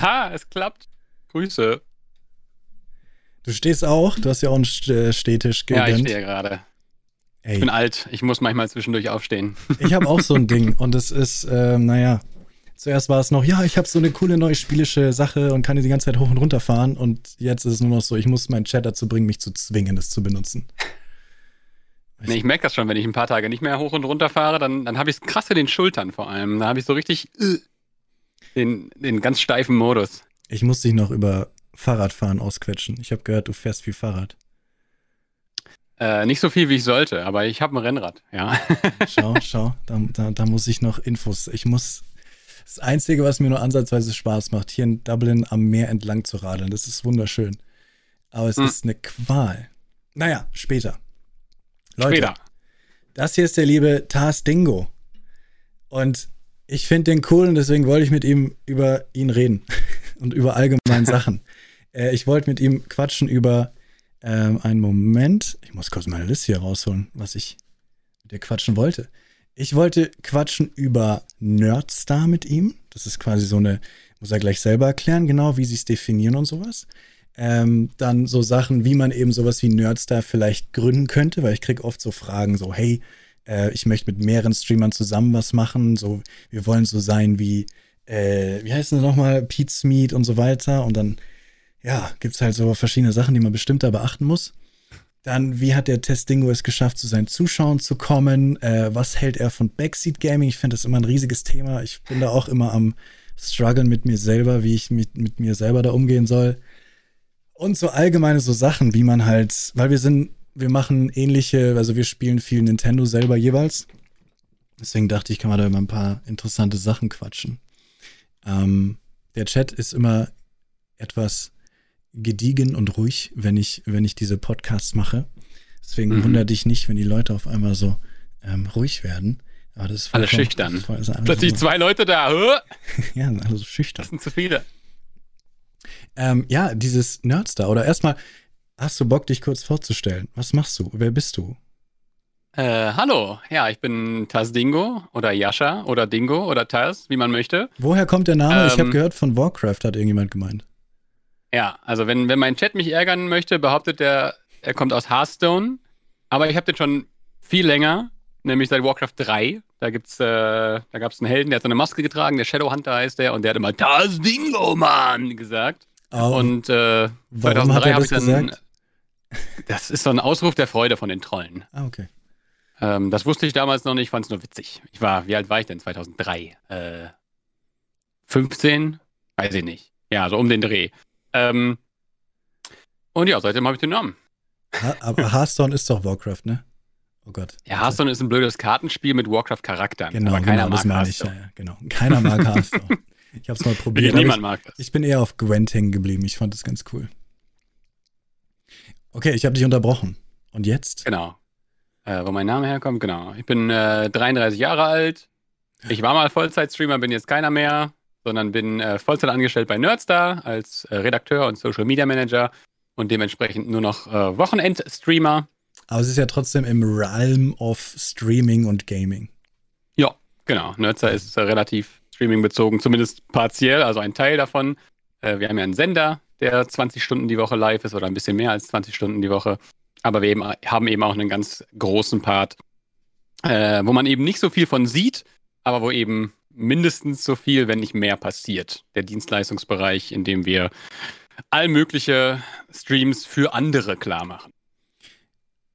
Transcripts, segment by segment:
Haha, es klappt. Grüße. Du stehst auch, du hast ja auch einen äh, Stehtisch gegönnt. Ja, ich stehe gerade. Ich bin alt, ich muss manchmal zwischendurch aufstehen. Ich habe auch so ein Ding und es ist, äh, naja, zuerst war es noch, ja, ich habe so eine coole neue spielische Sache und kann die ganze Zeit hoch und runter fahren und jetzt ist es nur noch so, ich muss meinen Chat dazu bringen, mich zu zwingen, das zu benutzen. Nee, ich merke das schon, wenn ich ein paar Tage nicht mehr hoch und runter fahre, dann, dann habe ich es krass in den Schultern vor allem. Da habe ich so richtig äh, den, den ganz steifen Modus. Ich muss dich noch über Fahrradfahren ausquetschen. Ich habe gehört, du fährst viel Fahrrad. Äh, nicht so viel, wie ich sollte, aber ich habe ein Rennrad, ja. schau, schau, da, da, da, muss ich noch Infos. Ich muss. Das Einzige, was mir nur ansatzweise Spaß macht, hier in Dublin am Meer entlang zu radeln. Das ist wunderschön. Aber es hm. ist eine Qual. Naja, später. Leute, später. das hier ist der liebe Tars Dingo. Und ich finde den cool und deswegen wollte ich mit ihm über ihn reden und über allgemeine Sachen. Äh, ich wollte mit ihm quatschen über ähm, einen Moment. Ich muss kurz meine Liste hier rausholen, was ich mit dir quatschen wollte. Ich wollte quatschen über Nerdstar mit ihm. Das ist quasi so eine, muss er gleich selber erklären, genau, wie sie es definieren und sowas. Ähm, dann so Sachen, wie man eben sowas wie Nerdstar vielleicht gründen könnte, weil ich kriege oft so Fragen, so, hey, äh, ich möchte mit mehreren Streamern zusammen was machen, so, wir wollen so sein wie, äh, wie heißt das nochmal, Pete Meat und so weiter und dann ja, gibt es halt so verschiedene Sachen, die man bestimmt da beachten muss. Dann, wie hat der Testingo es geschafft, zu seinen Zuschauern zu kommen? Äh, was hält er von Backseat Gaming? Ich finde das immer ein riesiges Thema. Ich bin da auch immer am struggeln mit mir selber, wie ich mit, mit mir selber da umgehen soll. Und so allgemeine so Sachen, wie man halt, weil wir sind, wir machen ähnliche, also wir spielen viel Nintendo selber jeweils. Deswegen dachte ich, kann man da immer ein paar interessante Sachen quatschen. Ähm, der Chat ist immer etwas gediegen und ruhig, wenn ich, wenn ich diese Podcasts mache. Deswegen mhm. wundert dich nicht, wenn die Leute auf einmal so ähm, ruhig werden. Aber das ist alle schüchtern. Das ist Plötzlich so, zwei Leute da. ja, alle so schüchtern. Das sind zu viele. Ähm, ja, dieses Nerdstar. Oder erstmal, hast du Bock, dich kurz vorzustellen? Was machst du? Wer bist du? Äh, hallo, ja, ich bin Taz Dingo oder Yasha oder Dingo oder Taz, wie man möchte. Woher kommt der Name? Ähm, ich habe gehört, von Warcraft hat irgendjemand gemeint. Ja, also wenn, wenn mein Chat mich ärgern möchte, behauptet er, er kommt aus Hearthstone. Aber ich habe den schon viel länger, nämlich seit Warcraft 3. Da gibt's, äh, da gab es einen Helden, der hat so eine Maske getragen, der Shadowhunter heißt der, und der hat immer Das Dingo, Mann gesagt. Oh. Und äh, 2003 habe ich dann. Gesagt? Das ist so ein Ausruf der Freude von den Trollen. Ah, okay. Ähm, das wusste ich damals noch nicht, fand es nur witzig. Ich war, wie alt war ich denn 2003? Äh, 15? Weiß ich nicht. Ja, so um den Dreh. Ähm, und ja, seitdem habe ich den Namen. Ha aber Hearthstone ist doch Warcraft, ne? Oh Gott. Ja, Hearthstone ist ein blödes Kartenspiel mit Warcraft-Charakteren. Genau, aber keiner genau, mag das ich. Ja, ja, genau. Keiner mag Hearthstone. Ich habe es mal probiert. Niemand ich, mag das. Ich bin eher auf Gwent hängen geblieben. Ich fand das ganz cool. Okay, ich habe dich unterbrochen. Und jetzt? Genau. Äh, wo mein Name herkommt, genau. Ich bin äh, 33 Jahre alt. Ich war mal Vollzeit-Streamer, bin jetzt keiner mehr sondern bin äh, Vollzeit angestellt bei Nerdstar als äh, Redakteur und Social Media Manager und dementsprechend nur noch äh, Wochenend-Streamer. Aber es ist ja trotzdem im Realm of Streaming und Gaming. Ja, genau. Nerdstar ist äh, relativ Streaming-bezogen, zumindest partiell, also ein Teil davon. Wir haben ja einen Sender, der 20 Stunden die Woche live ist oder ein bisschen mehr als 20 Stunden die Woche. Aber wir eben, haben eben auch einen ganz großen Part, äh, wo man eben nicht so viel von sieht, aber wo eben mindestens so viel, wenn nicht mehr passiert. Der Dienstleistungsbereich, in dem wir all mögliche Streams für andere klar machen.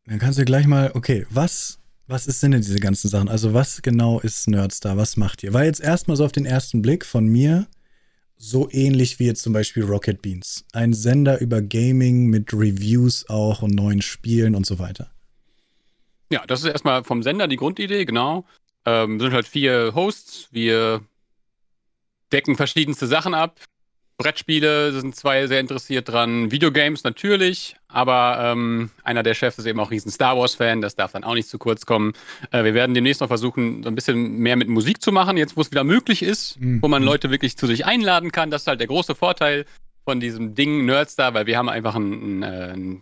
Dann kannst du gleich mal, okay, was, was ist denn diese ganzen Sachen? Also was genau ist Nerdstar? Was macht ihr? War jetzt erstmal so auf den ersten Blick von mir so ähnlich wie jetzt zum Beispiel Rocket Beans. Ein Sender über Gaming mit Reviews auch und neuen Spielen und so weiter. Ja, das ist erstmal vom Sender die Grundidee, genau. Ähm, sind halt vier Hosts. Wir decken verschiedenste Sachen ab. Brettspiele sind zwei sehr interessiert dran. Videogames natürlich, aber ähm, einer der Chefs ist eben auch riesen Star Wars-Fan, das darf dann auch nicht zu kurz kommen. Äh, wir werden demnächst noch versuchen, so ein bisschen mehr mit Musik zu machen, jetzt wo es wieder möglich ist, mhm. wo man Leute wirklich zu sich einladen kann. Das ist halt der große Vorteil von diesem Ding Nerdstar, weil wir haben einfach ein, ein, äh, ein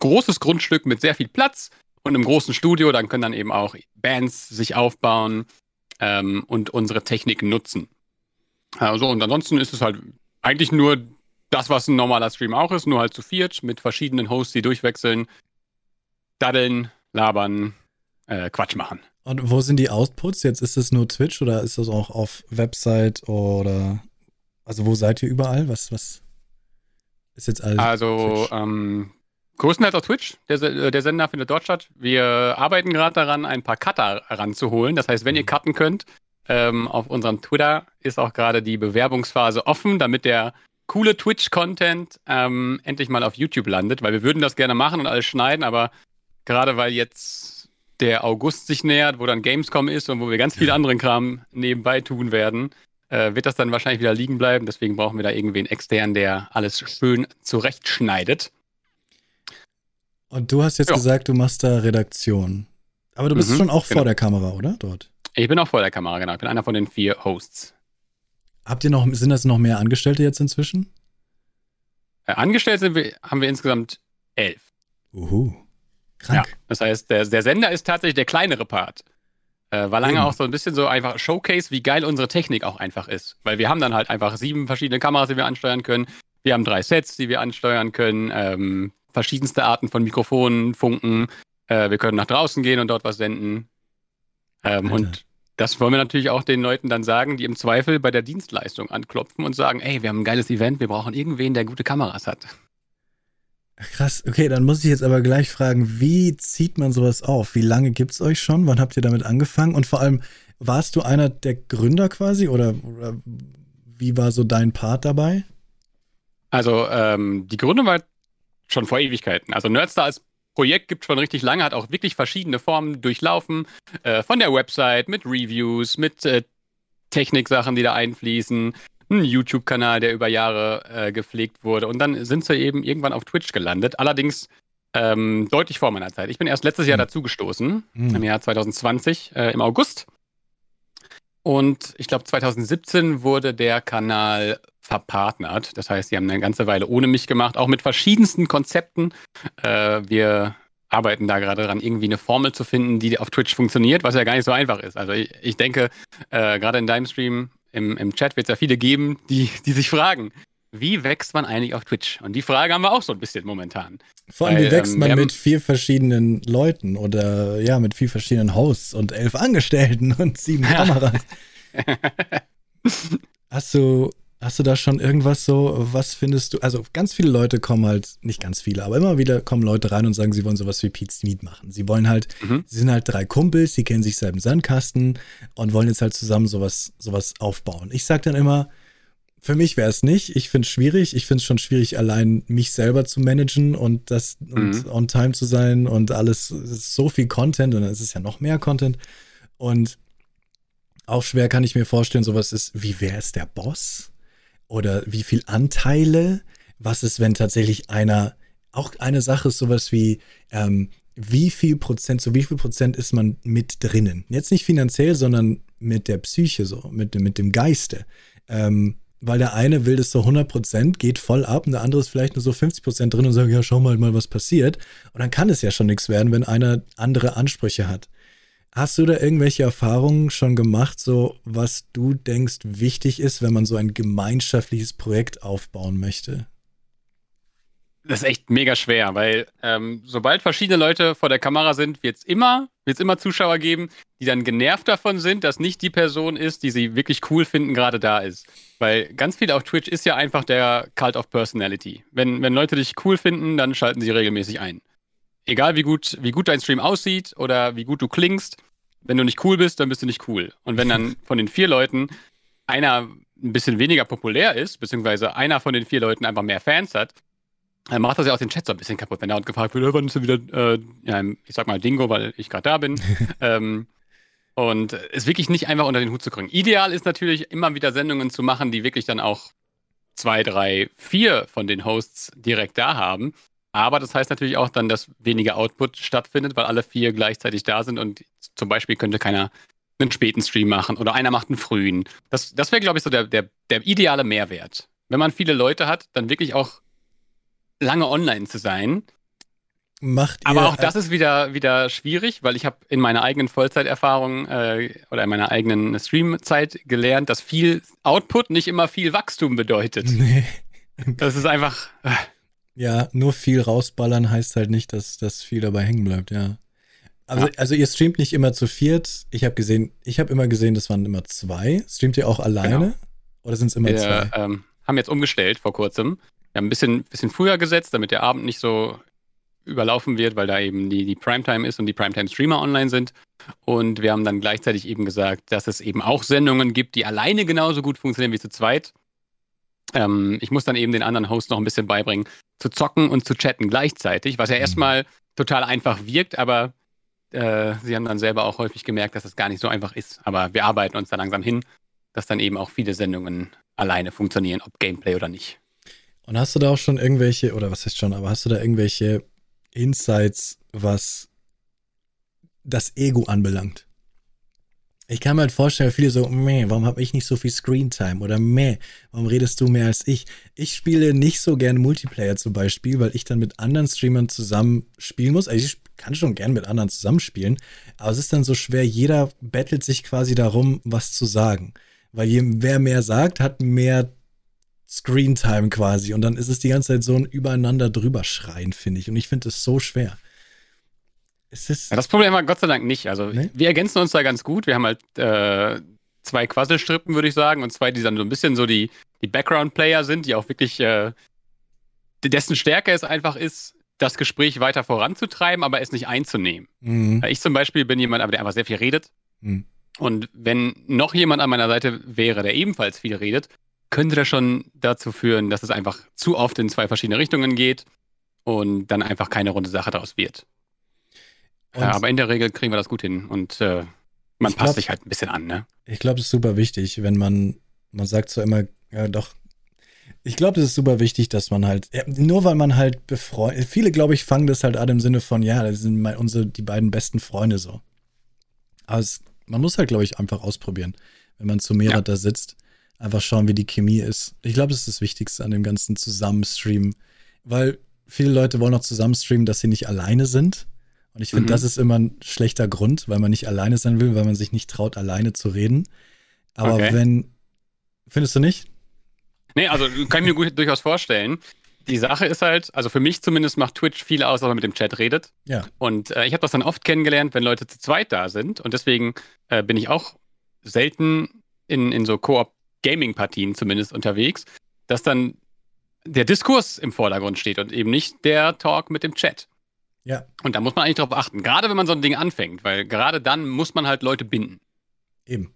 großes Grundstück mit sehr viel Platz und im großen Studio, dann können dann eben auch Bands sich aufbauen ähm, und unsere Technik nutzen. Also und ansonsten ist es halt eigentlich nur das, was ein normaler Stream auch ist, nur halt zu viert mit verschiedenen Hosts, die durchwechseln, daddeln, labern, äh, Quatsch machen. Und wo sind die Outputs? Jetzt ist es nur Twitch oder ist das auch auf Website oder also wo seid ihr überall? Was, was ist jetzt alles? Also ähm, größtenteils auf Twitch. Der, äh, der Sender findet dort statt. Wir arbeiten gerade daran, ein paar Cutter ranzuholen. Das heißt, wenn ihr mhm. cutten könnt, ähm, auf unserem Twitter ist auch gerade die Bewerbungsphase offen, damit der coole Twitch-Content ähm, endlich mal auf YouTube landet, weil wir würden das gerne machen und alles schneiden, aber gerade weil jetzt der August sich nähert, wo dann Gamescom ist und wo wir ganz viel anderen Kram nebenbei tun werden, äh, wird das dann wahrscheinlich wieder liegen bleiben. Deswegen brauchen wir da irgendwen extern, der alles schön zurechtschneidet. Und du hast jetzt ja. gesagt, du machst da Redaktion. Aber du bist mhm, schon auch genau. vor der Kamera, oder? Dort. Ich bin auch vor der Kamera, genau. Ich bin einer von den vier Hosts. Habt ihr noch, sind das noch mehr Angestellte jetzt inzwischen? Äh, angestellt sind wir, haben wir insgesamt elf. Uhu. Krank. Ja, das heißt, der, der Sender ist tatsächlich der kleinere Part. Äh, war lange mhm. auch so ein bisschen so einfach Showcase, wie geil unsere Technik auch einfach ist. Weil wir haben dann halt einfach sieben verschiedene Kameras, die wir ansteuern können. Wir haben drei Sets, die wir ansteuern können. Ähm, verschiedenste Arten von Mikrofonen, Funken. Äh, wir können nach draußen gehen und dort was senden. Ähm, und das wollen wir natürlich auch den Leuten dann sagen, die im Zweifel bei der Dienstleistung anklopfen und sagen, ey, wir haben ein geiles Event, wir brauchen irgendwen, der gute Kameras hat. Krass, okay, dann muss ich jetzt aber gleich fragen, wie zieht man sowas auf? Wie lange gibt es euch schon? Wann habt ihr damit angefangen? Und vor allem, warst du einer der Gründer quasi oder, oder wie war so dein Part dabei? Also, ähm, die Gründung war schon vor Ewigkeiten. Also Nerdstar als Projekt gibt schon richtig lange, hat auch wirklich verschiedene Formen durchlaufen. Äh, von der Website mit Reviews, mit äh, Techniksachen, die da einfließen, ein YouTube-Kanal, der über Jahre äh, gepflegt wurde. Und dann sind sie eben irgendwann auf Twitch gelandet. Allerdings ähm, deutlich vor meiner Zeit. Ich bin erst letztes Jahr mhm. dazugestoßen, mhm. im Jahr 2020, äh, im August. Und ich glaube, 2017 wurde der Kanal verpartnert. Das heißt, sie haben eine ganze Weile ohne mich gemacht, auch mit verschiedensten Konzepten. Äh, wir arbeiten da gerade dran, irgendwie eine Formel zu finden, die auf Twitch funktioniert, was ja gar nicht so einfach ist. Also ich, ich denke, äh, gerade in deinem Stream, im, im Chat wird es ja viele geben, die, die sich fragen, wie wächst man eigentlich auf Twitch? Und die Frage haben wir auch so ein bisschen momentan. Vor allem, Weil, wie wächst ähm, man mit vier verschiedenen Leuten oder ja, mit vier verschiedenen Hosts und elf Angestellten und sieben Kameras? Hast du Hast du da schon irgendwas so, was findest du? Also ganz viele Leute kommen halt, nicht ganz viele, aber immer wieder kommen Leute rein und sagen, sie wollen sowas wie Pete's Meat machen. Sie wollen halt, mhm. sie sind halt drei Kumpels, sie kennen sich selber im Sandkasten und wollen jetzt halt zusammen sowas, sowas aufbauen. Ich sag dann immer, für mich wäre es nicht. Ich finde es schwierig. Ich finde es schon schwierig, allein mich selber zu managen und das mhm. und on time zu sein und alles. Es so viel Content und es ist ja noch mehr Content. Und auch schwer kann ich mir vorstellen, sowas ist, wie wer ist der Boss? oder wie viel Anteile? Was ist, wenn tatsächlich einer, auch eine Sache ist sowas wie, ähm, wie viel Prozent, so wie viel Prozent ist man mit drinnen? Jetzt nicht finanziell, sondern mit der Psyche so, mit, mit dem Geiste. Ähm, weil der eine will das so 100 Prozent, geht voll ab und der andere ist vielleicht nur so 50 Prozent drin und sagt, ja, schau mal mal, was passiert. Und dann kann es ja schon nichts werden, wenn einer andere Ansprüche hat. Hast du da irgendwelche Erfahrungen schon gemacht, so was du denkst wichtig ist, wenn man so ein gemeinschaftliches Projekt aufbauen möchte? Das ist echt mega schwer, weil ähm, sobald verschiedene Leute vor der Kamera sind, wird es immer, wird's immer Zuschauer geben, die dann genervt davon sind, dass nicht die Person ist, die sie wirklich cool finden, gerade da ist. Weil ganz viel auf Twitch ist ja einfach der Cult of Personality. Wenn, wenn Leute dich cool finden, dann schalten sie regelmäßig ein egal wie gut, wie gut dein Stream aussieht oder wie gut du klingst, wenn du nicht cool bist, dann bist du nicht cool. Und wenn dann von den vier Leuten einer ein bisschen weniger populär ist, beziehungsweise einer von den vier Leuten einfach mehr Fans hat, dann macht das ja auch den Chat so ein bisschen kaputt, wenn da gefragt wird, wann ist du wieder, äh, ja, ich sag mal Dingo, weil ich gerade da bin. ähm, und es wirklich nicht einfach unter den Hut zu kriegen. Ideal ist natürlich immer wieder Sendungen zu machen, die wirklich dann auch zwei, drei, vier von den Hosts direkt da haben. Aber das heißt natürlich auch dann, dass weniger Output stattfindet, weil alle vier gleichzeitig da sind und zum Beispiel könnte keiner einen späten Stream machen oder einer macht einen frühen. Das, das wäre, glaube ich, so der, der, der ideale Mehrwert. Wenn man viele Leute hat, dann wirklich auch lange online zu sein. macht. Aber auch das ist wieder, wieder schwierig, weil ich habe in meiner eigenen Vollzeiterfahrung äh, oder in meiner eigenen Streamzeit gelernt, dass viel Output nicht immer viel Wachstum bedeutet. Nee. Das ist einfach. Äh. Ja, nur viel rausballern heißt halt nicht, dass, dass viel dabei hängen bleibt, ja. Aber, ja. Also ihr streamt nicht immer zu viert. Ich habe gesehen, ich habe immer gesehen, das waren immer zwei. Streamt ihr auch alleine? Genau. Oder sind es immer Wir, zwei? Ähm, haben jetzt umgestellt vor kurzem. Wir haben ein bisschen, bisschen früher gesetzt, damit der Abend nicht so überlaufen wird, weil da eben die, die Primetime ist und die Primetime-Streamer online sind. Und wir haben dann gleichzeitig eben gesagt, dass es eben auch Sendungen gibt, die alleine genauso gut funktionieren wie zu zweit. Ähm, ich muss dann eben den anderen Host noch ein bisschen beibringen, zu zocken und zu chatten gleichzeitig, was ja mhm. erstmal total einfach wirkt, aber äh, sie haben dann selber auch häufig gemerkt, dass das gar nicht so einfach ist. Aber wir arbeiten uns da langsam hin, dass dann eben auch viele Sendungen alleine funktionieren, ob Gameplay oder nicht. Und hast du da auch schon irgendwelche, oder was heißt schon, aber hast du da irgendwelche Insights, was das Ego anbelangt? Ich kann mir halt vorstellen, viele so, meh, warum habe ich nicht so viel Screentime? Oder meh, warum redest du mehr als ich? Ich spiele nicht so gerne Multiplayer zum Beispiel, weil ich dann mit anderen Streamern zusammen spielen muss. Also ich kann schon gern mit anderen zusammenspielen, aber es ist dann so schwer, jeder bettelt sich quasi darum, was zu sagen. Weil je, wer mehr sagt, hat mehr Screentime quasi. Und dann ist es die ganze Zeit so ein Übereinander drüber schreien, finde ich. Und ich finde es so schwer. Ja, das Problem war Gott sei Dank nicht. Also nee? wir ergänzen uns da ganz gut. Wir haben halt äh, zwei Quasselstrippen, würde ich sagen, und zwei, die dann so ein bisschen so die, die Background-Player sind, die auch wirklich äh, dessen Stärke es einfach ist, das Gespräch weiter voranzutreiben, aber es nicht einzunehmen. Mhm. Ich zum Beispiel bin jemand, aber der einfach sehr viel redet. Mhm. Und wenn noch jemand an meiner Seite wäre, der ebenfalls viel redet, könnte das schon dazu führen, dass es einfach zu oft in zwei verschiedene Richtungen geht und dann einfach keine runde Sache daraus wird. Äh, aber in der Regel kriegen wir das gut hin und äh, man passt glaub, sich halt ein bisschen an, ne? Ich glaube, das ist super wichtig, wenn man, man sagt so immer, ja doch, ich glaube, das ist super wichtig, dass man halt, ja, nur weil man halt befreundet, viele, glaube ich, fangen das halt an im Sinne von, ja, das sind mal unsere, die beiden besten Freunde so. Aber es, man muss halt, glaube ich, einfach ausprobieren, wenn man zu mehreren ja. da sitzt, einfach schauen, wie die Chemie ist. Ich glaube, das ist das Wichtigste an dem ganzen Zusammenstreamen, weil viele Leute wollen auch zusammenstreamen, dass sie nicht alleine sind. Und ich finde, mhm. das ist immer ein schlechter Grund, weil man nicht alleine sein will, weil man sich nicht traut, alleine zu reden. Aber okay. wenn, findest du nicht? Nee, also kann ich mir gut, durchaus vorstellen. Die Sache ist halt, also für mich zumindest macht Twitch viel aus, dass man mit dem Chat redet. Ja. Und äh, ich habe das dann oft kennengelernt, wenn Leute zu zweit da sind. Und deswegen äh, bin ich auch selten in, in so Koop-Gaming-Partien zumindest unterwegs, dass dann der Diskurs im Vordergrund steht und eben nicht der Talk mit dem Chat. Ja. Und da muss man eigentlich drauf achten, gerade wenn man so ein Ding anfängt, weil gerade dann muss man halt Leute binden. Eben.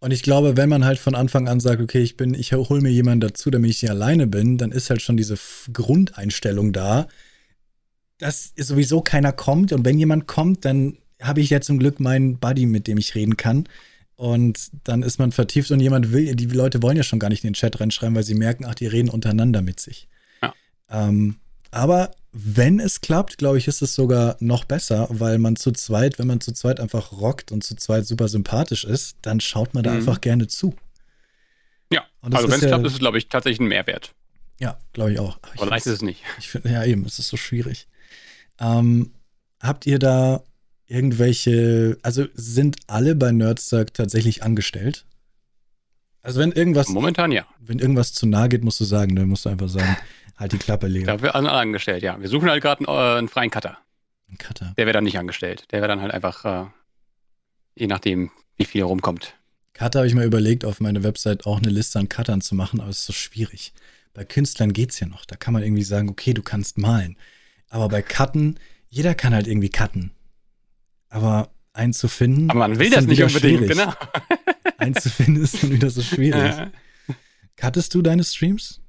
Und ich glaube, wenn man halt von Anfang an sagt, okay, ich bin, ich hole mir jemanden dazu, damit ich nicht alleine bin, dann ist halt schon diese Grundeinstellung da, dass sowieso keiner kommt. Und wenn jemand kommt, dann habe ich ja zum Glück meinen Buddy, mit dem ich reden kann. Und dann ist man vertieft und jemand will, die Leute wollen ja schon gar nicht in den Chat reinschreiben, weil sie merken, ach, die reden untereinander mit sich. Ja. Ähm, aber wenn es klappt, glaube ich, ist es sogar noch besser, weil man zu zweit, wenn man zu zweit einfach rockt und zu zweit super sympathisch ist, dann schaut man da mhm. einfach gerne zu. Ja, also wenn es ja, klappt, ist es, glaube ich, tatsächlich ein Mehrwert. Ja, glaube ich auch. Aber leicht ist es nicht. Ich finde, ja, eben, es ist so schwierig. Ähm, habt ihr da irgendwelche, also sind alle bei Nerdstag tatsächlich angestellt? Also wenn irgendwas. Momentan ja. Wenn irgendwas zu nahe geht, musst du sagen, dann musst du einfach sagen, halt die Klappe legen. Da wird angestellt, ja. Wir suchen halt gerade einen, äh, einen, freien Cutter. Ein Cutter. Der wäre dann nicht angestellt. Der wäre dann halt einfach, äh, je nachdem, wie viel rumkommt. Cutter habe ich mal überlegt, auf meine Website auch eine Liste an Cuttern zu machen, aber es ist so schwierig. Bei Künstlern geht es ja noch. Da kann man irgendwie sagen, okay, du kannst malen. Aber bei Cutten, jeder kann halt irgendwie cutten. Aber einen zu finden. Aber man will das nicht unbedingt, schwierig. genau. einen zu finden ist dann wieder so schwierig. Cuttest du deine Streams?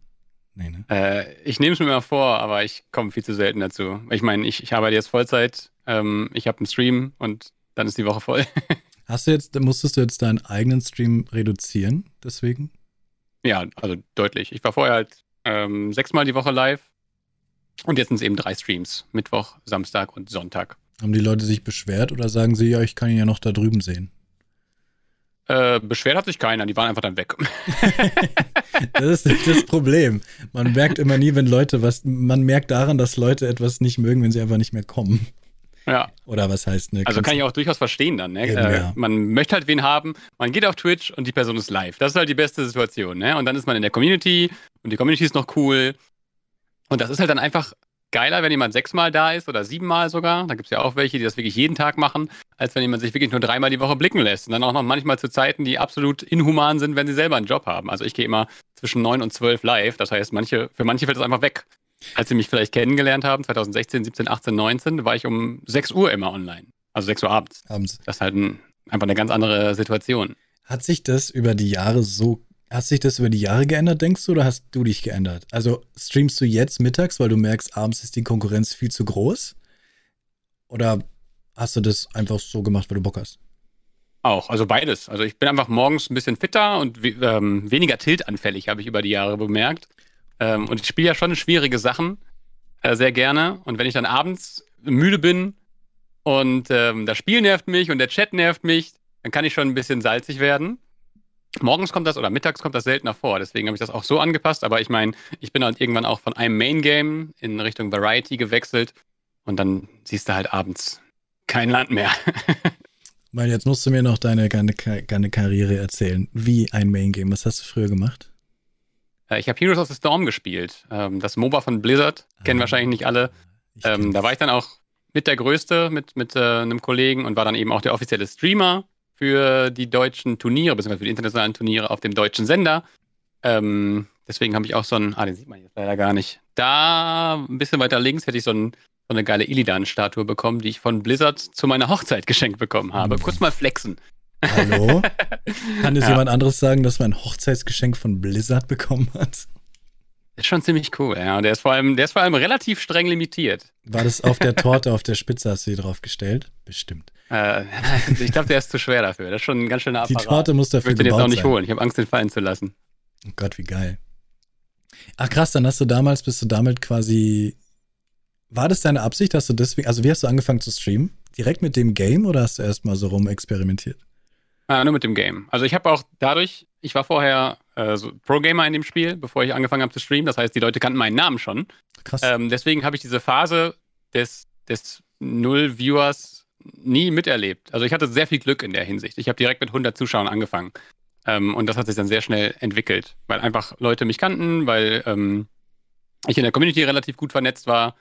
Nee, ne? Äh, ich nehme es mir mal vor, aber ich komme viel zu selten dazu. Ich meine, ich, ich arbeite jetzt Vollzeit, ähm, ich habe einen Stream und dann ist die Woche voll. Hast du jetzt, musstest du jetzt deinen eigenen Stream reduzieren, deswegen? Ja, also deutlich. Ich war vorher halt ähm, sechsmal die Woche live und jetzt sind es eben drei Streams. Mittwoch, Samstag und Sonntag. Haben die Leute sich beschwert oder sagen sie, ja, ich kann ihn ja noch da drüben sehen? Äh, beschwert hat sich keiner, die waren einfach dann weg. das ist das Problem. Man merkt immer nie, wenn Leute was, man merkt daran, dass Leute etwas nicht mögen, wenn sie einfach nicht mehr kommen. Ja. Oder was heißt ne? Also kann ich auch durchaus verstehen dann. Ne? Eben, äh, ja. Man möchte halt wen haben, man geht auf Twitch und die Person ist live. Das ist halt die beste Situation. Ne? Und dann ist man in der Community und die Community ist noch cool. Und das ist halt dann einfach geiler, wenn jemand sechsmal da ist oder siebenmal sogar. Da gibt es ja auch welche, die das wirklich jeden Tag machen, als wenn jemand sich wirklich nur dreimal die Woche blicken lässt. Und dann auch noch manchmal zu Zeiten, die absolut inhuman sind, wenn sie selber einen Job haben. Also ich gehe immer zwischen neun und zwölf live. Das heißt, manche, für manche fällt das einfach weg. Als sie mich vielleicht kennengelernt haben, 2016, 17, 18, 19, war ich um 6 Uhr immer online. Also 6 Uhr abends. Abends. Das ist halt ein, einfach eine ganz andere Situation. Hat sich das über die Jahre so Hat sich das über die Jahre geändert, denkst du, oder hast du dich geändert? Also streamst du jetzt mittags, weil du merkst, abends ist die Konkurrenz viel zu groß? Oder hast du das einfach so gemacht, weil du Bock hast? Auch, also beides. Also ich bin einfach morgens ein bisschen fitter und ähm, weniger tiltanfällig, habe ich über die Jahre bemerkt. Ähm, und ich spiele ja schon schwierige Sachen äh, sehr gerne. Und wenn ich dann abends müde bin und ähm, das Spiel nervt mich und der Chat nervt mich, dann kann ich schon ein bisschen salzig werden. Morgens kommt das oder mittags kommt das seltener vor. Deswegen habe ich das auch so angepasst. Aber ich meine, ich bin halt irgendwann auch von einem Main-Game in Richtung Variety gewechselt. Und dann siehst du halt abends kein Land mehr. Weil jetzt musst du mir noch deine, deine, deine Karriere erzählen. Wie ein Main-Game. Was hast du früher gemacht? Äh, ich habe Heroes of the Storm gespielt. Ähm, das MOBA von Blizzard. Kennen ah, wahrscheinlich nicht alle. Ähm, da war ich dann auch mit der Größte, mit, mit äh, einem Kollegen und war dann eben auch der offizielle Streamer für die deutschen Turniere, beziehungsweise für die internationalen Turniere auf dem deutschen Sender. Ähm, deswegen habe ich auch so ein, ah, den sieht man jetzt leider gar nicht. Da ein bisschen weiter links hätte ich so, ein, so eine geile Illidan-Statue bekommen, die ich von Blizzard zu meiner Hochzeit geschenkt bekommen habe. Mhm. Kurz mal flexen. Hallo? Kann es ja. jemand anderes sagen, dass man ein Hochzeitsgeschenk von Blizzard bekommen hat? Das ist schon ziemlich cool, ja. Und der ist vor allem, der ist vor allem relativ streng limitiert. War das auf der Torte, auf der Spitze hast du die drauf gestellt? Bestimmt. Äh, ich glaube, der ist zu schwer dafür. Das ist schon ein ganz schöner Apparat. Die Torte muss dafür Ich würde den jetzt auch nicht sein. holen. Ich habe Angst, den fallen zu lassen. Oh Gott, wie geil. Ach krass, dann hast du damals, bist du damit quasi. War das deine Absicht, dass du deswegen, also wie hast du angefangen zu streamen? Direkt mit dem Game oder hast du erst mal so rum experimentiert? Ah, nur mit dem Game. Also ich habe auch dadurch, ich war vorher äh, so Pro-Gamer in dem Spiel, bevor ich angefangen habe zu streamen. Das heißt, die Leute kannten meinen Namen schon. Krass. Ähm, deswegen habe ich diese Phase des, des Null-Viewers nie miterlebt. Also ich hatte sehr viel Glück in der Hinsicht. Ich habe direkt mit 100 Zuschauern angefangen. Ähm, und das hat sich dann sehr schnell entwickelt, weil einfach Leute mich kannten, weil ähm, ich in der Community relativ gut vernetzt war.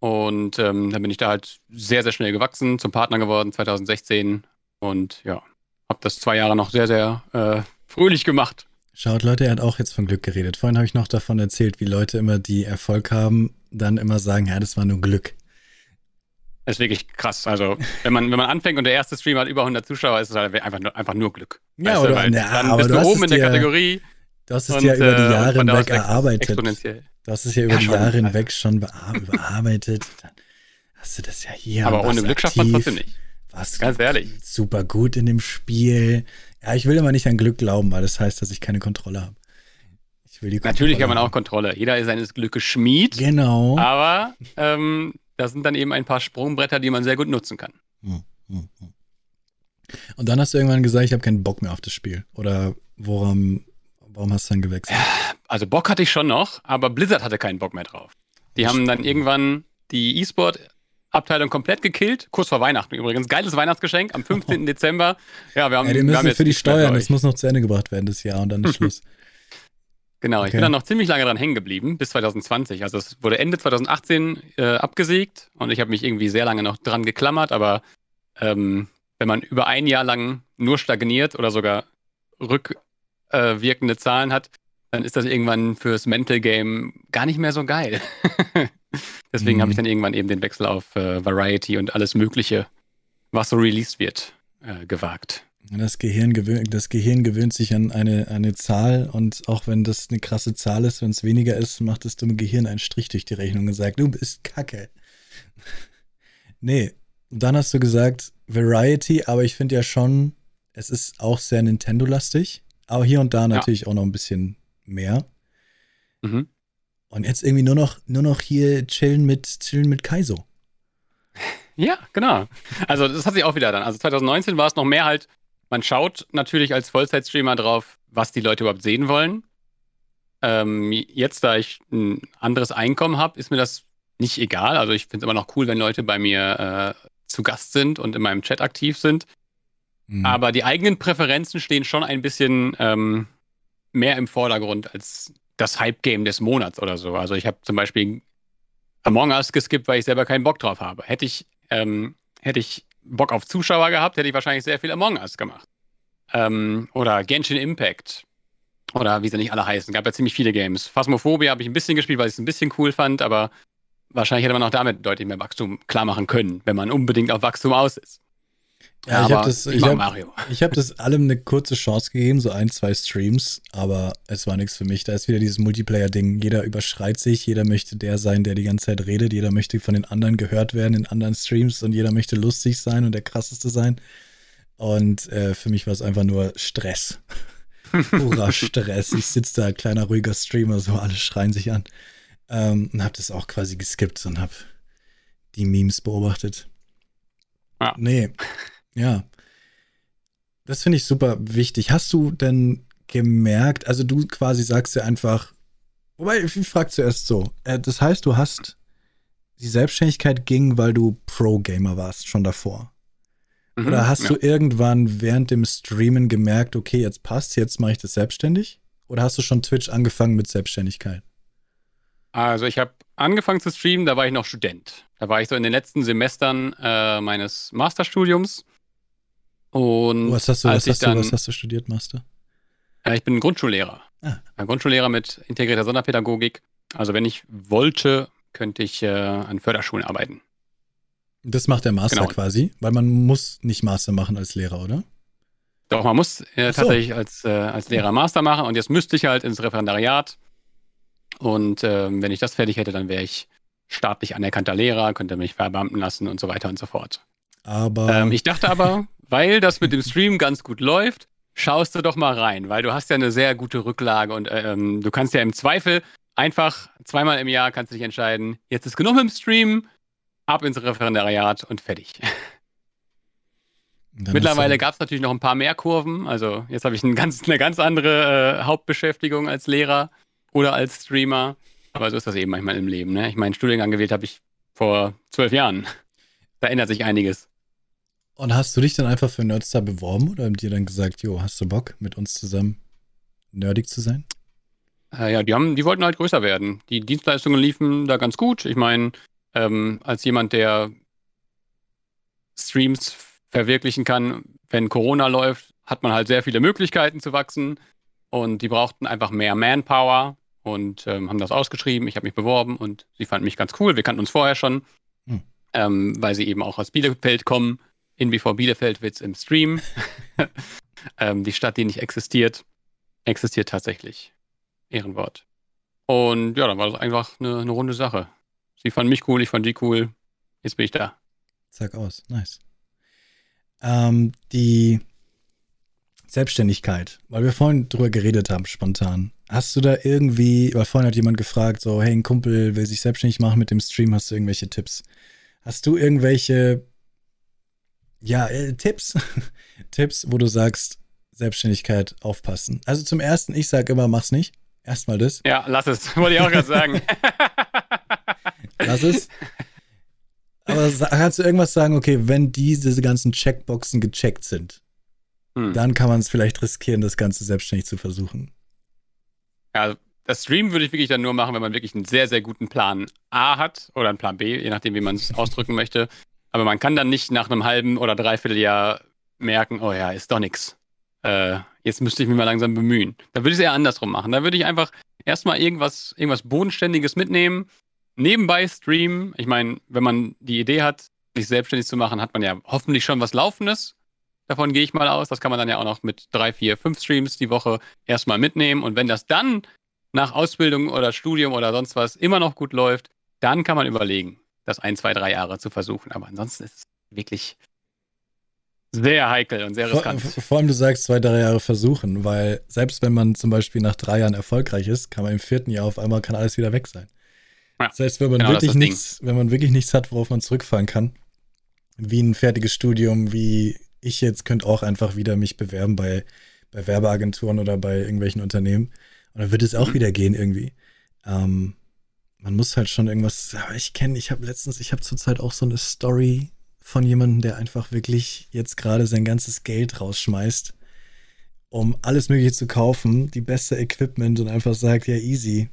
Und ähm, dann bin ich da halt sehr, sehr schnell gewachsen, zum Partner geworden 2016. Und ja, habe das zwei Jahre noch sehr, sehr äh, fröhlich gemacht. Schaut, Leute, er hat auch jetzt von Glück geredet. Vorhin habe ich noch davon erzählt, wie Leute immer, die Erfolg haben, dann immer sagen, ja, das war nur Glück. Das ist wirklich krass. Also, wenn man, wenn man anfängt und der erste Stream hat über 100 Zuschauer, ist es halt einfach nur, einfach nur Glück. Ja, weißt oder, du, na, dann bist du oben in der dir, Kategorie. Du hast es und, ja über die äh, Jahre hinweg erarbeitet. Exponentiell. Du hast es ja über ja, die Jahre hinweg schon bearbeitet. Dann hast du das ja hier. Aber ohne Glück schafft man es trotzdem nicht was ganz ehrlich super gut in dem Spiel. Ja, ich will immer nicht an Glück glauben, weil das heißt, dass ich keine Kontrolle habe. Ich will die Kontrolle Natürlich hat man auch Kontrolle. Jeder ist seines Glückes Schmied. Genau. Aber ähm, das sind dann eben ein paar Sprungbretter, die man sehr gut nutzen kann. Hm, hm, hm. Und dann hast du irgendwann gesagt, ich habe keinen Bock mehr auf das Spiel. Oder woran, warum hast du dann gewechselt? Also Bock hatte ich schon noch, aber Blizzard hatte keinen Bock mehr drauf. Die haben dann irgendwann die E-Sport Abteilung komplett gekillt. Kurz vor Weihnachten übrigens. Geiles Weihnachtsgeschenk am 15. Dezember. Ja, wir haben. Ja, die müssen wir für die Steuern. Das muss noch zu Ende gebracht werden das Jahr und dann ist Schluss. Genau, okay. ich bin dann noch ziemlich lange dran hängen geblieben, bis 2020. Also es wurde Ende 2018 äh, abgesägt und ich habe mich irgendwie sehr lange noch dran geklammert, aber ähm, wenn man über ein Jahr lang nur stagniert oder sogar rückwirkende äh, Zahlen hat, dann ist das irgendwann fürs Mental Game gar nicht mehr so geil. Deswegen mhm. habe ich dann irgendwann eben den Wechsel auf äh, Variety und alles Mögliche, was so released wird, äh, gewagt. Das Gehirn, gewöhnt, das Gehirn gewöhnt sich an eine, eine Zahl und auch wenn das eine krasse Zahl ist, wenn es weniger ist, macht es dem Gehirn einen Strich durch die Rechnung und sagt, du bist kacke. nee, und dann hast du gesagt Variety, aber ich finde ja schon, es ist auch sehr Nintendo-lastig, aber hier und da natürlich ja. auch noch ein bisschen mehr. Mhm. Und jetzt irgendwie nur noch, nur noch hier chillen mit, chillen mit Kaizo. Ja, genau. Also das hat sich auch wieder dann. Also 2019 war es noch mehr halt man schaut natürlich als Vollzeitstreamer drauf, was die Leute überhaupt sehen wollen. Ähm, jetzt, da ich ein anderes Einkommen habe, ist mir das nicht egal. Also ich finde es immer noch cool, wenn Leute bei mir äh, zu Gast sind und in meinem Chat aktiv sind. Mhm. Aber die eigenen Präferenzen stehen schon ein bisschen ähm, mehr im Vordergrund als das Hype-Game des Monats oder so. Also ich habe zum Beispiel Among Us geskippt, weil ich selber keinen Bock drauf habe. Hätte ich, ähm, hätte ich Bock auf Zuschauer gehabt, hätte ich wahrscheinlich sehr viel Among Us gemacht. Ähm, oder Genshin Impact. Oder wie sie nicht alle heißen. Gab ja ziemlich viele Games. Phasmophobia habe ich ein bisschen gespielt, weil ich es ein bisschen cool fand, aber wahrscheinlich hätte man auch damit deutlich mehr Wachstum klar machen können, wenn man unbedingt auf Wachstum aus ist. Ja, ich habe das, ich hab, hab das allem eine kurze Chance gegeben, so ein, zwei Streams, aber es war nichts für mich. Da ist wieder dieses Multiplayer-Ding. Jeder überschreit sich, jeder möchte der sein, der die ganze Zeit redet, jeder möchte von den anderen gehört werden in anderen Streams und jeder möchte lustig sein und der krasseste sein. Und äh, für mich war es einfach nur Stress. Purer Stress. Ich sitze da, kleiner, ruhiger Streamer, so alle schreien sich an. Ähm, und habe das auch quasi geskippt und habe die Memes beobachtet. Ja. Nee, ja. Das finde ich super wichtig. Hast du denn gemerkt, also du quasi sagst ja einfach, wobei, ich frage zuerst so, äh, das heißt, du hast, die Selbstständigkeit ging, weil du Pro-Gamer warst, schon davor. Mhm, Oder hast ja. du irgendwann während dem Streamen gemerkt, okay, jetzt passt, jetzt mache ich das selbstständig? Oder hast du schon Twitch angefangen mit Selbstständigkeit? Also ich habe angefangen zu streamen, da war ich noch Student. Da war ich so in den letzten Semestern äh, meines Masterstudiums. Und was hast du, was hast, dann, du, was hast du studiert, Master? Ja, ich bin Grundschullehrer. Ah. Ein Grundschullehrer mit integrierter Sonderpädagogik. Also wenn ich wollte, könnte ich äh, an Förderschulen arbeiten. Das macht der Master genau. quasi, weil man muss nicht Master machen als Lehrer, oder? Doch, man muss äh, so. tatsächlich als, äh, als Lehrer Master machen und jetzt müsste ich halt ins Referendariat. Und ähm, wenn ich das fertig hätte, dann wäre ich staatlich anerkannter Lehrer, könnte mich verbeamten lassen und so weiter und so fort. Aber. Ähm, ich dachte aber, weil das mit dem Stream ganz gut läuft, schaust du doch mal rein, weil du hast ja eine sehr gute Rücklage und ähm, du kannst ja im Zweifel einfach zweimal im Jahr kannst du dich entscheiden, jetzt ist genug im Stream, ab ins Referendariat und fertig. Mittlerweile gab es natürlich noch ein paar mehr Kurven. Also jetzt habe ich ein ganz, eine ganz andere äh, Hauptbeschäftigung als Lehrer oder als Streamer. Aber so ist das eben manchmal im Leben. Ne? Ich meinen Studiengang gewählt habe ich vor zwölf Jahren. Da ändert sich einiges. Und hast du dich dann einfach für Nerdstar beworben oder haben die dann gesagt, jo, hast du Bock, mit uns zusammen nerdig zu sein? Äh, ja, die, haben, die wollten halt größer werden. Die Dienstleistungen liefen da ganz gut. Ich meine, ähm, als jemand, der Streams verwirklichen kann, wenn Corona läuft, hat man halt sehr viele Möglichkeiten zu wachsen. Und die brauchten einfach mehr Manpower und ähm, haben das ausgeschrieben. Ich habe mich beworben und sie fanden mich ganz cool. Wir kannten uns vorher schon, hm. ähm, weil sie eben auch aus Bielefeld kommen in BV Bielefeld wird es im Stream. ähm, die Stadt, die nicht existiert, existiert tatsächlich. Ehrenwort. Und ja, dann war das einfach eine, eine runde Sache. Sie fanden mich cool, ich fand die cool. Jetzt bin ich da. Zack aus, nice. Ähm, die Selbstständigkeit, weil wir vorhin drüber geredet haben, spontan. Hast du da irgendwie, weil vorhin hat jemand gefragt, so, hey, ein Kumpel will sich selbstständig machen mit dem Stream, hast du irgendwelche Tipps? Hast du irgendwelche ja, äh, Tipps. Tipps, wo du sagst, Selbstständigkeit aufpassen. Also zum ersten, ich sage immer, mach's nicht. Erstmal das. Ja, lass es. Wollte ich auch gerade sagen. lass es. Aber kannst du irgendwas sagen, okay, wenn diese ganzen Checkboxen gecheckt sind, hm. dann kann man es vielleicht riskieren, das Ganze selbstständig zu versuchen. Ja, das Stream würde ich wirklich dann nur machen, wenn man wirklich einen sehr, sehr guten Plan A hat oder einen Plan B, je nachdem, wie man es ausdrücken möchte. Aber man kann dann nicht nach einem halben oder dreiviertel Jahr merken, oh ja, ist doch nichts. Äh, jetzt müsste ich mich mal langsam bemühen. Da würde ich es eher andersrum machen. Da würde ich einfach erstmal irgendwas, irgendwas Bodenständiges mitnehmen, nebenbei streamen. Ich meine, wenn man die Idee hat, sich selbstständig zu machen, hat man ja hoffentlich schon was Laufendes. Davon gehe ich mal aus. Das kann man dann ja auch noch mit drei, vier, fünf Streams die Woche erstmal mitnehmen. Und wenn das dann nach Ausbildung oder Studium oder sonst was immer noch gut läuft, dann kann man überlegen, das ein, zwei, drei Jahre zu versuchen. Aber ansonsten ist es wirklich sehr heikel und sehr riskant. Vor, vor, allem, du sagst zwei, drei Jahre versuchen, weil selbst wenn man zum Beispiel nach drei Jahren erfolgreich ist, kann man im vierten Jahr auf einmal kann alles wieder weg sein. Ja, das heißt, wenn man genau, wirklich nichts, Ding. wenn man wirklich nichts hat, worauf man zurückfahren kann, wie ein fertiges Studium, wie ich jetzt könnte auch einfach wieder mich bewerben bei, bei Werbeagenturen oder bei irgendwelchen Unternehmen. Und dann wird es auch mhm. wieder gehen irgendwie. Ähm, man muss halt schon irgendwas, aber ich kenne, ich habe letztens, ich habe zurzeit auch so eine Story von jemandem, der einfach wirklich jetzt gerade sein ganzes Geld rausschmeißt, um alles Mögliche zu kaufen, die beste Equipment und einfach sagt, ja easy,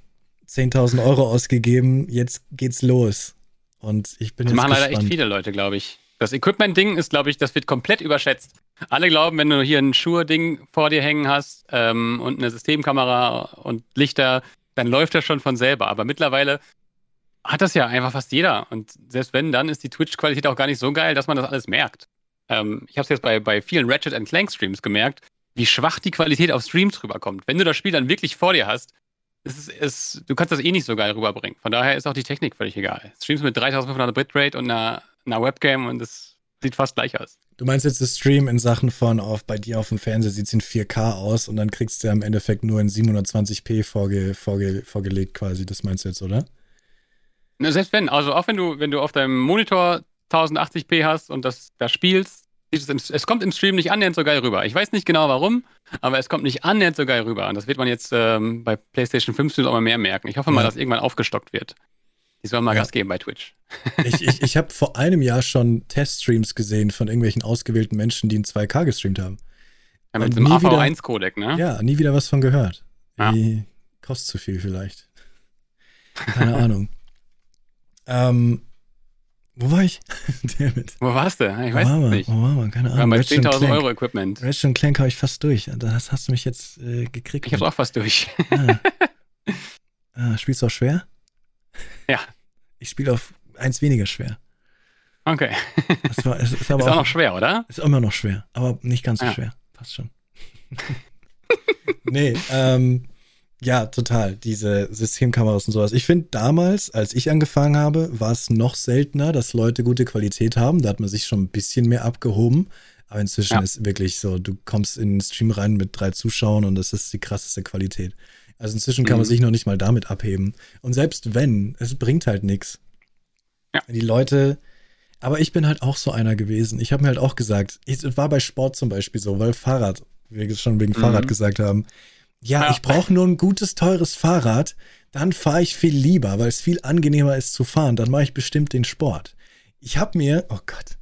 10.000 Euro ausgegeben, jetzt geht's los. Und ich bin das jetzt machen gespannt. leider echt viele Leute, glaube ich. Das Equipment-Ding ist, glaube ich, das wird komplett überschätzt. Alle glauben, wenn du hier ein Schuhe-Ding vor dir hängen hast ähm, und eine Systemkamera und Lichter, dann läuft das schon von selber. Aber mittlerweile hat das ja einfach fast jeder. Und selbst wenn, dann ist die Twitch-Qualität auch gar nicht so geil, dass man das alles merkt. Ähm, ich habe es jetzt bei, bei vielen Ratchet Clank Streams gemerkt, wie schwach die Qualität auf Streams rüberkommt. Wenn du das Spiel dann wirklich vor dir hast, ist ist, du kannst das eh nicht so geil rüberbringen. Von daher ist auch die Technik völlig egal. Streams mit 3500 Bitrate und einer, einer Webcam und das sieht fast gleich aus. Du meinst jetzt das Stream in Sachen von auf bei dir auf dem Fernseher sieht es in 4K aus und dann kriegst du im Endeffekt nur in 720p vorge, vorge, vorgelegt quasi. Das meinst du jetzt, oder? Na, selbst wenn, also auch wenn du, wenn du auf deinem Monitor 1080p hast und das da spielst, es, im, es, kommt im Stream nicht annähernd so geil rüber. Ich weiß nicht genau warum, aber es kommt nicht annähernd so geil rüber. Und das wird man jetzt ähm, bei PlayStation 5 auch mal mehr merken. Ich hoffe mal, ja. dass irgendwann aufgestockt wird. Die sollen mal ja. Gas geben bei Twitch. Ich, ich, ich habe vor einem Jahr schon Teststreams gesehen von irgendwelchen ausgewählten Menschen, die in 2K gestreamt haben. Ja, mit dem AV1-Codec, ne? Ja, nie wieder was von gehört. Ja. kostet zu viel vielleicht. Keine Ahnung. Ähm, wo war ich? Wo warst du? Ich weiß wo nicht. Wo war man? Keine Ahnung. bei 10.000 Euro Equipment. Ratchet Clank habe ich fast durch. Das hast du mich jetzt äh, gekriegt. Ich habe auch fast durch. Ah. ah, spielst du auch schwer? Ja. Ich spiele auf eins weniger schwer. Okay. Das war, es, ist, aber ist auch, auch, noch schwer, oder? Ist immer noch schwer, aber nicht ganz so ja. schwer. Passt schon. nee, ähm, ja, total. Diese Systemkameras und sowas. Ich finde, damals, als ich angefangen habe, war es noch seltener, dass Leute gute Qualität haben. Da hat man sich schon ein bisschen mehr abgehoben. Aber inzwischen ja. ist wirklich so, du kommst in den Stream rein mit drei Zuschauern und das ist die krasseste Qualität. Also inzwischen kann man mhm. sich noch nicht mal damit abheben. Und selbst wenn, es bringt halt nichts. Ja. Die Leute, aber ich bin halt auch so einer gewesen. Ich habe mir halt auch gesagt, es war bei Sport zum Beispiel so, weil Fahrrad, wie wir schon wegen mhm. Fahrrad gesagt haben, ja, ja. ich brauche nur ein gutes, teures Fahrrad, dann fahre ich viel lieber, weil es viel angenehmer ist zu fahren. Dann mache ich bestimmt den Sport. Ich habe mir, oh Gott,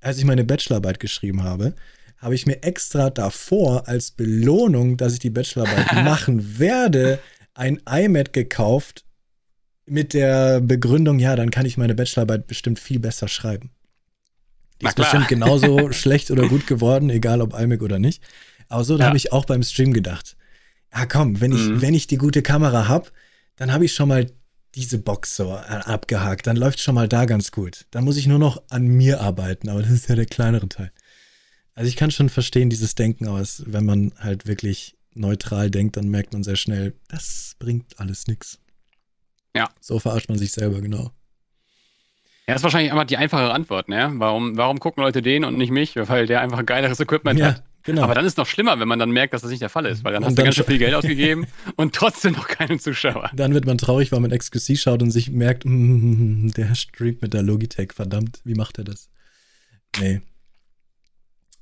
als ich meine Bachelorarbeit geschrieben habe, habe ich mir extra davor als Belohnung, dass ich die Bachelorarbeit machen werde, ein iMac gekauft mit der Begründung, ja, dann kann ich meine Bachelorarbeit bestimmt viel besser schreiben. Die ist bestimmt genauso schlecht oder gut geworden, egal ob iMac oder nicht. Aber so, da ja. habe ich auch beim Stream gedacht. Ja, komm, wenn ich, mhm. wenn ich die gute Kamera habe, dann habe ich schon mal diese Box so abgehakt. Dann läuft schon mal da ganz gut. Dann muss ich nur noch an mir arbeiten, aber das ist ja der kleinere Teil. Also ich kann schon verstehen, dieses Denken, aber es, wenn man halt wirklich neutral denkt, dann merkt man sehr schnell, das bringt alles nichts. Ja. So verarscht man sich selber, genau. Ja, das ist wahrscheinlich einfach die einfache Antwort, ne? Warum, warum gucken Leute den und nicht mich? Weil der einfach ein geileres Equipment ja, hat. Genau. Aber dann ist es noch schlimmer, wenn man dann merkt, dass das nicht der Fall ist, weil dann und hast dann du ganz schön viel Geld ausgegeben und trotzdem noch keinen Zuschauer. Dann wird man traurig, weil man XQC schaut und sich merkt, mm, der streamt mit der Logitech, verdammt, wie macht er das? Nee,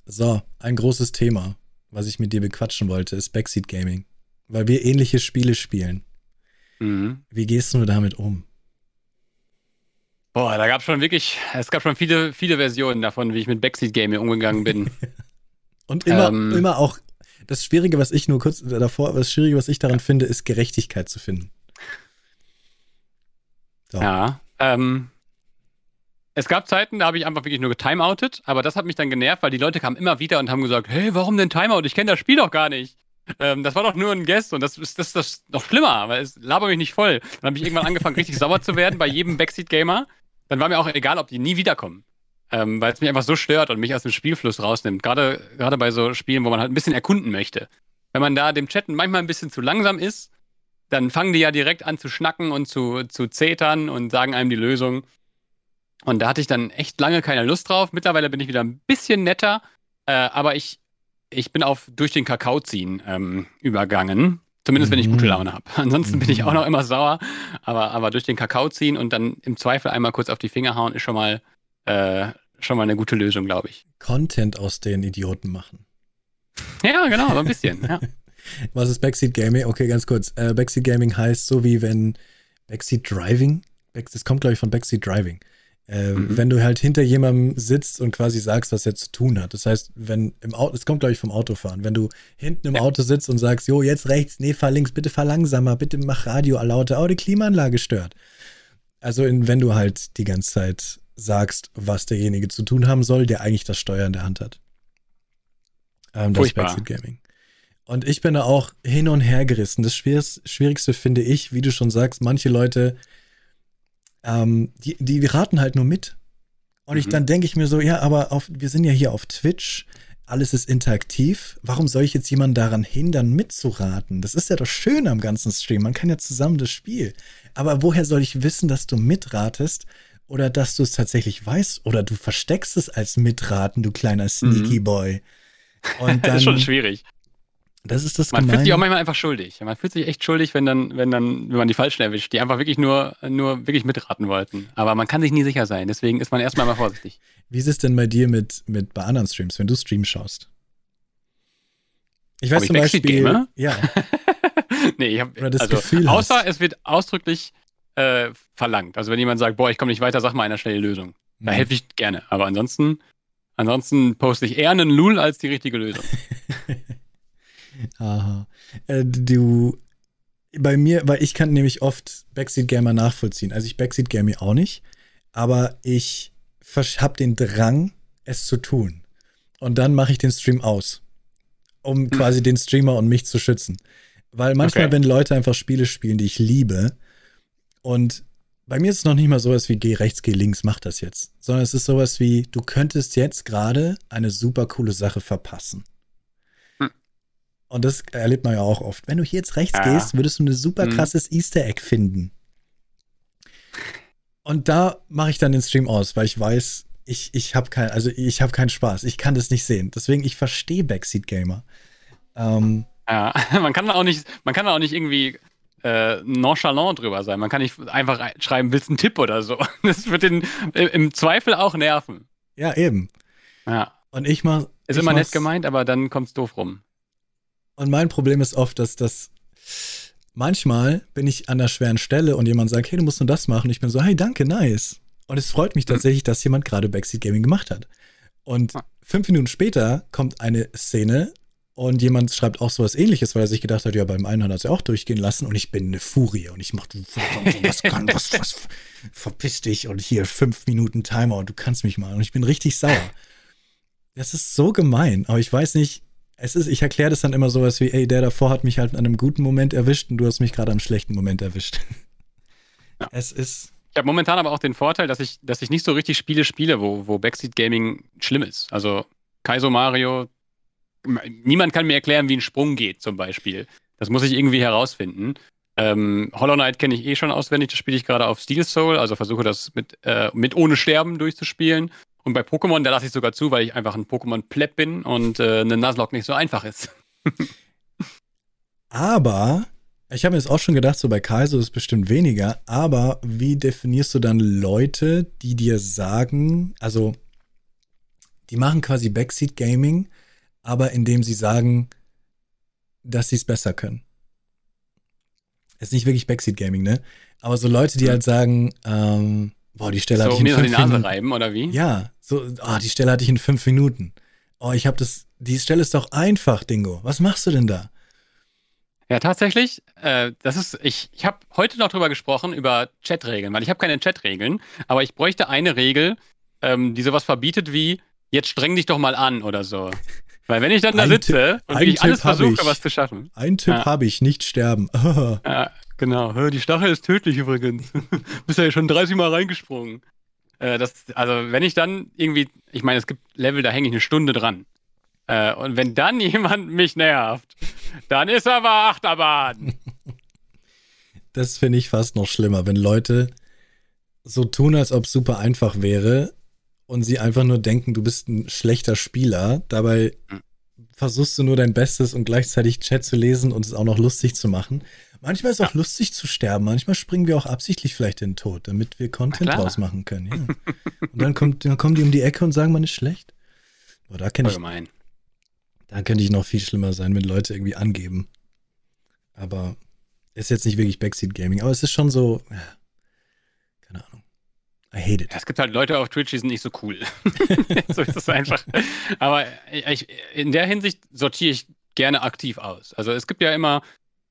so, ein großes Thema, was ich mit dir bequatschen wollte, ist Backseat Gaming. Weil wir ähnliche Spiele spielen. Mhm. Wie gehst du damit um? Boah, da gab es schon wirklich, es gab schon viele, viele Versionen davon, wie ich mit Backseat Gaming umgegangen bin. Und immer, ähm, immer auch, das Schwierige, was ich nur kurz davor, das Schwierige, was ich daran finde, ist Gerechtigkeit zu finden. So. Ja, ähm, es gab Zeiten, da habe ich einfach wirklich nur getimeoutet, aber das hat mich dann genervt, weil die Leute kamen immer wieder und haben gesagt, hey, warum denn Timeout? Ich kenne das Spiel doch gar nicht. Ähm, das war doch nur ein Guest und das ist das, das noch schlimmer, weil es labert mich nicht voll. Dann habe ich irgendwann angefangen, richtig sauer zu werden bei jedem Backseat-Gamer. Dann war mir auch egal, ob die nie wiederkommen. Ähm, weil es mich einfach so stört und mich aus dem Spielfluss rausnimmt. Gerade, gerade bei so Spielen, wo man halt ein bisschen erkunden möchte. Wenn man da dem Chatten manchmal ein bisschen zu langsam ist, dann fangen die ja direkt an zu schnacken und zu, zu zetern und sagen einem die Lösung. Und da hatte ich dann echt lange keine Lust drauf. Mittlerweile bin ich wieder ein bisschen netter, äh, aber ich, ich bin auf durch den Kakao ziehen ähm, übergangen. Zumindest wenn ich gute mhm. Laune habe. Ansonsten bin ich auch noch immer sauer. Aber, aber durch den Kakao ziehen und dann im Zweifel einmal kurz auf die Finger hauen, ist schon mal, äh, schon mal eine gute Lösung, glaube ich. Content aus den Idioten machen. Ja, genau, so ein bisschen. ja. Was ist Backseat Gaming? Okay, ganz kurz. Äh, Backseat Gaming heißt so wie wenn Backseat Driving, das kommt glaube ich von Backseat Driving. Äh, mhm. Wenn du halt hinter jemandem sitzt und quasi sagst, was er zu tun hat. Das heißt, wenn im Auto, es kommt glaube ich vom Autofahren, wenn du hinten im ja. Auto sitzt und sagst, jo, jetzt rechts, nee, fahr links, bitte fahr langsamer, bitte mach Radio lauter, oh, die Klimaanlage stört. Also in, wenn du halt die ganze Zeit sagst, was derjenige zu tun haben soll, der eigentlich das Steuer in der Hand hat. Ähm, das Furchtbar. ist Backseat Gaming. Und ich bin da auch hin und her gerissen. Das Schwierigste finde ich, wie du schon sagst, manche Leute, ähm, die, die raten halt nur mit. Und mhm. ich dann denke ich mir so, ja, aber auf, wir sind ja hier auf Twitch, alles ist interaktiv. Warum soll ich jetzt jemanden daran hindern, mitzuraten? Das ist ja doch schön am ganzen Stream. Man kann ja zusammen das Spiel. Aber woher soll ich wissen, dass du mitratest oder dass du es tatsächlich weißt oder du versteckst es als Mitraten, du kleiner Sneaky mhm. Boy? Und dann, das ist schon schwierig. Das ist das Man Gemeine. fühlt sich auch manchmal einfach schuldig. Man fühlt sich echt schuldig, wenn dann, wenn dann, wenn man die Falschen erwischt, die einfach wirklich nur, nur wirklich mitraten wollten. Aber man kann sich nie sicher sein. Deswegen ist man erstmal mal vorsichtig. Wie ist es denn bei dir mit, mit bei anderen Streams, wenn du Streams schaust? Ich weiß Ob zum ich Beispiel. Gamer? Ja. nee, ich habe das also, Gefühl. Außer hast. es wird ausdrücklich äh, verlangt. Also wenn jemand sagt, boah, ich komme nicht weiter, sag mal einer schnelle Lösung. Da mhm. helfe ich gerne. Aber ansonsten, ansonsten poste ich eher einen Lul als die richtige Lösung. Aha. Äh, du, bei mir, weil ich kann nämlich oft Backseat Gamer nachvollziehen. Also ich Backseat Gamer auch nicht, aber ich habe den Drang, es zu tun. Und dann mache ich den Stream aus, um hm. quasi den Streamer und mich zu schützen. Weil manchmal, okay. wenn Leute einfach Spiele spielen, die ich liebe, und bei mir ist es noch nicht mal sowas wie geh rechts, geh links, mach das jetzt. Sondern es ist sowas wie, du könntest jetzt gerade eine super coole Sache verpassen. Und das erlebt man ja auch oft. Wenn du hier jetzt rechts ja. gehst, würdest du ein super mhm. krasses mhm. Easter Egg finden. Und da mache ich dann den Stream aus, weil ich weiß, ich, ich habe kein, also ich habe keinen Spaß. Ich kann das nicht sehen. Deswegen, ich verstehe Backseat Gamer. Ähm, ja, man kann auch nicht, man kann auch nicht irgendwie äh, nonchalant drüber sein. Man kann nicht einfach schreiben, willst du einen Tipp oder so. Das wird den im Zweifel auch nerven. Ja, eben. Ja. Und ich mach. Ist immer nett gemeint, aber dann kommt's doof rum. Und mein Problem ist oft, dass das manchmal bin ich an einer schweren Stelle und jemand sagt, hey, du musst nur das machen. Und ich bin so, hey, danke, nice. Und es freut mich hm. tatsächlich, dass jemand gerade Backseat Gaming gemacht hat. Und fünf Minuten später kommt eine Szene und jemand schreibt auch sowas ähnliches, weil er sich gedacht hat, ja, beim einen hat er es ja auch durchgehen lassen und ich bin eine Furie und ich mach, was kann, was, was, verpiss dich und hier fünf Minuten Timer und du kannst mich mal und ich bin richtig sauer. Das ist so gemein, aber ich weiß nicht, es ist, ich erkläre das dann immer sowas wie, ey, der davor hat mich halt an einem guten Moment erwischt und du hast mich gerade am schlechten Moment erwischt. Ja. Es ist. Ich habe momentan aber auch den Vorteil, dass ich, dass ich nicht so richtig Spiele spiele, wo, wo Backseat Gaming schlimm ist. Also Kaizo Mario, niemand kann mir erklären, wie ein Sprung geht, zum Beispiel. Das muss ich irgendwie herausfinden. Ähm, Hollow Knight kenne ich eh schon auswendig, das spiele ich gerade auf Steel Soul, also versuche das mit, äh, mit ohne Sterben durchzuspielen. Und bei Pokémon, da lasse ich sogar zu, weil ich einfach ein Pokémon-Pleb bin und äh, eine Nuzlocke nicht so einfach ist. aber, ich habe mir jetzt auch schon gedacht, so bei Kaizo ist es bestimmt weniger, aber wie definierst du dann Leute, die dir sagen, also die machen quasi Backseat Gaming, aber indem sie sagen, dass sie es besser können. Ist nicht wirklich Backseat Gaming, ne? Aber so Leute, die halt sagen, ähm, boah, die Stelle so, hatte ich in fünf so die Nase reiben, oder wie? Ja, so, oh, die Stelle hatte ich in fünf Minuten. Oh, ich habe das, die Stelle ist doch einfach, Dingo. Was machst du denn da? Ja, tatsächlich. Äh, das ist, ich, ich habe heute noch drüber gesprochen, über Chatregeln, weil ich habe keine Chatregeln, aber ich bräuchte eine Regel, ähm, die sowas verbietet wie, jetzt streng dich doch mal an oder so. Weil wenn ich dann da ein sitze Tipp, und wirklich alles versuche, was zu schaffen. Ein Tipp ja. habe ich, nicht sterben. ja, genau. Die Stachel ist tödlich übrigens. Bist ja schon 30 Mal reingesprungen. Äh, das, also wenn ich dann irgendwie, ich meine, es gibt Level, da hänge ich eine Stunde dran. Äh, und wenn dann jemand mich nervt, dann ist aber Achterbahn. Das finde ich fast noch schlimmer, wenn Leute so tun, als ob es super einfach wäre und sie einfach nur denken, du bist ein schlechter Spieler. Dabei versuchst du nur dein Bestes und gleichzeitig Chat zu lesen und es auch noch lustig zu machen. Manchmal ist es auch lustig zu sterben. Manchmal springen wir auch absichtlich vielleicht in den Tod, damit wir Content draus machen können. Ja. Und dann, kommt, dann kommen die um die Ecke und sagen, man ist schlecht. Boah, da kenne ich. Allgemein. Da könnte ich noch viel schlimmer sein, wenn Leute irgendwie angeben. Aber ist jetzt nicht wirklich Backseat Gaming, aber es ist schon so, ja, keine Ahnung. I hate it. Ja, es gibt halt Leute auf Twitch, die sind nicht so cool. so ist es einfach. Aber ich, in der Hinsicht sortiere ich gerne aktiv aus. Also es gibt ja immer,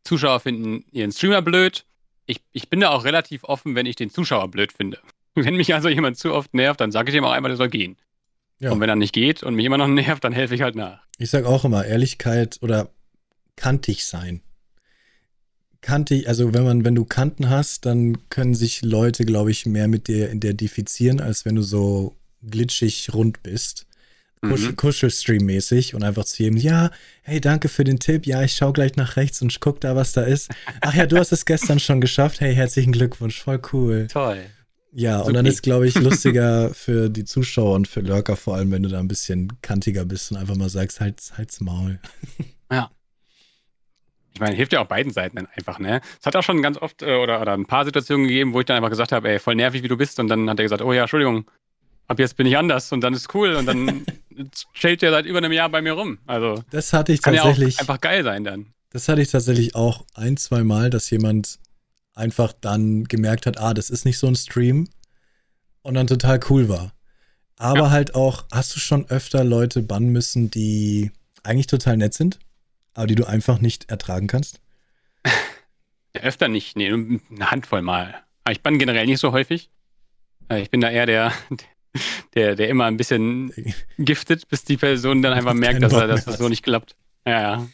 Zuschauer finden ihren Streamer blöd. Ich, ich bin da auch relativ offen, wenn ich den Zuschauer blöd finde. Wenn mich also jemand zu oft nervt, dann sage ich ihm auch einmal, der soll gehen. Ja. Und wenn er nicht geht und mich immer noch nervt, dann helfe ich halt nach. Ich sage auch immer, Ehrlichkeit oder kantig sein. Kantig, also wenn man, wenn du Kanten hast, dann können sich Leute, glaube ich, mehr mit dir identifizieren, als wenn du so glitschig rund bist. Kuschel, mhm. Kuschelstream-mäßig und einfach zu jedem, ja, hey, danke für den Tipp, ja, ich schaue gleich nach rechts und guck da, was da ist. Ach ja, du hast es gestern schon geschafft, hey, herzlichen Glückwunsch, voll cool. Toll. Ja, Super. und dann ist, glaube ich, lustiger für die Zuschauer und für Lurker vor allem, wenn du da ein bisschen kantiger bist und einfach mal sagst, halt, halt's Maul. Ja. Ich meine, hilft ja auch beiden Seiten dann einfach, ne? Es hat auch schon ganz oft äh, oder, oder ein paar Situationen gegeben, wo ich dann einfach gesagt habe, ey, voll nervig, wie du bist. Und dann hat er gesagt, oh ja, Entschuldigung, ab jetzt bin ich anders und dann ist cool und dann chillt er seit über einem Jahr bei mir rum. Also das hatte ich kann tatsächlich ja einfach geil sein dann. Das hatte ich tatsächlich auch ein, zwei Mal, dass jemand einfach dann gemerkt hat, ah, das ist nicht so ein Stream und dann total cool war. Aber ja. halt auch, hast du schon öfter Leute bannen müssen, die eigentlich total nett sind, aber die du einfach nicht ertragen kannst? Ja, öfter nicht, nee, eine Handvoll mal. Aber ich bann generell nicht so häufig. Äh, ich bin da eher der, der, der immer ein bisschen giftet, bis die Person dann einfach merkt, dass, er, dass das so nicht klappt. Ja, ja.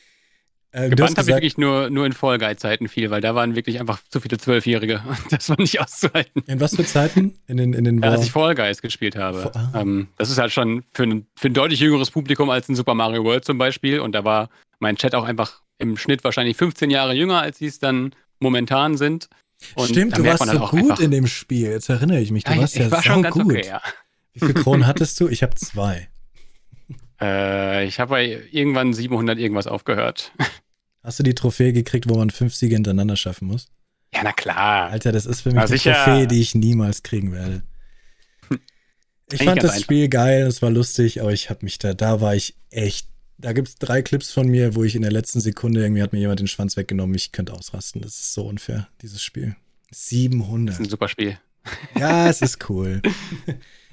Äh, Gebannt habe ich wirklich nur, nur in Fall Guy-Zeiten viel, weil da waren wirklich einfach zu viele Zwölfjährige. Das war nicht auszuhalten. In was für Zeiten? In den, in den ja, als ich Fall Guys gespielt habe. Ah. Ähm, das ist halt schon für ein, für ein deutlich jüngeres Publikum als in Super Mario World zum Beispiel. Und da war mein Chat auch einfach im Schnitt wahrscheinlich 15 Jahre jünger, als sie es dann momentan sind. Und Stimmt, du warst so gut in dem Spiel. Jetzt erinnere ich mich. Du ja, warst ja war schon ganz gut. Okay, ja. Wie viele Kronen hattest du? Ich habe zwei. Äh, ich habe bei irgendwann 700 irgendwas aufgehört. Hast du die Trophäe gekriegt, wo man fünf Siege hintereinander schaffen muss? Ja, na klar. Alter, das ist für mich die Trophäe, die ich niemals kriegen werde. Ich fand das einfach. Spiel geil, es war lustig, aber ich habe mich da, da war ich echt. Da gibt es drei Clips von mir, wo ich in der letzten Sekunde irgendwie hat mir jemand den Schwanz weggenommen. Ich könnte ausrasten. Das ist so unfair, dieses Spiel. 700. Das ist ein super Spiel. Ja, es ist cool.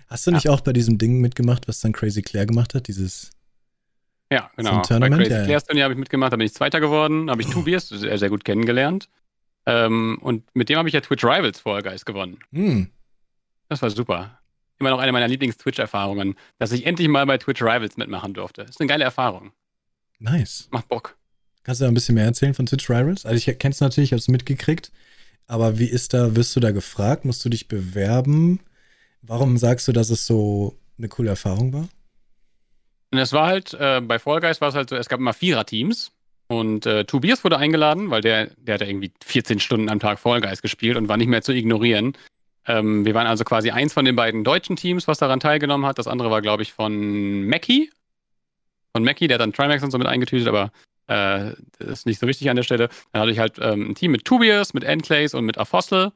Hast du nicht ja. auch bei diesem Ding mitgemacht, was dann Crazy Claire gemacht hat? Dieses. Ja, genau. So bei Crazy ja, Claire's Turnier habe ich mitgemacht, da bin ich Zweiter geworden, habe ich. Tobias sehr, sehr gut kennengelernt. Ähm, und mit dem habe ich ja Twitch Rivals Fall Guys gewonnen. Hm. Das war super. Immer noch eine meiner Lieblings-Twitch-Erfahrungen, dass ich endlich mal bei Twitch Rivals mitmachen durfte. Das ist eine geile Erfahrung. Nice. Macht Bock. Kannst du da ein bisschen mehr erzählen von Twitch Rivals? Also ich kenne es natürlich, ich habe es mitgekriegt. Aber wie ist da, wirst du da gefragt? Musst du dich bewerben? Warum sagst du, dass es so eine coole Erfahrung war? Und es war halt, äh, bei Fall Guys war es halt so, es gab immer Vierer-Teams. Und äh, Tobias wurde eingeladen, weil der, der hat irgendwie 14 Stunden am Tag Fall Guys gespielt und war nicht mehr zu ignorieren. Ähm, wir waren also quasi eins von den beiden deutschen Teams, was daran teilgenommen hat. Das andere war, glaube ich, von Mackie. Von Mackie, der hat dann Trimax und so mit eingetütet, aber äh, das ist nicht so wichtig an der Stelle. Dann hatte ich halt ähm, ein Team mit Tobias, mit Enclays und mit Apostle.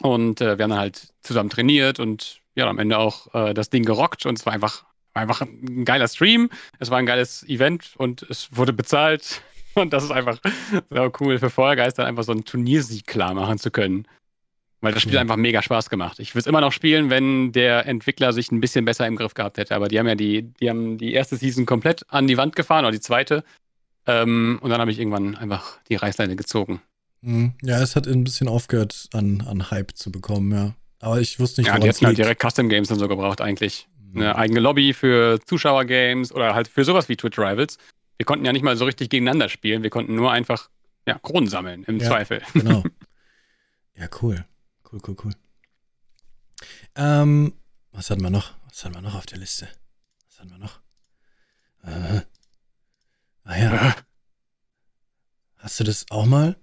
Und äh, wir haben dann halt zusammen trainiert und ja, am Ende auch äh, das Ding gerockt und es war einfach, einfach ein geiler Stream. Es war ein geiles Event und es wurde bezahlt. Und das ist einfach so cool für Feuergeist, dann einfach so einen Turniersieg klar machen zu können. Weil das Spiel ja. einfach mega Spaß gemacht. Ich würde es immer noch spielen, wenn der Entwickler sich ein bisschen besser im Griff gehabt hätte. Aber die haben ja die, die haben die erste Season komplett an die Wand gefahren oder die zweite. Ähm, und dann habe ich irgendwann einfach die Reißleine gezogen. Mhm. Ja, es hat ein bisschen aufgehört, an, an Hype zu bekommen, ja. Aber ich wusste nicht, Ja, die hätten halt direkt Custom Games dann so gebraucht, eigentlich. Mhm. Eine eigene Lobby für Zuschauer-Games oder halt für sowas wie Twitch Rivals. Wir konnten ja nicht mal so richtig gegeneinander spielen. Wir konnten nur einfach ja, Kronen sammeln, im ja, Zweifel. Genau. Ja, cool. Cool, cool, cool. Ähm, was hatten wir noch? Was hatten wir noch auf der Liste? Was hatten wir noch? Äh, ah ja. Hast du das auch mal?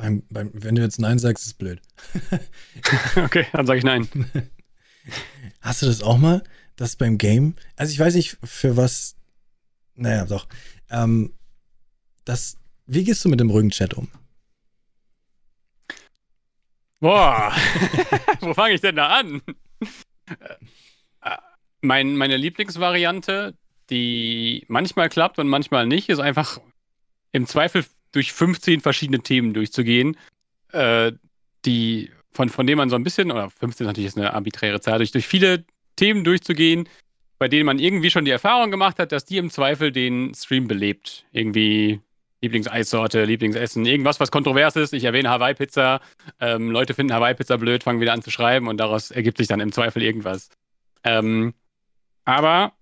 Beim, beim, wenn du jetzt Nein sagst, ist es blöd. okay, dann sage ich Nein. Hast du das auch mal, dass beim Game, also ich weiß nicht, für was, naja, doch, ähm, das, wie gehst du mit dem ruhigen Chat um? Boah, wo fange ich denn da an? Äh, mein, meine Lieblingsvariante, die manchmal klappt und manchmal nicht, ist einfach im Zweifel durch 15 verschiedene Themen durchzugehen, äh, die von, von denen man so ein bisschen, oder 15 natürlich ist eine arbiträre Zahl, durch, durch viele Themen durchzugehen, bei denen man irgendwie schon die Erfahrung gemacht hat, dass die im Zweifel den Stream belebt. Irgendwie Lieblingseissorte, Lieblingsessen, irgendwas, was kontrovers ist. Ich erwähne Hawaii-Pizza. Ähm, Leute finden Hawaii-Pizza blöd, fangen wieder an zu schreiben und daraus ergibt sich dann im Zweifel irgendwas. Ähm, aber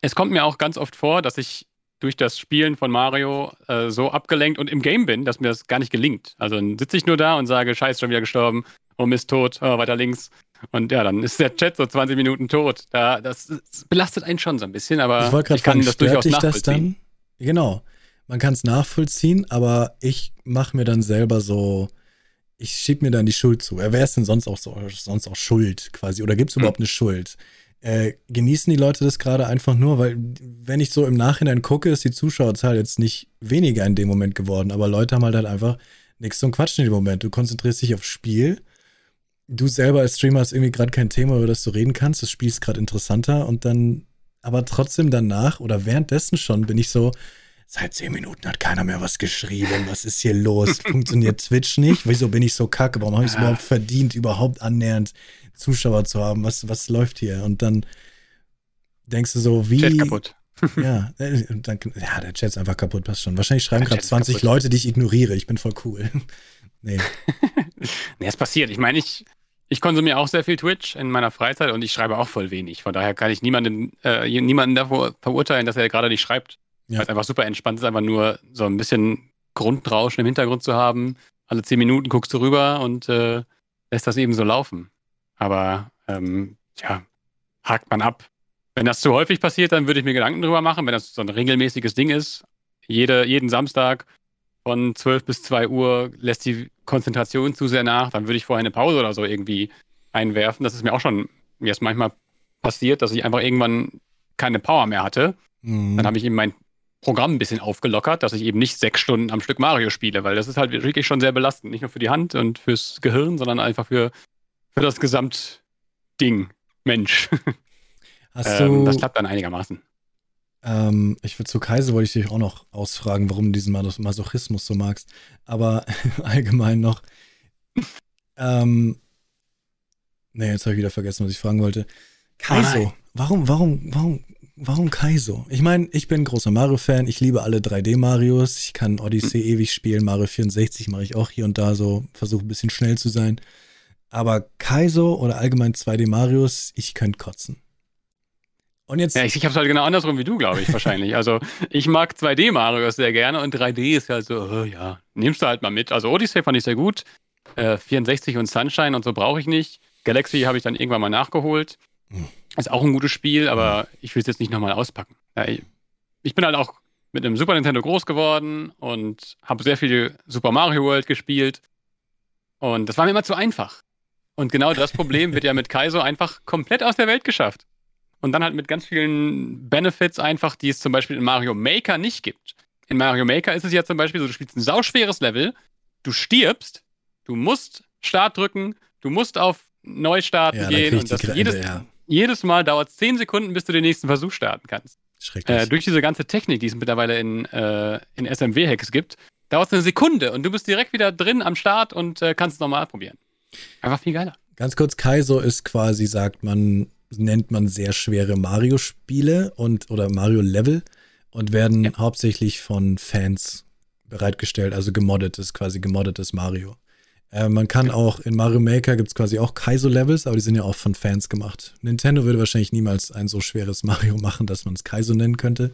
es kommt mir auch ganz oft vor, dass ich durch das Spielen von Mario äh, so abgelenkt und im Game bin, dass mir das gar nicht gelingt. Also dann sitze ich nur da und sage, scheiß, schon wieder gestorben, oh Mist, tot, oh, weiter links. Und ja, dann ist der Chat so 20 Minuten tot. Da, das, das belastet einen schon so ein bisschen, aber ich, ich kann das durchaus nachvollziehen. Das dann? Genau, man kann es nachvollziehen, aber ich mache mir dann selber so, ich schieb mir dann die Schuld zu. Wer ist denn sonst auch so, sonst auch schuld quasi? Oder gibt es hm. überhaupt eine Schuld? Äh, genießen die Leute das gerade einfach nur, weil wenn ich so im Nachhinein gucke, ist die Zuschauerzahl jetzt nicht weniger in dem Moment geworden, aber Leute haben halt, halt einfach nichts zum Quatschen in dem Moment. Du konzentrierst dich aufs Spiel. Du selber als Streamer hast irgendwie gerade kein Thema, über das du reden kannst. Das Spiel ist gerade interessanter und dann, aber trotzdem danach oder währenddessen schon bin ich so, seit zehn Minuten hat keiner mehr was geschrieben. Was ist hier los? Funktioniert Twitch nicht? Wieso bin ich so kacke? Warum habe ich es überhaupt verdient, überhaupt annähernd Zuschauer zu haben? Was, was läuft hier? Und dann denkst du so, wie. Chat kaputt. ja, äh, dann, ja, der Chat ist einfach kaputt, passt schon. Wahrscheinlich schreiben gerade 20 Leute, die ich ignoriere. Ich bin voll cool. nee. nee, es passiert. Ich meine, ich, ich konsumiere auch sehr viel Twitch in meiner Freizeit und ich schreibe auch voll wenig. Von daher kann ich niemanden, äh, niemanden davor verurteilen, dass er gerade nicht schreibt. Ja. Weil es einfach super entspannt ist, einfach nur so ein bisschen Grundrauschen im Hintergrund zu haben. Alle zehn Minuten guckst du rüber und äh, lässt das eben so laufen. Aber ähm, ja, hakt man ab. Wenn das zu häufig passiert, dann würde ich mir Gedanken drüber machen, wenn das so ein regelmäßiges Ding ist. Jede, jeden Samstag von 12 bis 2 Uhr lässt die Konzentration zu sehr nach, dann würde ich vorher eine Pause oder so irgendwie einwerfen. Das ist mir auch schon jetzt manchmal passiert, dass ich einfach irgendwann keine Power mehr hatte. Mhm. Dann habe ich eben mein Programm ein bisschen aufgelockert, dass ich eben nicht sechs Stunden am Stück Mario spiele, weil das ist halt wirklich schon sehr belastend. Nicht nur für die Hand und fürs Gehirn, sondern einfach für, für das Gesamtding, Mensch. Hast ähm, du, das klappt dann einigermaßen. Ähm, ich will zu Kaiser wollte ich dich auch noch ausfragen, warum du diesen Masochismus so magst. Aber allgemein noch. ähm, nee, jetzt habe ich wieder vergessen, was ich fragen wollte. Kaiso, warum, warum, warum Warum Kaizo? Ich meine, ich bin großer Mario-Fan. Ich liebe alle 3D-Marios. Ich kann Odyssey ewig spielen. Mario 64 mache ich auch hier und da so. Versuche ein bisschen schnell zu sein. Aber Kaizo oder allgemein 2D-Marios, ich könnte kotzen. Und jetzt. Ja, ich, ich habe es halt genau andersrum wie du, glaube ich, wahrscheinlich. Also, ich mag 2D-Marios sehr gerne und 3D ist ja so, oh, ja, nimmst du halt mal mit. Also, Odyssey fand ich sehr gut. Äh, 64 und Sunshine und so brauche ich nicht. Galaxy habe ich dann irgendwann mal nachgeholt. Hm. Ist auch ein gutes Spiel, aber ich will es jetzt nicht nochmal auspacken. Ja, ich bin halt auch mit einem Super Nintendo groß geworden und habe sehr viel Super Mario World gespielt. Und das war mir immer zu einfach. Und genau das Problem wird ja mit Kaizo einfach komplett aus der Welt geschafft. Und dann halt mit ganz vielen Benefits einfach, die es zum Beispiel in Mario Maker nicht gibt. In Mario Maker ist es ja zum Beispiel so, du spielst ein sauschweres Level, du stirbst, du musst Start drücken, du musst auf Neustarten ja, gehen und das jedes, ja jedes Mal dauert es 10 Sekunden, bis du den nächsten Versuch starten kannst. Schrecklich. Äh, durch diese ganze Technik, die es mittlerweile in, äh, in SMW-Hacks gibt, dauert es eine Sekunde und du bist direkt wieder drin am Start und äh, kannst es nochmal probieren. Einfach viel geiler. Ganz kurz, Kaizo ist quasi, sagt man, nennt man sehr schwere Mario-Spiele und oder Mario-Level und werden ja. hauptsächlich von Fans bereitgestellt, also gemoddetes, quasi gemoddetes Mario. Äh, man kann genau. auch, in Mario Maker gibt es quasi auch Kaizo-Levels, aber die sind ja auch von Fans gemacht. Nintendo würde wahrscheinlich niemals ein so schweres Mario machen, dass man es Kaizo nennen könnte.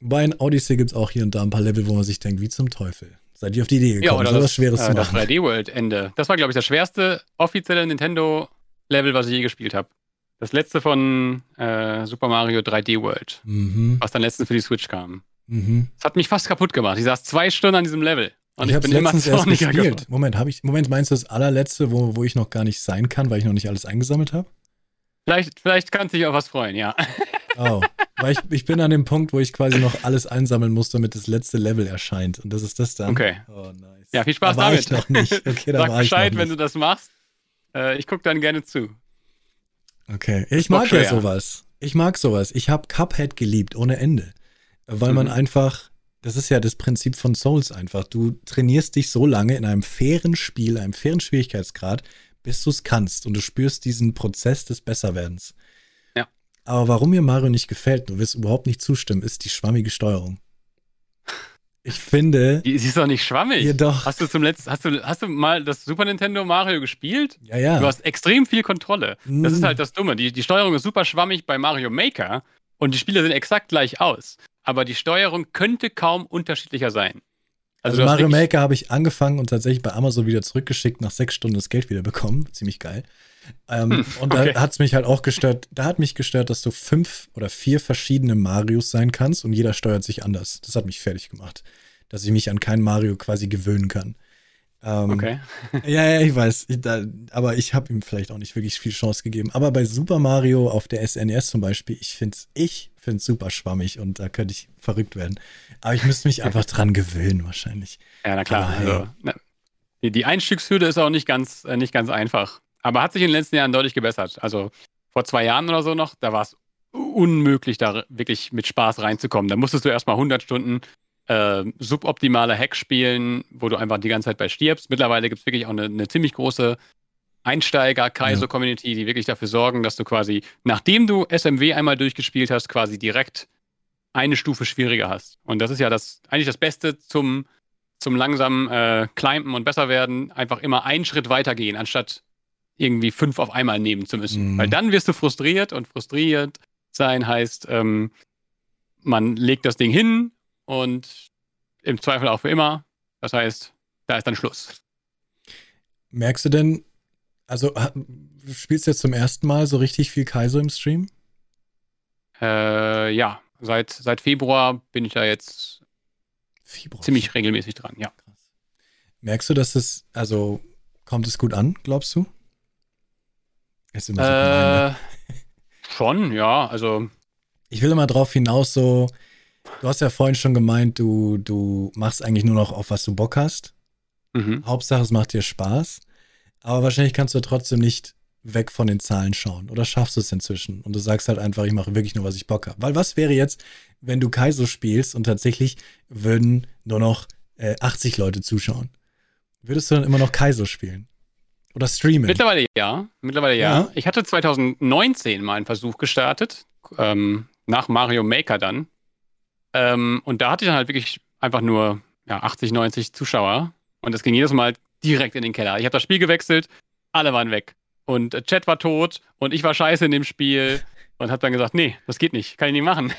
Bei Odyssey gibt es auch hier und da ein paar Level, wo man sich denkt, wie zum Teufel. Seid ihr auf die Idee gekommen, ja, oder so das, was Schweres äh, zu machen? Das 3D-World-Ende. Das war, glaube ich, das schwerste offizielle Nintendo-Level, was ich je gespielt habe. Das letzte von äh, Super Mario 3D World, mhm. was dann letztens für die Switch kam. Mhm. Das hat mich fast kaputt gemacht. Ich saß zwei Stunden an diesem Level. Und ich, ich bin letztens erst gespielt. Geworden. Moment, habe ich, Moment, meinst du das allerletzte, wo, wo ich noch gar nicht sein kann, weil ich noch nicht alles eingesammelt habe? Vielleicht, vielleicht kannst du dich auf was freuen, ja. Oh, weil ich, ich bin an dem Punkt, wo ich quasi noch alles einsammeln muss, damit das letzte Level erscheint. Und das ist das dann. Okay. Oh, nice. Ja, viel Spaß da war damit. Ich noch nicht. Okay, da Sag war ich Bescheid, noch wenn du das machst. Äh, ich gucke dann gerne zu. Okay, ich mag ja sowas. Ich mag sowas. Ich habe Cuphead geliebt, ohne Ende. Weil man Mhm. einfach, das ist ja das Prinzip von Souls einfach. Du trainierst dich so lange in einem fairen Spiel, einem fairen Schwierigkeitsgrad, bis du es kannst und du spürst diesen Prozess des Besserwerdens. Aber warum mir Mario nicht gefällt, du wirst überhaupt nicht zustimmen, ist die schwammige Steuerung. Ich finde, Die, sie ist doch nicht schwammig. jedoch, Hast du zum letzten, hast du, hast du mal das Super Nintendo Mario gespielt? ja, ja. Du hast extrem viel Kontrolle. Das Mm. ist halt das Dumme. Die, die Steuerung ist super schwammig bei Mario Maker und die Spiele sehen exakt gleich aus. Aber die Steuerung könnte kaum unterschiedlicher sein. Also, hast Mario Maker habe ich angefangen und tatsächlich bei Amazon wieder zurückgeschickt, nach sechs Stunden das Geld wieder bekommen. Ziemlich geil. Ähm, Hm, und da okay. hat es mich halt auch gestört, da hat mich gestört, dass du fünf oder vier verschiedene Marios sein kannst und jeder steuert sich anders. Das hat mich fertig gemacht. Dass ich mich an kein Mario quasi gewöhnen kann. Ähm, Okay. Ja, ja, ich weiß. Ich, da, aber ich habe ihm vielleicht auch nicht wirklich viel Chance gegeben. Aber bei Super Mario auf der SNES zum Beispiel, ich finde es ich find's super schwammig und da könnte ich verrückt werden. Aber ich müsste mich einfach dran gewöhnen, wahrscheinlich. Ja, na klar. Aber. Also, na, die, die Einstiegshürde ist auch nicht ganz, äh, nicht ganz einfach. Aber hat sich in den letzten Jahren deutlich gebessert. Also vor zwei Jahren oder so noch, da war es unmöglich, da wirklich mit Spaß reinzukommen. Da musstest du erstmal 100 Stunden äh, suboptimale Hack spielen, wo du einfach die ganze Zeit bei stirbst. Mittlerweile gibt es wirklich auch eine, eine ziemlich große Einsteiger-Kaizo-Community, die wirklich dafür sorgen, dass du quasi, nachdem du SMW einmal durchgespielt hast, quasi direkt eine Stufe schwieriger hast. Und das ist ja das eigentlich das Beste zum, zum langsamen äh, Climben und besser werden, einfach immer einen Schritt weiter gehen, anstatt irgendwie fünf auf einmal nehmen zu müssen. Mhm. Weil dann wirst du frustriert und frustriert sein heißt, ähm, man legt das Ding hin und im Zweifel auch für immer. Das heißt, da ist dann Schluss. Merkst du denn, also ha- du spielst jetzt zum ersten Mal so richtig viel Kaiser im Stream? Äh, ja, seit, seit Februar bin ich da jetzt Februar. ziemlich regelmäßig dran, ja. Merkst du, dass es, also kommt es gut an, glaubst du? Ist immer so gemein, ne? Äh, schon, ja, also Ich will immer drauf hinaus, so, du hast ja vorhin schon gemeint, du, du machst eigentlich nur noch auf was du Bock hast. mhm. Hauptsache, es macht dir Spaß. Aber wahrscheinlich kannst du trotzdem nicht weg von den Zahlen schauen. Oder schaffst du es inzwischen? Und du sagst halt einfach, ich mache wirklich nur, was ich Bock habe. Weil was wäre jetzt, wenn du Kaizo spielst und tatsächlich würden nur noch äh, 80 Leute zuschauen? Würdest du dann immer noch Kaizo spielen? Oder streamen? Mittlerweile ja. Mittlerweile ja. Ja. Ich hatte 2019 mal einen Versuch gestartet, ähm, nach Mario Maker dann. Ähm, und da hatte ich dann halt wirklich einfach nur ja, 80, 90 Zuschauer. Und das ging jedes Mal direkt in den Keller. Ich habe das Spiel gewechselt, alle waren weg. Und äh, Chat war tot und ich war scheiße in dem Spiel. Und habe dann gesagt, nee, das geht nicht, kann ich nicht machen.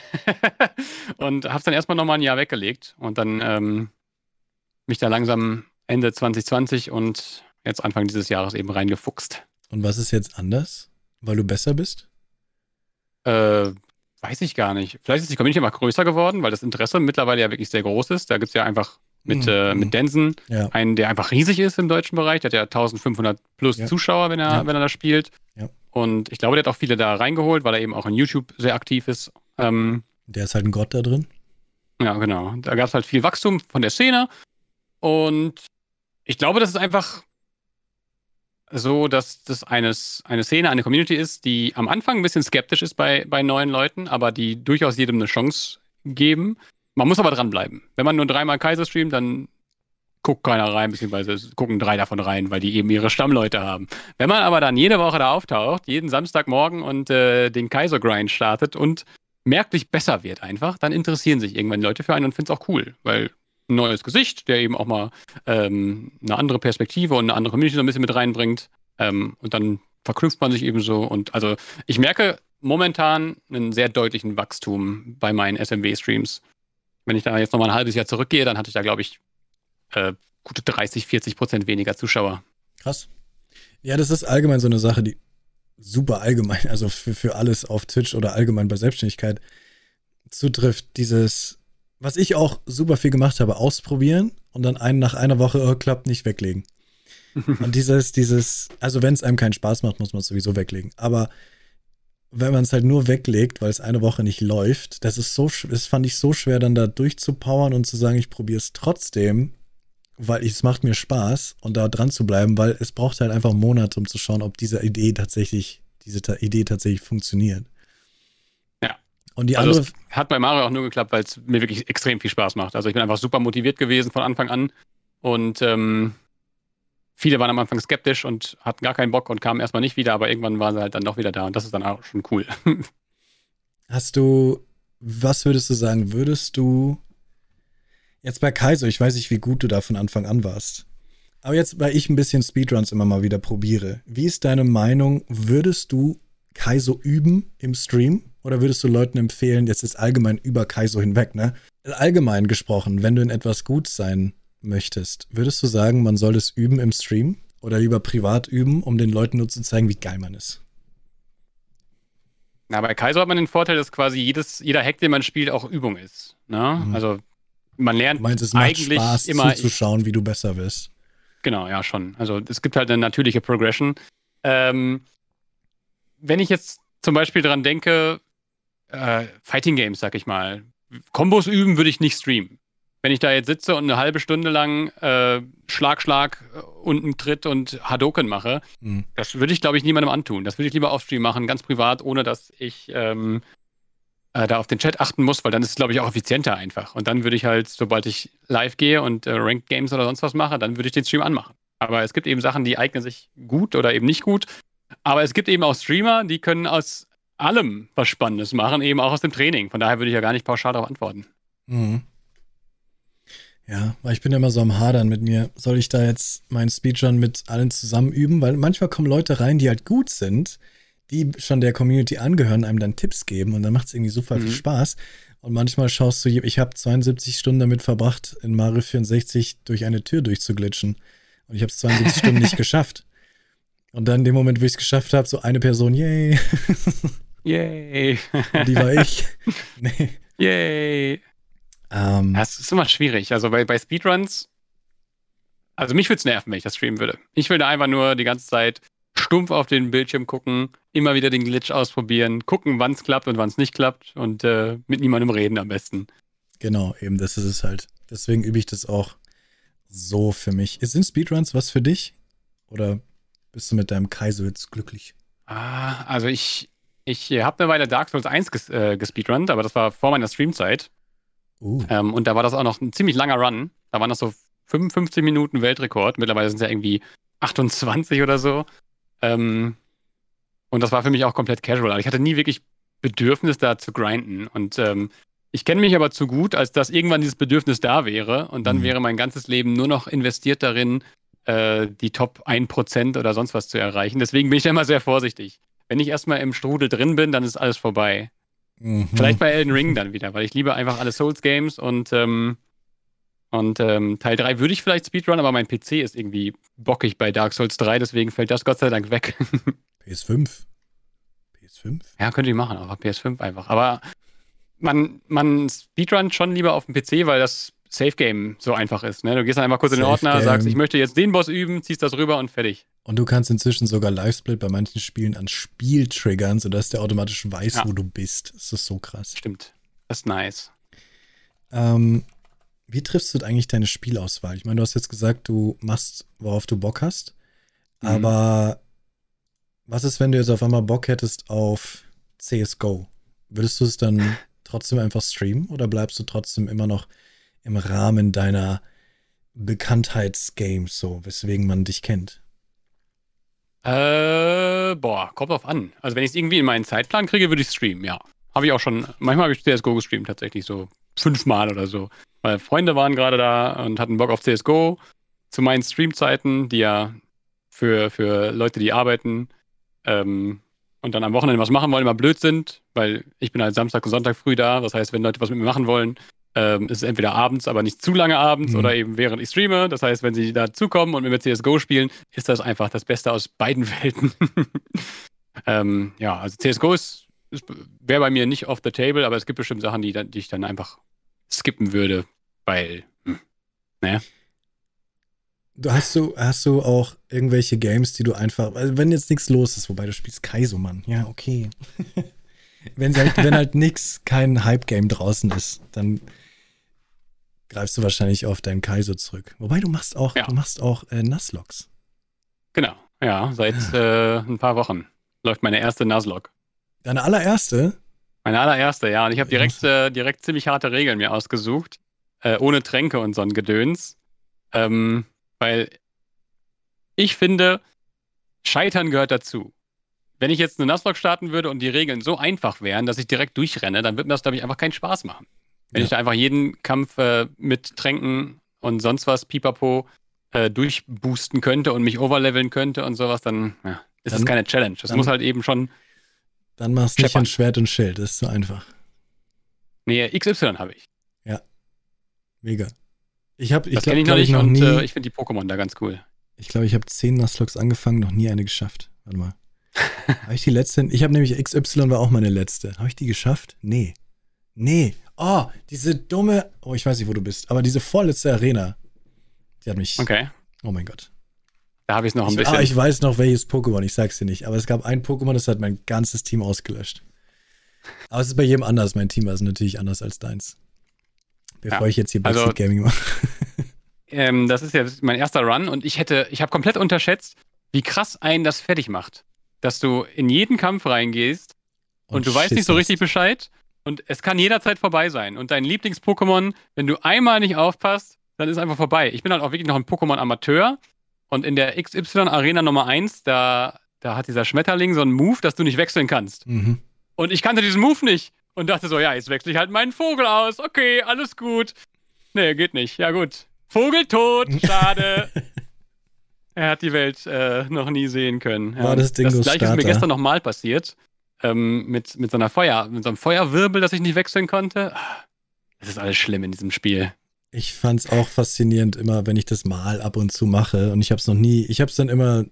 und habe es dann erstmal nochmal ein Jahr weggelegt und dann ähm, mich da langsam Ende 2020 und jetzt Anfang dieses Jahres eben reingefuchst. Und was ist jetzt anders? Weil du besser bist? Äh, weiß ich gar nicht. Vielleicht ist die Community einfach größer geworden, weil das Interesse mittlerweile ja wirklich sehr groß ist. Da gibt es ja einfach mit, Mhm. äh, mit Densen Ja. einen, der einfach riesig ist im deutschen Bereich. Der hat ja 1500 plus Ja. Zuschauer, wenn er, Ja. wenn er da spielt. Und ich glaube, der hat auch viele da reingeholt, weil er eben auch in YouTube sehr aktiv ist. Ähm, Der ist halt ein Gott da drin. Ja, genau. Da gab es halt viel Wachstum von der Szene. Und ich glaube, das ist einfach so, dass das eines, eine Szene, eine Community ist, die am Anfang ein bisschen skeptisch ist bei, bei neuen Leuten, aber die durchaus jedem eine Chance geben. Man muss aber dranbleiben. Wenn man nur dreimal Kaiser streamt, dann guckt keiner rein, beziehungsweise gucken drei davon rein, weil die eben ihre Stammleute haben. Wenn man aber dann jede Woche da auftaucht, jeden Samstagmorgen und äh, den Kaiser-Grind startet und merklich besser wird einfach, dann interessieren sich irgendwann Leute für einen und finden es auch cool, weil ein neues Gesicht, der eben auch mal ähm, eine andere Perspektive und eine andere Community so ein bisschen mit reinbringt ähm, und dann verknüpft man sich eben so und also ich merke momentan einen sehr deutlichen Wachstum bei meinen SMW-Streams. Wenn ich da jetzt nochmal ein halbes Jahr zurückgehe, dann hatte ich da, glaube ich, äh, gute 30, 40 Prozent weniger Zuschauer. Krass. Ja, das ist allgemein so eine Sache, die super allgemein, also für, für alles auf Twitch oder allgemein bei Selbstständigkeit zutrifft. Dieses, was ich auch super viel gemacht habe, ausprobieren und dann einen nach einer Woche, oh, klappt nicht, weglegen. Und dieses, dieses, also wenn es einem keinen Spaß macht, muss man es sowieso weglegen. Aber wenn man es halt nur weglegt, weil es eine Woche nicht läuft, das ist so, das fand ich so schwer, dann da durchzupowern und zu sagen, ich probiere es trotzdem. weil es macht mir Spaß und da dran zu bleiben, weil es braucht halt einfach Monate, um zu schauen, ob diese Idee tatsächlich, diese Idee tatsächlich funktioniert. Und die Also andere, es hat bei Mario auch nur geklappt, weil es mir wirklich extrem viel Spaß macht. Also ich bin einfach super motiviert gewesen von Anfang an und ähm, viele waren am Anfang skeptisch und hatten gar keinen Bock und kamen erstmal nicht wieder, aber irgendwann waren sie halt dann doch wieder da und das ist dann auch schon cool. hast du, was würdest du sagen, würdest du jetzt bei Kaiser, ich weiß nicht, wie gut du da von Anfang an warst, aber jetzt, weil ich ein bisschen Speedruns immer mal wieder probiere, wie ist deine Meinung, würdest du Kaizo üben im Stream oder würdest du Leuten empfehlen, jetzt ist allgemein über Kaizo hinweg, ne? Allgemein gesprochen, wenn du in etwas gut sein möchtest, würdest du sagen, man soll es üben im Stream oder lieber privat üben, um den Leuten nur zu zeigen, wie geil man ist? Na, bei Kaiser hat man den Vorteil, dass quasi jedes, jeder Hack, den man spielt, auch Übung ist. Ne? Mhm. Also man lernt Du meinst, es macht eigentlich Spaß immer zuzuschauen, wie du besser wirst. Genau, ja, schon. Also es gibt halt eine natürliche Progression. Ähm, wenn ich jetzt zum Beispiel dran denke, äh, Fighting Games, sag ich mal, Kombos üben würde ich nicht streamen. Wenn ich da jetzt sitze und eine halbe Stunde lang äh, Schlag, Schlag, äh, unten Tritt und Hadoken mache, Mhm. das würde ich, glaube ich, niemandem antun. Das würde ich lieber offstream machen, ganz privat, ohne dass ich ähm, äh, da auf den Chat achten muss, weil dann ist es, glaube ich, auch effizienter einfach. Und dann würde ich halt, sobald ich live gehe und äh, Ranked Games oder sonst was mache, dann würde ich den Stream anmachen. Aber es gibt eben Sachen, die eignen sich gut oder eben nicht gut. Aber es gibt eben auch Streamer, die können aus allem was Spannendes machen, eben auch aus dem Training. Von daher würde ich ja gar nicht pauschal darauf antworten. Mhm. Ja, weil ich bin ja immer so am Hadern mit mir. Soll ich da jetzt meinen Speedrun mit allen zusammen üben? Weil manchmal kommen Leute rein, die halt gut sind, die schon der Community angehören, einem dann Tipps geben und dann macht es irgendwie super viel Mhm. Spaß. Und manchmal schaust du, ich habe 72 Stunden damit verbracht, in Mario 64 durch eine Tür durchzuglitschen. Und ich habe es 72 Stunden nicht geschafft. Und dann in dem Moment, wo ich es geschafft habe, so eine Person, yay, Yay! die war ich. nee. Yay! Ähm, Ja, es ist immer schwierig. Also bei, bei Speedruns, also mich würde es nerven, wenn ich das streamen würde. Ich will da einfach nur die ganze Zeit stumpf auf den Bildschirm gucken, immer wieder den Glitch ausprobieren, gucken, wann es klappt und wann es nicht klappt und äh, mit niemandem reden am besten. Genau, eben, das ist es halt. Deswegen übe ich das auch so für mich. Sind Speedruns was für dich? Oder bist du mit deinem Kaiser jetzt glücklich? Ah, also ich, ich habe eine Weile Dark Souls 1 ges äh, gespeedrunnt, aber das war vor meiner Streamzeit. Uh, Ähm, und da war das auch noch ein ziemlich langer Run. Da waren das so 55 Minuten Weltrekord. Mittlerweile sind es ja irgendwie 28 oder so. Ähm, und das war für mich auch komplett casual. Also ich hatte nie wirklich Bedürfnis, da zu grinden. Und ähm, ich kenne mich aber zu gut, als dass irgendwann dieses Bedürfnis da wäre. Und dann Mhm. wäre mein ganzes Leben nur noch investiert darin, äh, die Top 1% oder sonst was zu erreichen. Deswegen bin ich da immer sehr vorsichtig. Wenn ich erstmal im Strudel drin bin, dann ist alles vorbei. mhm. Vielleicht bei Elden Ring dann wieder, weil ich liebe einfach alle Souls-Games und, ähm, und ähm, Teil 3 würde ich vielleicht Speedrun, aber mein PC ist irgendwie bockig bei Dark Souls 3, deswegen fällt das Gott sei Dank weg. PS5. PS5? ja, könnte ich machen, aber PS5 einfach. Aber man, man speedrunnt schon lieber auf dem PC, weil das Safe-Game so einfach ist. Ne? Du gehst dann einfach kurz in den Ordner, Safe-Game. sagst, ich möchte jetzt den Boss üben, ziehst das rüber und fertig. Und du kannst inzwischen sogar Livesplit bei manchen Spielen an Spiel triggern, sodass der automatisch weiß, Ja. wo du bist. Das ist so krass. Stimmt. Das ist nice. Ähm, wie triffst du eigentlich deine Spielauswahl? Ich meine, du hast jetzt gesagt, du machst, worauf du Bock hast. Mhm. Aber was ist, wenn du jetzt auf einmal Bock hättest auf CSGO? Würdest du es dann trotzdem einfach streamen oder bleibst du trotzdem immer noch im Rahmen deiner Bekanntheitsgames, so, weswegen man dich kennt? Äh, boah, kommt drauf an. Also wenn ich es irgendwie in meinen Zeitplan kriege, würde ich streamen, ja. Habe ich auch schon, manchmal habe ich CSGO gestreamt, tatsächlich so fünfmal oder so. Weil Freunde waren gerade da und hatten Bock auf CSGO zu meinen Streamzeiten, die ja für, für Leute, die arbeiten ähm, und dann am Wochenende was machen wollen, immer blöd sind, weil ich bin halt Samstag und Sonntag früh da. Das heißt, wenn Leute was mit mir machen wollen, ähm, ist es entweder abends, aber nicht zu lange abends Mhm. oder eben während ich streame. Das heißt, wenn sie dazukommen und mit mir CSGO spielen, ist das einfach das Beste aus beiden Welten. ähm, ja, also CSGO ist, ist wäre bei mir nicht off the table, aber es gibt bestimmt Sachen, die, die ich dann einfach skippen würde, weil hm, Du hast du, hast du auch irgendwelche Games, die du einfach, also wenn jetzt nichts los ist, wobei du spielst Kaizo, Mann, ja, okay. wenn, halt, wenn halt nix, kein Hype-Game draußen ist, dann greifst du wahrscheinlich auf deinen Kaizo zurück. Wobei du machst auch, Ja. du machst auch äh, Nuzlocks. Genau, ja, seit äh, ein paar Wochen läuft meine erste Nuzlocke. Deine allererste? Meine allererste, ja. Und ich habe Ja. direkt, äh, direkt ziemlich harte Regeln mir ausgesucht. Äh, ohne Tränke und so ein Gedöns. Ähm, weil ich finde, Scheitern gehört dazu. Wenn ich jetzt eine Nuzlocke starten würde und die Regeln so einfach wären, dass ich direkt durchrenne, dann würde mir das, glaube ich, einfach keinen Spaß machen. Wenn Ja. ich da einfach jeden Kampf äh, mit Tränken und sonst was, pipapo, äh, durchboosten könnte und mich overleveln könnte und sowas, dann ja, ist Dann- keine Challenge. Das dann- muss halt eben schon. Dann machst du nicht ein Schwert und Schild, das ist so einfach. Nee, XY habe ich. Mega. Ich habe, ich Das glaube ich noch nicht noch und nie, äh, ich finde die Pokémon da ganz cool. ich glaube, ich habe zehn Nuzlocks angefangen, noch nie eine geschafft. Warte mal. habe ich die letzte? Ich habe nämlich XY war auch meine letzte. Habe ich die geschafft? Nee. Nee. Oh, diese dumme, oh, ich weiß nicht, wo du bist, aber diese vorletzte Arena, die hat mich, Okay. oh mein Gott. Da habe ich es noch ein Ich, bisschen. ah, ich weiß noch, welches Pokémon, ich sag's dir nicht. Aber es gab ein Pokémon, das hat mein ganzes Team ausgelöscht. Aber es ist bei jedem anders. Mein Team ist natürlich anders als deins. Bevor Ja, ich jetzt hier also- Backseat Gaming mache. ähm, das ist ja mein erster Run und ich hätte, ich habe komplett unterschätzt, wie krass einen das fertig macht. Dass du in jeden Kampf reingehst und, du weißt nicht so richtig. Bescheid und es kann jederzeit vorbei sein. Und dein Lieblings-Pokémon, wenn du einmal nicht aufpasst, dann ist einfach vorbei. Ich bin halt auch wirklich noch ein Pokémon-Amateur und in der XY-Arena Nummer 1, da, da hat dieser Schmetterling so einen Move, dass du nicht wechseln kannst. Mhm. Und ich kannte diesen Move nicht. Und dachte so, ja, jetzt wechsle ich halt meinen Vogel aus. Okay, alles gut. Nee, geht nicht. Ja, gut. Vogel tot, schade. er hat die Welt äh, noch nie sehen können. Ja, War das Ding das gleiche ist mir gestern nochmal passiert. Ähm, mit, mit so einer Feuer, mit so einem Feuerwirbel, das ich nicht wechseln konnte. Das ist alles schlimm in diesem Spiel. Ich fand's auch faszinierend, immer wenn ich das mal ab und zu mache. Und ich hab's noch nie, ich hab's dann immer,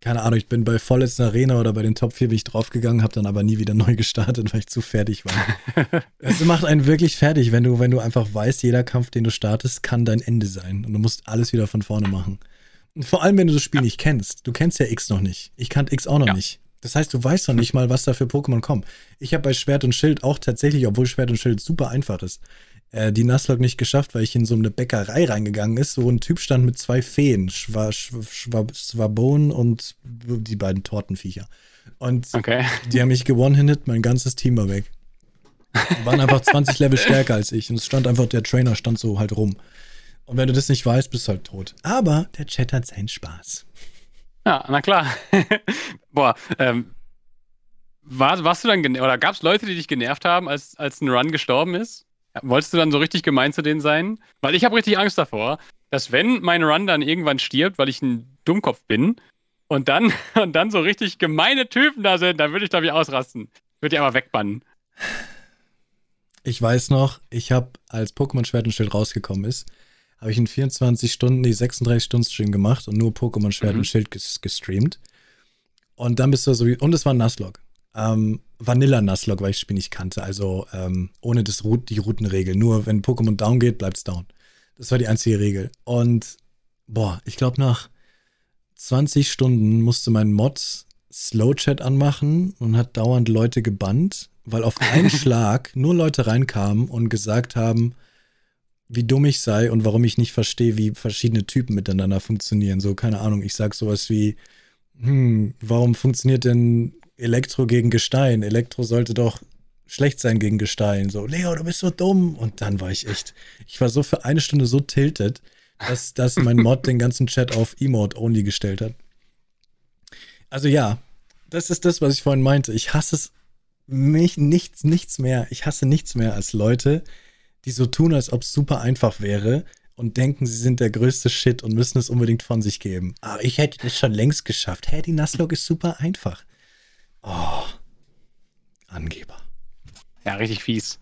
keine Ahnung, ich bin bei vorletzten Arena oder bei den Top 4 bin ich draufgegangen, hab dann aber nie wieder neu gestartet, weil ich zu fertig war. Es macht einen wirklich fertig, wenn du, wenn du einfach weißt, jeder Kampf, den du startest, kann dein Ende sein. Und du musst alles wieder von vorne machen. Und vor allem, wenn du das Spiel nicht kennst. Du kennst ja X noch nicht. Ich kannte X auch noch Ja. nicht. Das heißt, du weißt noch nicht mal, was da für Pokémon kommen. Ich habe bei Schwert und Schild auch tatsächlich, obwohl Schwert und Schild super einfach ist, äh, die Nuzlocke nicht geschafft, weil ich in so eine Bäckerei reingegangen ist, wo ein Typ stand mit zwei Feen, Schwa, Schwa, Schwa, Schwabon und die beiden Tortenviecher. Und Okay. die haben mich gewonnen-hitted, mein ganzes Team war weg. Die waren einfach 20 Level stärker als ich. Und es stand einfach, der Trainer stand so halt rum. Und wenn du das nicht weißt, bist du halt tot. Aber der Chat hat seinen Spaß. Ja, na klar. Boah, ähm, war, warst du dann, oder gab es Leute, die dich genervt haben, als, als ein Run gestorben ist? Wolltest du dann so richtig gemein zu denen sein? Weil ich habe richtig Angst davor, dass wenn mein Run dann irgendwann stirbt, weil ich ein Dummkopf bin, und dann, und dann so richtig gemeine Typen da sind, dann würde ich, glaube ich, ausrasten. Würde ich einfach wegbannen. Ich weiß noch, ich habe, als Pokémon Schwert und Schild rausgekommen ist, habe ich einen 24 Stunden, nee, 36 Stunden Stream gemacht und nur Pokémon Schwert Mhm. und Schild ges gestreamt. Und dann bist du so wie, und es war ein Nuzlocke. Ähm, Vanilla Nuzlocke, weil ich das Spiel nicht kannte. Also ähm, ohne das die Routenregel. Nur wenn Pokémon down geht, bleibt's down. Das war die einzige Regel. Und boah, ich glaube nach 20 Stunden musste mein Mod Slow Chat anmachen und hat dauernd Leute gebannt, weil auf einen Schlag nur Leute reinkamen und gesagt haben, wie dumm ich sei und warum ich nicht verstehe, wie verschiedene Typen miteinander funktionieren. So, keine Ahnung, ich sag sowas wie, hm, warum funktioniert denn Elektro gegen Gestein? Elektro sollte doch schlecht sein gegen Gestein. So, Leo, du bist so dumm. Und dann war ich echt, ich war so für eine Stunde so tilted, dass, dass mein Mod den ganzen Chat auf Emote-Only gestellt hat. Also ja, das ist das, was ich vorhin meinte. Ich hasse es mich nichts, nichts mehr. Ich hasse nichts mehr als Leute, die so tun, als ob es super einfach wäre und denken, sie sind der größte Shit und müssen es unbedingt von sich geben. Aber ich hätte das schon längst geschafft. Hä, die Nuzlocke ist super einfach. Oh, Angeber. Ja, richtig fies.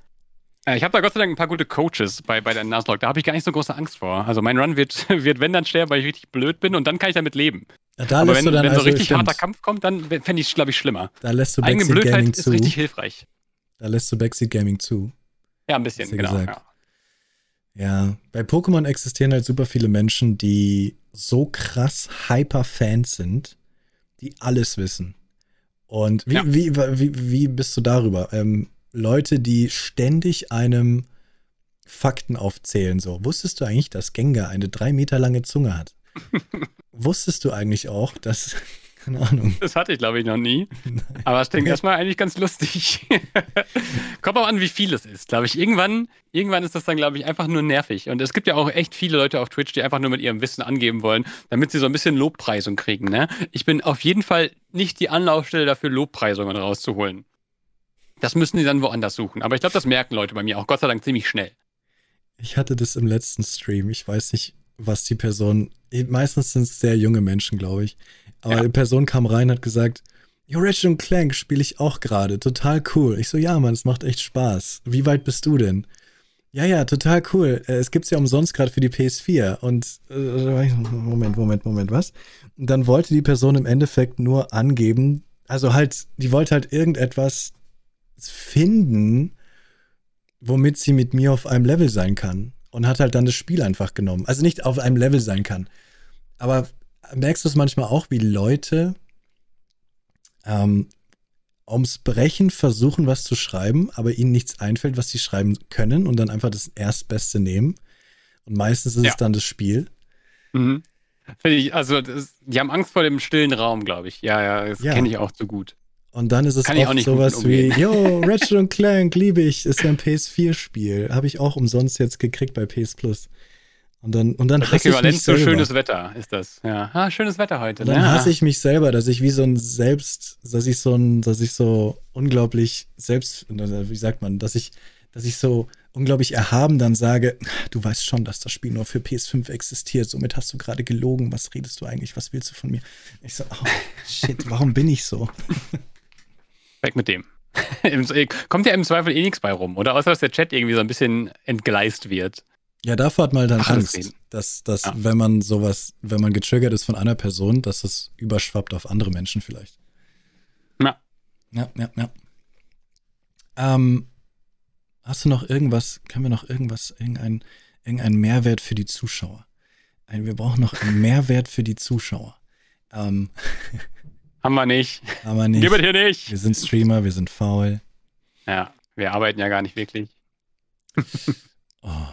Äh, Ich habe da Gott sei Dank ein paar gute Coaches bei, bei der Nuzlocke. Da habe ich gar nicht so große Angst vor. Also mein Run wird, wird wenn dann sterben, weil ich richtig blöd bin und dann kann ich damit leben. Ja, da Aber wenn, wenn so also, richtig stimmt, harter Kampf kommt, dann fände ich es, glaube ich, schlimmer. da lässt du Eigene Blödheit Gaming ist zu. richtig hilfreich. Da lässt du Backseat Gaming zu. Ja, ein bisschen, du genau. Ja. Ja, bei Pokémon existieren halt super viele Menschen, die so krass Hyper-Fans sind, die alles wissen. Und wie, Ja. wie, wie, wie bist du darüber? Ähm, Leute, die ständig einem Fakten aufzählen. So, wusstest du eigentlich, dass Gengar eine drei Meter lange Zunge hat? wusstest du eigentlich auch, dass keine Ahnung. Das hatte ich, glaube ich, noch nie. Aber es klingt erstmal eigentlich ganz lustig. Kommt auch an, wie viel es ist, glaube ich. Irgendwann, irgendwann ist das dann, glaube ich, einfach nur nervig. Und es gibt ja auch echt viele Leute auf Twitch, die einfach nur mit ihrem Wissen angeben wollen, damit sie so ein bisschen Lobpreisung kriegen. Ne? Ich bin auf jeden Fall nicht die Anlaufstelle dafür, Lobpreisungen rauszuholen. Das müssen die dann woanders suchen. Aber ich glaube, das merken Leute bei mir auch Gott sei Dank ziemlich schnell. Ich hatte das im letzten Stream. Ich weiß nicht, was die Person. Meistens sind es sehr junge Menschen, glaube ich. Aber ja. die Person kam rein und hat gesagt, Yo, Ratchet Clank spiele ich auch gerade. Total cool. Ich so, ja, Mann, es macht echt Spaß. Wie weit bist du denn? Ja, ja, total cool. Äh, es gibt's ja umsonst gerade für die PS4. Und äh, Moment, Moment, Moment, was? Und dann wollte die Person im Endeffekt nur angeben, also halt, die wollte halt irgendetwas finden, womit sie mit mir auf einem Level sein kann. Und hat halt dann das Spiel einfach genommen. Also nicht auf einem Level sein kann. Aber merkst du es manchmal auch, wie Leute ähm, ums Brechen versuchen, was zu schreiben, aber ihnen nichts einfällt, was sie schreiben können und dann einfach das Erstbeste nehmen. Und meistens ist ja. es dann das Spiel. Mhm. Finde ich, also das, die haben Angst vor dem stillen Raum, glaube ich. Ja, ja, das ja. kenne ich auch zu gut. Und dann ist es Kann oft sowas wie, yo, Ratchet Clank liebe ich, ist ja ein PS4-Spiel. Habe ich auch umsonst jetzt gekriegt bei PS Plus. Und dann, und dann das hasse Äquivalent ich mich zu schönes Wetter ist das. Ja, ah, schönes Wetter heute. Und dann ja. hasse ich mich selber, dass ich wie so ein Selbst, dass ich so ein, dass ich so unglaublich selbst, wie sagt man, dass ich, dass ich so unglaublich erhaben dann sage, du weißt schon, dass das Spiel nur für PS5 existiert, somit hast du gerade gelogen, was redest du eigentlich, was willst du von mir? Ich so, oh, shit, warum bin ich so? Weg mit dem. Kommt ja im Zweifel eh nichts bei rum, oder? Außer dass der Chat irgendwie so ein bisschen entgleist wird. Ja, davor hat man dann Ach, Angst, dass, dass ja. wenn man sowas, wenn man getriggert ist von einer Person, dass es überschwappt auf andere Menschen vielleicht. Ja. Ja, ja, ja. Ähm, hast du noch irgendwas, können wir noch irgendwas, irgendein, irgendein Mehrwert für die Zuschauer? Ein, wir brauchen noch einen Mehrwert für die Zuschauer. Ähm, haben wir nicht. Haben wir nicht. Gib hier nicht. Wir sind Streamer, wir sind faul. Ja, wir arbeiten ja gar nicht wirklich. oh.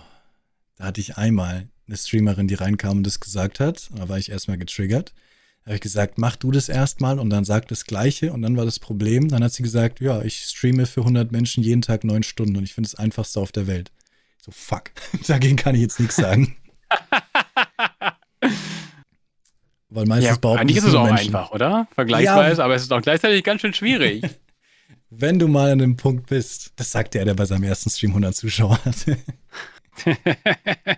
Da hatte ich einmal eine Streamerin, die reinkam und das gesagt hat. Da war ich erstmal getriggert. Da habe ich gesagt, mach du das erstmal und dann sag das Gleiche. Und dann war das Problem. Dann hat sie gesagt, ja, ich streame für 100 Menschen jeden Tag neun Stunden und ich finde es einfachste auf der Welt. So, fuck. Dagegen kann ich jetzt nichts sagen. Weil meistens ja, behaupten Eigentlich ist es auch Menschen. einfach, oder? Vergleichsweise, ja, aber es ist auch gleichzeitig ganz schön schwierig. Wenn du mal an dem Punkt bist, das sagt der, der bei seinem ersten Stream 100 Zuschauer hatte.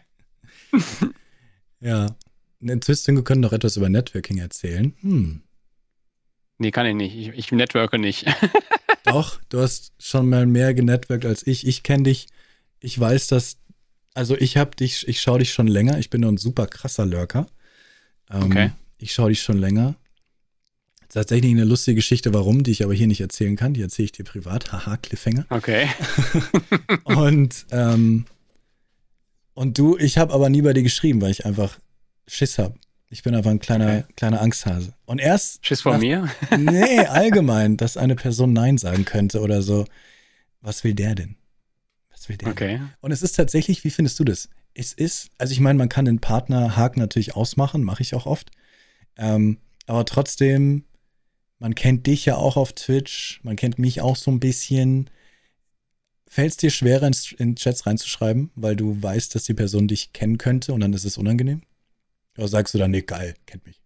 ja. In Twisting können doch etwas über Networking erzählen. Hm. Nee, kann ich nicht. Ich, ich networke nicht. doch, du hast schon mal mehr genetworked als ich. Ich kenne dich. Ich weiß, dass. Also ich hab dich, ich schaue dich schon länger. Ich bin nur ein super krasser Lurker. Ähm, okay. Ich schaue dich schon länger. Tatsächlich eine lustige Geschichte, warum, die ich aber hier nicht erzählen kann. Die erzähle ich dir privat. Haha, Cliffhanger. Okay. und ähm, und du, ich habe aber nie bei dir geschrieben, weil ich einfach Schiss habe. Ich bin einfach ein kleiner, okay. kleiner Angsthase. Und erst. Schiss vor nach, mir? nee, allgemein, dass eine Person Nein sagen könnte oder so. Was will der denn? Was will der? Okay. Denn? Und es ist tatsächlich, wie findest du das? Es ist, also ich meine, man kann den Partnerhaken natürlich ausmachen, mache ich auch oft. Ähm, aber trotzdem, man kennt dich ja auch auf Twitch, man kennt mich auch so ein bisschen. Fällt es dir schwerer, in, in Chats reinzuschreiben, weil du weißt, dass die Person dich kennen könnte und dann ist es unangenehm? Oder sagst du dann, nee, geil, kennt mich?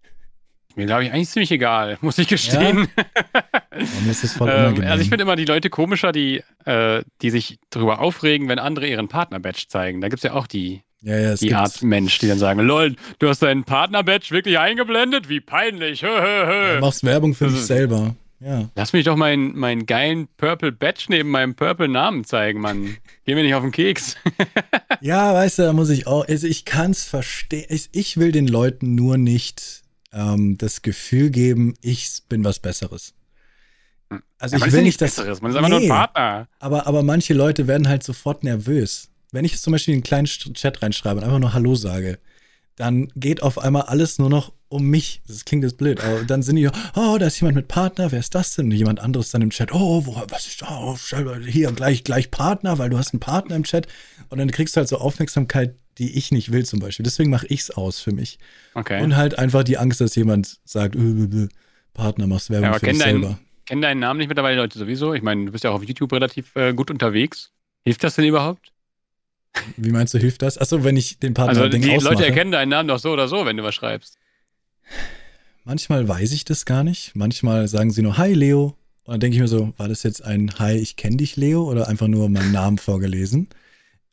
Mir glaube ich eigentlich ziemlich egal, muss ich gestehen. Ja? Dann ist es voll ähm, unangenehm. also ich finde immer die Leute komischer, die, äh, die sich darüber aufregen, wenn andere ihren Partner-Badge zeigen. Da gibt es ja auch die, ja, ja, die Art Mensch, die dann sagen, lol, du hast deinen Partner-Badge wirklich eingeblendet? Wie peinlich. Hö, hö, hö. Du machst Werbung für dich selber. Ja. Lass mich doch meinen mein geilen Purple Badge neben meinem Purple Namen zeigen, Mann. Geh mir nicht auf den Keks. ja, weißt du, da muss ich auch, also ich kann es verstehen. Ich, ich, will den Leuten nur nicht ähm, das Gefühl geben, ich bin was Besseres. Also ja, ich will nicht das. Besseres. Man ist einfach nee, nur ein Partner. Aber, aber manche Leute werden halt sofort nervös. Wenn ich jetzt zum Beispiel in einen kleinen Chat reinschreibe und einfach nur Hallo sage, dann geht auf einmal alles nur noch um mich. Das klingt jetzt blöd, aber dann sind die, oh, da ist jemand mit Partner, wer ist das denn? Und jemand anderes dann im Chat, oh, wo, was ist da? Oh, hier gleich, gleich Partner, weil du hast einen Partner im Chat. Und dann kriegst du halt so Aufmerksamkeit, die ich nicht will zum Beispiel. Deswegen mache ich es aus für mich. Okay. Und halt einfach die Angst, dass jemand sagt, äh, äh, äh Partner, machst Werbung ja, für dich selber. Kennen deinen Namen nicht mittlerweile Leute sowieso? Ich meine, du bist ja auch auf YouTube relativ äh, gut unterwegs. Hilft das denn überhaupt? Wie meinst du, hilft das? Achso, wenn ich den Partner Also die ausmache. Leute erkennen deinen Namen doch so oder so, wenn du was schreibst. Manchmal weiß ich das gar nicht. Manchmal sagen sie nur Hi Leo. Und dann denke ich mir so, war das jetzt ein Hi, ich kenne dich Leo oder einfach nur meinen Namen vorgelesen?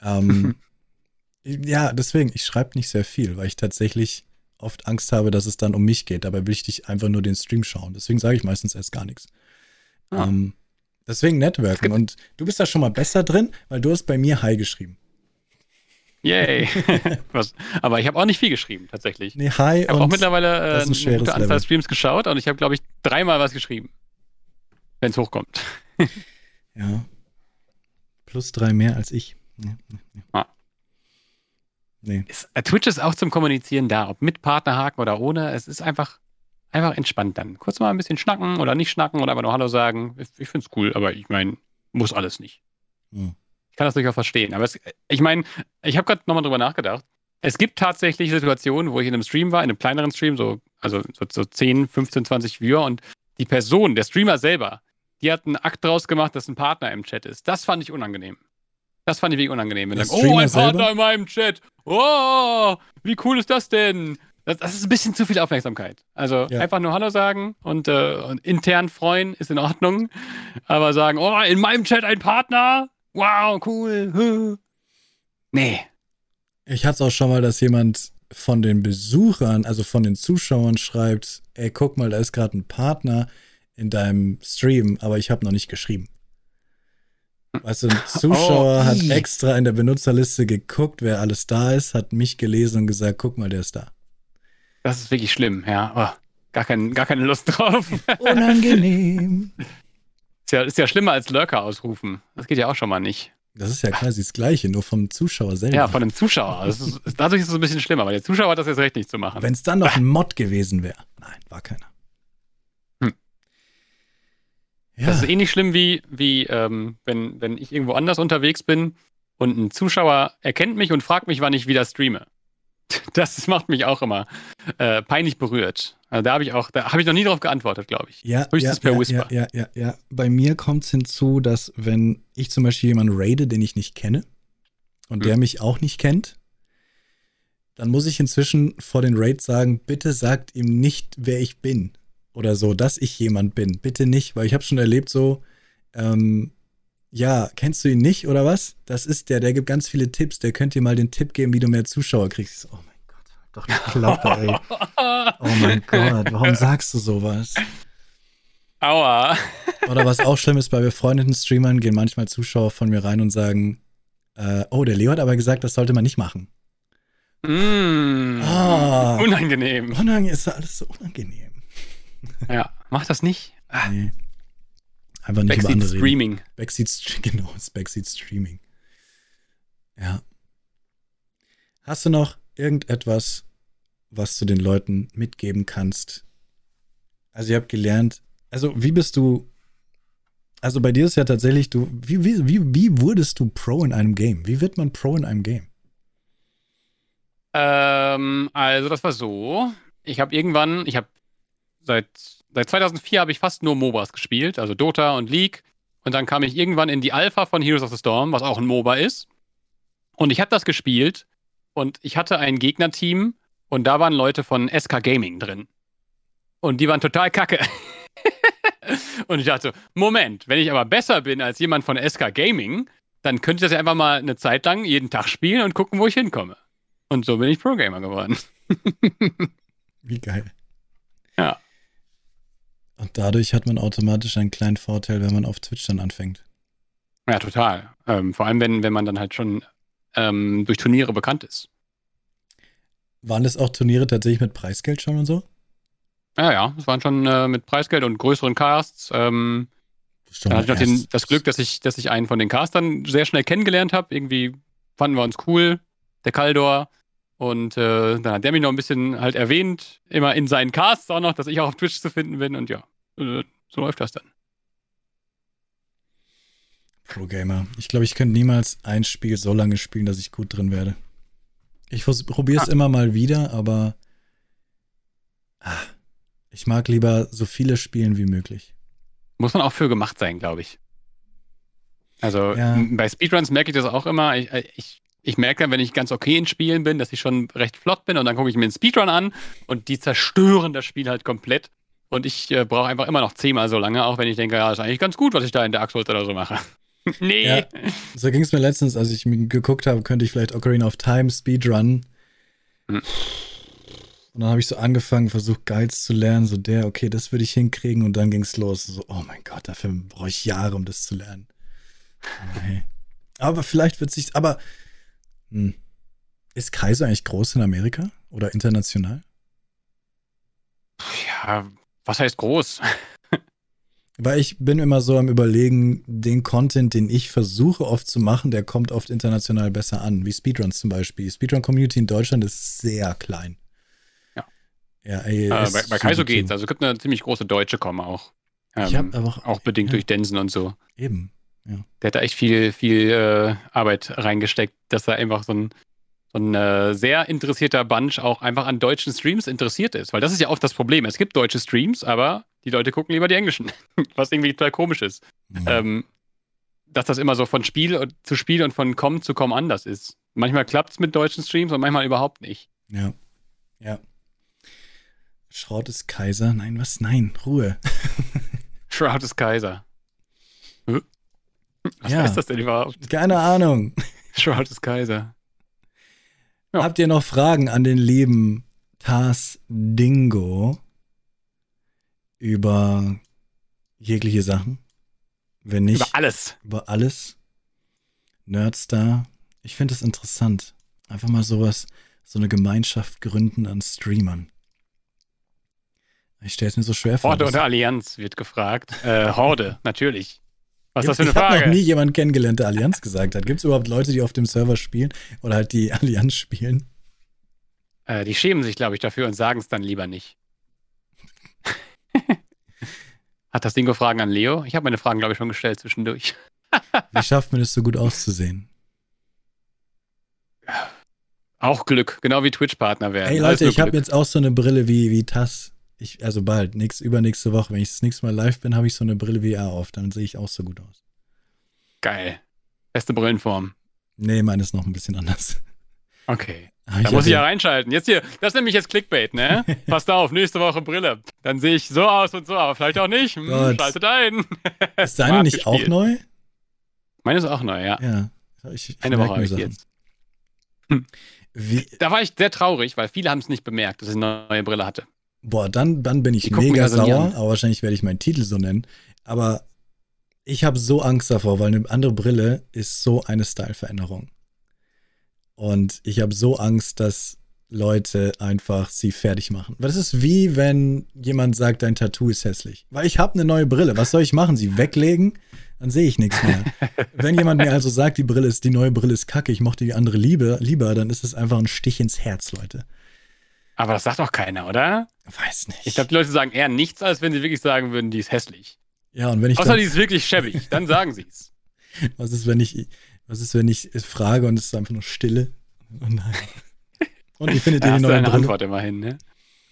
Ähm, ja, deswegen, ich schreibe nicht sehr viel, weil ich tatsächlich oft Angst habe, dass es dann um mich geht. Dabei will ich dich einfach nur den Stream schauen. Deswegen sage ich meistens erst gar nichts. Ah. Ähm, deswegen Networken. Und du bist da schon mal besser drin, weil du hast bei mir Hi geschrieben. Yay. Aber ich habe auch nicht viel geschrieben, tatsächlich. Nee, hi. Ich habe auch mittlerweile äh, ein eine gute Anzahl Streams geschaut und ich habe, glaube ich, dreimal was geschrieben. Wenn es hochkommt. ja. Plus drei mehr als ich. Ja, ja. Ah. Nee. Ist, äh, Twitch ist auch zum Kommunizieren da, ob mit Partnerhaken oder ohne. Es ist einfach, einfach entspannt dann. Kurz mal ein bisschen schnacken oder nicht schnacken oder einfach nur Hallo sagen. Ich, ich finde es cool, aber ich meine, muss alles nicht. Hm. Ich kann das durchaus verstehen. Aber es, ich meine, ich habe gerade nochmal drüber nachgedacht. Es gibt tatsächlich Situationen, wo ich in einem Stream war, in einem kleineren Stream, so, also so, so 10, 15, 20 Viewer und die Person, der Streamer selber, die hat einen Akt draus gemacht, dass ein Partner im Chat ist. Das fand ich unangenehm. Das fand ich wirklich unangenehm. Wenn dann, oh, ein Partner selber? in meinem Chat. Oh, wie cool ist das denn? Das, das ist ein bisschen zu viel Aufmerksamkeit. Also ja. einfach nur Hallo sagen und, äh, und, intern freuen ist in Ordnung. Aber sagen, oh, in meinem Chat ein Partner. Wow, cool. Nee. Ich hatte es auch schon mal, dass jemand von den Besuchern, also von den Zuschauern schreibt, ey, guck mal, da ist gerade ein Partner in deinem Stream, aber ich habe noch nicht geschrieben. Weißt du, ein Zuschauer oh. hat extra in der Benutzerliste geguckt, wer alles da ist, hat mich gelesen und gesagt, guck mal, der ist da. Das ist wirklich schlimm, ja. Oh, gar, kein, gar keine Lust drauf. Unangenehm. ist, ja, ist ja schlimmer als Lurker ausrufen. Das geht ja auch schon mal nicht. Das ist ja quasi das Gleiche, nur vom Zuschauer selber. Ja, von dem Zuschauer. Ist, dadurch ist es ein bisschen schlimmer, weil der Zuschauer hat das jetzt recht nicht zu machen. Wenn es dann noch ein Mod gewesen wäre. Nein, war keiner. Ja. Das ist ähnlich schlimm wie, wie ähm, wenn, wenn ich irgendwo anders unterwegs bin und ein Zuschauer erkennt mich und fragt mich, wann ich wieder streame. Das macht mich auch immer äh, peinlich berührt. Also da habe ich auch, da habe ich noch nie darauf geantwortet, glaube ich. Ja, Höchstens ja, per ja, Whisper. Ja, ja, ja, ja. Bei mir kommt es hinzu, dass wenn ich zum Beispiel jemanden raide, den ich nicht kenne und hm. der mich auch nicht kennt, dann muss ich inzwischen vor den Raid sagen, bitte sagt ihm nicht, wer ich bin oder so, dass ich jemand bin. Bitte nicht, weil ich habe schon erlebt so, ähm, ja, kennst du ihn nicht oder was? Das ist der, der gibt ganz viele Tipps. Der könnte dir mal den Tipp geben, wie du mehr Zuschauer kriegst. Oh mein Gott, halt doch die Klappe, ey. Oh mein Gott, warum sagst du sowas? Aua. Oder was auch schlimm ist, bei befreundeten Streamern gehen manchmal Zuschauer von mir rein und sagen, äh, oh, der Leo hat aber gesagt, das sollte man nicht machen. Mm, ah, unangenehm. Unangenehm ist alles so unangenehm. Ja, mach das nicht. Nee. Einfach nicht Backseat über andere Streaming. Reden. Backseat, genau, das Backseat Streaming. Ja. Hast du noch irgendetwas, was du den Leuten mitgeben kannst? Also, ihr habt gelernt, also, wie bist du, also bei dir ist ja tatsächlich, du, wie, wie, wie, wie wurdest du Pro in einem Game? Wie wird man Pro in einem Game? Ähm, also, das war so. Ich habe irgendwann, ich habe seit, seit 2004 habe ich fast nur MOBAs gespielt, also Dota und League. Und dann kam ich irgendwann in die Alpha von Heroes of the Storm, was auch ein MOBA ist. Und ich habe das gespielt und ich hatte ein Gegnerteam und da waren Leute von SK Gaming drin. Und die waren total kacke. und ich dachte, Moment, wenn ich aber besser bin als jemand von SK Gaming, dann könnte ich das ja einfach mal eine Zeit lang jeden Tag spielen und gucken, wo ich hinkomme. Und so bin ich Pro-Gamer geworden. Wie geil. Und dadurch hat man automatisch einen kleinen Vorteil, wenn man auf Twitch dann anfängt. Ja, total. Ähm, vor allem, wenn, wenn man dann halt schon ähm, durch Turniere bekannt ist. Waren das auch Turniere tatsächlich mit Preisgeld schon und so? Ja, ja, es waren schon äh, mit Preisgeld und größeren Casts. Ähm, dann hatte ich noch den, das Glück, dass ich, dass ich einen von den Castern sehr schnell kennengelernt habe. Irgendwie fanden wir uns cool, der Kaldor. Und äh, dann hat der mich noch ein bisschen halt erwähnt, immer in seinen Casts auch noch, dass ich auch auf Twitch zu finden bin. Und ja, äh, so läuft das dann. Pro Gamer. Ich glaube, ich könnte niemals ein Spiel so lange spielen, dass ich gut drin werde. Ich probiere es ah. immer mal wieder, aber ah, ich mag lieber so viele spielen wie möglich. Muss man auch für gemacht sein, glaube ich. Also ja. bei Speedruns merke ich das auch immer. Ich, äh, ich, ich merke dann, wenn ich ganz okay in Spielen bin, dass ich schon recht flott bin und dann gucke ich mir einen Speedrun an und die zerstören das Spiel halt komplett. Und ich äh, brauche einfach immer noch zehnmal so lange, auch wenn ich denke, ja, ist eigentlich ganz gut, was ich da in der Axel oder so mache. nee. Ja, so ging es mir letztens, als ich geguckt habe, könnte ich vielleicht Ocarina of Time Speedrun. Hm. Und dann habe ich so angefangen, versucht Guides zu lernen, so der, okay, das würde ich hinkriegen und dann ging es los. So, oh mein Gott, dafür brauche ich Jahre, um das zu lernen. Okay. Aber vielleicht wird sich, aber hm, ist Kaiser eigentlich groß in Amerika oder international? Ja, was heißt groß? Weil ich bin immer so am überlegen, den Content, den ich versuche oft zu machen, der kommt oft international besser an, wie Speedruns zum Beispiel. Speedrun-Community in Deutschland ist sehr klein. Ja, ey, äh, bei, bei Kaizo geht's. Also es gibt eine ziemlich große deutsche Com auch. Ähm, ich hab aber auch, auch bedingt ja. durch Densen und so. Eben. Ja. Der hat da echt viel, viel äh, Arbeit reingesteckt, dass er einfach so ein, so ein äh, sehr interessierter Bunch auch einfach an deutschen Streams interessiert ist. Weil das ist ja oft das Problem. Es gibt deutsche Streams, aber die Leute gucken lieber die englischen. Was irgendwie total komisch ist. Mhm. Ähm, dass das immer so von Spiel zu Spiel und von Com zu Com anders ist. Manchmal klappt es mit deutschen Streams und manchmal überhaupt nicht. Ja. Ja. Schraut ist Kaiser. Nein, was? Nein, Ruhe. Shroud ist Kaiser. Hm? Was ja, heißt das denn überhaupt? Keine Ahnung. Shroud ist Kaiser. Ja. Habt ihr noch Fragen an den lieben Tars Dingo über jegliche Sachen? Wenn nicht. Über alles. Über alles. Nerdstar. Ich finde es interessant. Einfach mal sowas, so eine Gemeinschaft gründen an Streamern. Ich stelle es mir so schwer vor. Horde oder Allianz wird gefragt. Äh, Horde, natürlich. Was ist das für eine ich Frage? Ich habe noch nie jemanden kennengelernt, der Allianz gesagt hat. Gibt es überhaupt Leute, die auf dem Server spielen oder halt die Allianz spielen? Äh, die schämen sich, glaube ich, dafür und sagen es dann lieber nicht. hat das Dingo Fragen an Leo? Ich habe meine Fragen, glaube ich, schon gestellt zwischendurch. Wie schafft man es so gut auszusehen? Auch Glück, genau wie Twitch-Partner werden. Hey Leute, ich habe jetzt auch so eine Brille wie, wie Tass ich, also bald, nächst, übernächste Woche, wenn ich das nächste Mal live bin, habe ich so eine Brille VR auf. Dann sehe ich auch so gut aus. Geil. Beste Brillenform. Nee, meine ist noch ein bisschen anders. Okay. Ah, da muss ich ja reinschalten. Jetzt hier, das ist nämlich jetzt Clickbait, ne? Passt auf, nächste Woche Brille. Dann sehe ich so aus und so, aber vielleicht auch nicht. Hm, schaltet ein. Ist deine nicht auch neu? Meine ist auch neu, ja. Ja. Ich, ich Eine Woche habe ich jetzt. Hm. Da war ich sehr traurig, weil viele haben es nicht bemerkt, dass ich eine neue Brille hatte. Boah, dann, dann bin ich mega also sauer, aber wahrscheinlich werde ich meinen Titel so nennen. Aber ich habe so Angst davor, weil eine andere Brille ist so eine Styleveränderung. Und ich habe so Angst, dass Leute einfach sie fertig machen. Weil das ist wie wenn jemand sagt, dein Tattoo ist hässlich. Weil ich habe eine neue Brille. Was soll ich machen? Sie weglegen? Dann sehe ich nichts mehr. wenn jemand mir also sagt, die Brille ist, die neue Brille ist kacke, ich mochte die andere lieber, lieber, dann ist es einfach ein Stich ins Herz, Leute. Aber das sagt doch keiner, oder? Weiß nicht. Ich glaube, die Leute sagen eher nichts, als wenn sie wirklich sagen würden, die ist hässlich. Ja, und wenn ich. Außer dann, die ist wirklich schäbig, dann sagen sie es. Was ist, wenn ich, was ist, wenn ich frage und es ist einfach nur Stille? Oh nein. Und ich finde die neue Brille. Antwort immerhin, ne?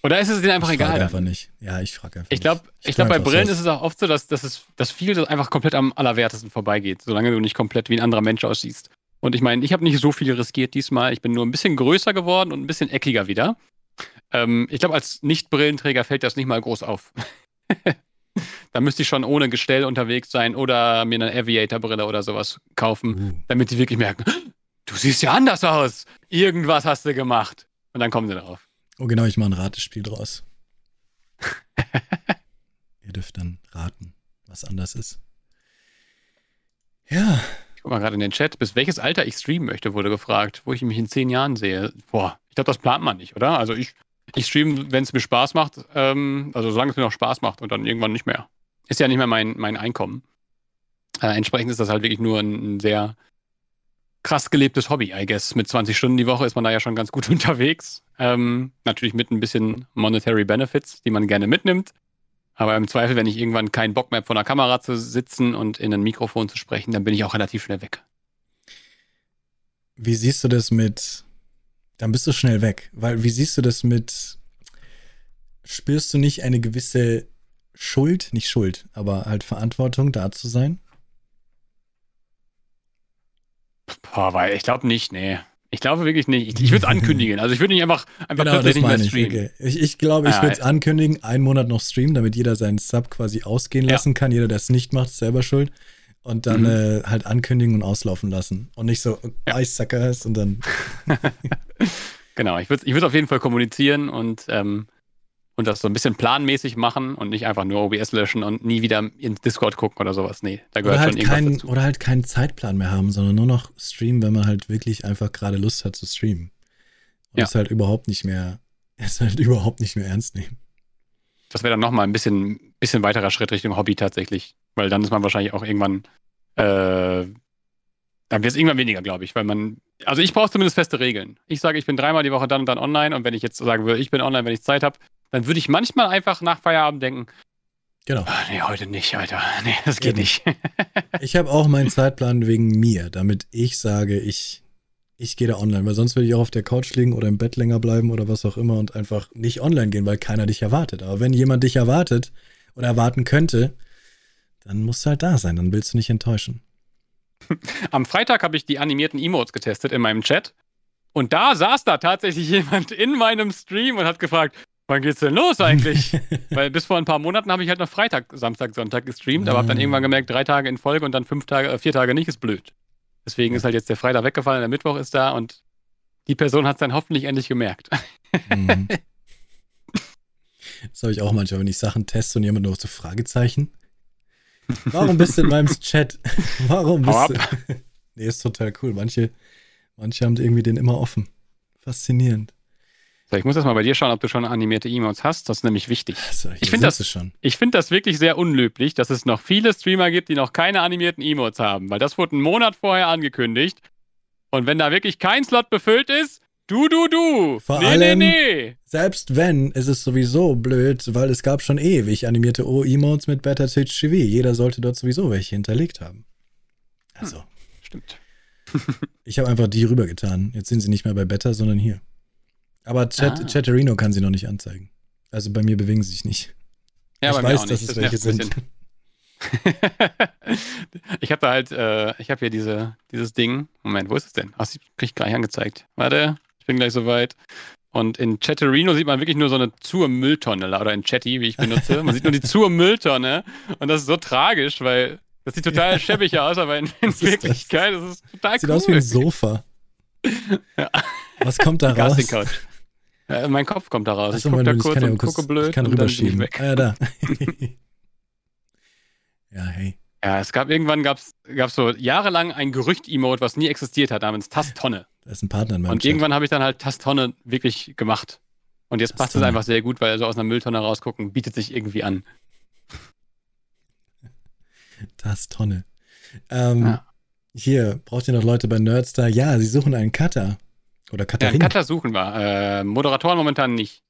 Oder ist es denen einfach ich egal? Ich einfach nicht. Ja, ich frage einfach ich glaub, nicht. Ich, ich glaube, bei Brillen ist es auch oft so, dass, dass, es, dass viel einfach komplett am allerwertesten vorbeigeht, solange du nicht komplett wie ein anderer Mensch aussiehst. Und ich meine, ich habe nicht so viel riskiert diesmal. Ich bin nur ein bisschen größer geworden und ein bisschen eckiger wieder. Ähm, ich glaube, als Nicht-Brillenträger fällt das nicht mal groß auf. da müsste ich schon ohne Gestell unterwegs sein oder mir eine Aviator-Brille oder sowas kaufen, uh. damit sie wirklich merken, du siehst ja anders aus. Irgendwas hast du gemacht. Und dann kommen sie darauf. Oh, genau, ich mache ein Ratespiel draus. Ihr dürft dann raten, was anders ist. Ja. Ich guck mal gerade in den Chat. Bis welches Alter ich streamen möchte, wurde gefragt, wo ich mich in zehn Jahren sehe. Boah, ich glaube, das plant man nicht, oder? Also ich ich streame, wenn es mir Spaß macht, ähm, also solange es mir noch Spaß macht und dann irgendwann nicht mehr. Ist ja nicht mehr mein, mein Einkommen. Äh, entsprechend ist das halt wirklich nur ein, ein sehr krass gelebtes Hobby, I guess. Mit 20 Stunden die Woche ist man da ja schon ganz gut unterwegs. Ähm, natürlich mit ein bisschen Monetary Benefits, die man gerne mitnimmt. Aber im Zweifel, wenn ich irgendwann keinen Bock mehr habe, vor der Kamera zu sitzen und in ein Mikrofon zu sprechen, dann bin ich auch relativ schnell weg. Wie siehst du das mit, dann bist du schnell weg, weil wie siehst du das mit, spürst du nicht eine gewisse Schuld, nicht Schuld, aber halt Verantwortung da zu sein? Boah, weil ich glaube nicht, nee. Ich glaube wirklich nicht. Ich, ich würde es ankündigen. Also ich würde nicht einfach, einfach genau, plötzlich nicht mehr streamen. Ich, okay. ich, ich glaube, ich ah, würde es ankündigen, einen Monat noch streamen, damit jeder seinen Sub quasi ausgehen lassen ja. kann. Jeder, der es nicht macht, ist selber schuld. Und dann mhm. äh, halt ankündigen und auslaufen lassen. Und nicht so ja. Eissackers und dann. genau, ich würde ich würd auf jeden Fall kommunizieren und ähm, und das so ein bisschen planmäßig machen und nicht einfach nur OBS löschen und nie wieder ins Discord gucken oder sowas. Nee, da gehört halt schon irgendwas kein, dazu. Oder halt keinen Zeitplan mehr haben, sondern nur noch streamen, wenn man halt wirklich einfach gerade Lust hat zu streamen. Und ja. es halt überhaupt nicht mehr, es halt überhaupt nicht mehr ernst nehmen. Das wäre dann nochmal ein bisschen, bisschen weiterer Schritt Richtung Hobby tatsächlich. Weil dann ist man wahrscheinlich auch irgendwann, äh, dann wird es irgendwann weniger, glaube ich, weil man, also ich brauche zumindest feste Regeln. Ich sage, ich bin dreimal die Woche dann und dann online und wenn ich jetzt sagen würde, ich bin online, wenn ich Zeit habe, dann würde ich manchmal einfach nach Feierabend denken, Genau. Oh, nee, heute nicht, Alter. Nee, das geht ja. nicht. ich habe auch meinen Zeitplan wegen mir, damit ich sage, ich, ich gehe da online, weil sonst würde ich auch auf der Couch liegen oder im Bett länger bleiben oder was auch immer und einfach nicht online gehen, weil keiner dich erwartet. Aber wenn jemand dich erwartet oder erwarten könnte, dann musst du halt da sein, dann willst du nicht enttäuschen. Am Freitag habe ich die animierten Emotes getestet in meinem Chat. Und da saß da tatsächlich jemand in meinem Stream und hat gefragt, Wann geht's denn los eigentlich? Weil bis vor ein paar Monaten habe ich halt noch Freitag, Samstag, Sonntag gestreamt, aber habe dann ah. irgendwann gemerkt, drei Tage in Folge und dann fünf Tage, äh, vier Tage nicht ist blöd. Deswegen ist halt jetzt der Freitag weggefallen, der Mittwoch ist da und die Person hat es dann hoffentlich endlich gemerkt. Mhm. Das habe ich auch manchmal, wenn ich Sachen teste und jemand noch so Fragezeichen. Warum bist du in meinem Chat? Warum bist du? nee, ist total cool. Manche, manche haben irgendwie den immer offen. Faszinierend. So, ich muss erst mal bei dir schauen, ob du schon animierte Emotes hast. Das ist nämlich wichtig. Also, ich finde das, find das wirklich sehr unlöblich, dass es noch viele Streamer gibt, die noch keine animierten Emotes haben, weil das wurde einen Monat vorher angekündigt. Und wenn da wirklich kein Slot befüllt ist, du, du, du. Vor nee, allem, nee, nee. selbst wenn, ist es sowieso blöd, weil es gab schon ewig animierte O-Emotes mit Better Twitch TV. Jeder sollte dort sowieso welche hinterlegt haben. Also. Hm, stimmt. ich habe einfach die rübergetan. Jetzt sind sie nicht mehr bei Better, sondern hier. Aber Chat, ah. Chatterino kann sie noch nicht anzeigen. Also bei mir bewegen sie sich nicht. Ja, ich weiß, dass es das welche sind. ich habe da halt, äh, ich habe hier diese, dieses Ding. Moment, wo ist es denn? Ach, sie kriegt gleich angezeigt. Warte, ich bin gleich soweit. Und in Chatterino sieht man wirklich nur so eine zur Mülltonne, oder in Chatty, wie ich benutze. Man sieht nur die zur Mülltonne. Und das ist so tragisch, weil das sieht total schäbig aus, aber in, in Wirklichkeit das? ist es total sieht cool. Sieht aus wie ein Sofa. ja. Was kommt da raus? Ja, mein Kopf kommt da raus. Achso, ich gucke da kurz und gucke blöd ich kann und rüberschieben. weg. Ah, ja, da. ja, hey. Ja, es gab irgendwann gab's, gab's so jahrelang ein Gerücht-Emote, was nie existiert hat, namens Tastonne. Das ist ein Partner in meinem Und Chat. irgendwann habe ich dann halt Tastonne wirklich gemacht. Und jetzt passt es einfach sehr gut, weil so aus einer Mülltonne rausgucken bietet sich irgendwie an. Tastonne. Ähm, ja. Hier, braucht ihr noch Leute bei Nerdstar? Ja, sie suchen einen Cutter. Oder Katharina? Ja, Cutter suchen wir. Äh, Moderatoren momentan nicht.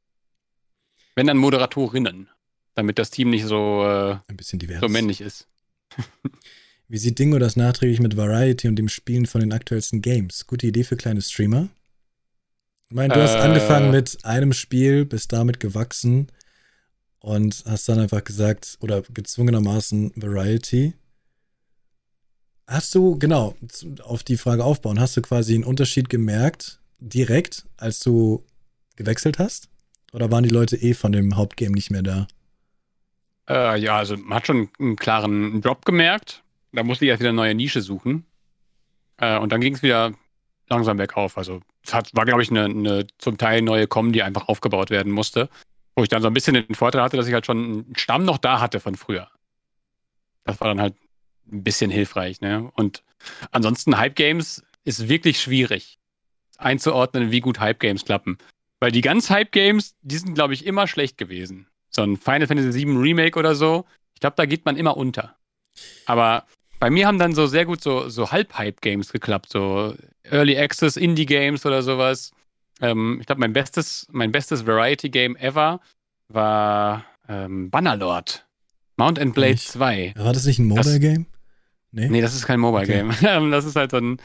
Wenn dann Moderatorinnen. Damit das Team nicht so, äh, Ein bisschen divers. so männlich ist. Wie sieht Dingo das nachträglich mit Variety und dem Spielen von den aktuellsten Games? Gute Idee für kleine Streamer? Ich meine, du äh, hast angefangen mit einem Spiel, bist damit gewachsen und hast dann einfach gesagt, oder gezwungenermaßen Variety. Hast du, genau, auf die Frage aufbauen, hast du quasi einen Unterschied gemerkt direkt, als du gewechselt hast? Oder waren die Leute eh von dem Hauptgame nicht mehr da? Äh, ja, also man hat schon einen klaren Drop gemerkt. Da musste ich erst wieder eine neue Nische suchen. Äh, und dann ging es wieder langsam bergauf. Also es hat, war, glaube ich, eine, eine, zum Teil neue Com, die einfach aufgebaut werden musste. Wo ich dann so ein bisschen den Vorteil hatte, dass ich halt schon einen Stamm noch da hatte von früher. Das war dann halt ein bisschen hilfreich. Ne? Und ansonsten Hype Games ist wirklich schwierig einzuordnen, wie gut Hype Games klappen. Weil die ganz Hype Games, die sind, glaube ich, immer schlecht gewesen. So ein Final Fantasy VII Remake oder so, ich glaube, da geht man immer unter. Aber bei mir haben dann so sehr gut so, so Halb-Hype-Games geklappt, so Early Access Indie-Games oder sowas. Ähm, ich glaube, mein bestes, mein bestes Variety-Game ever war ähm, Bannerlord. Mount and Blade nicht. 2. War das nicht ein Mobile-Game? Nee. nee, das ist kein Mobile-Game. Okay. das ist halt so ein,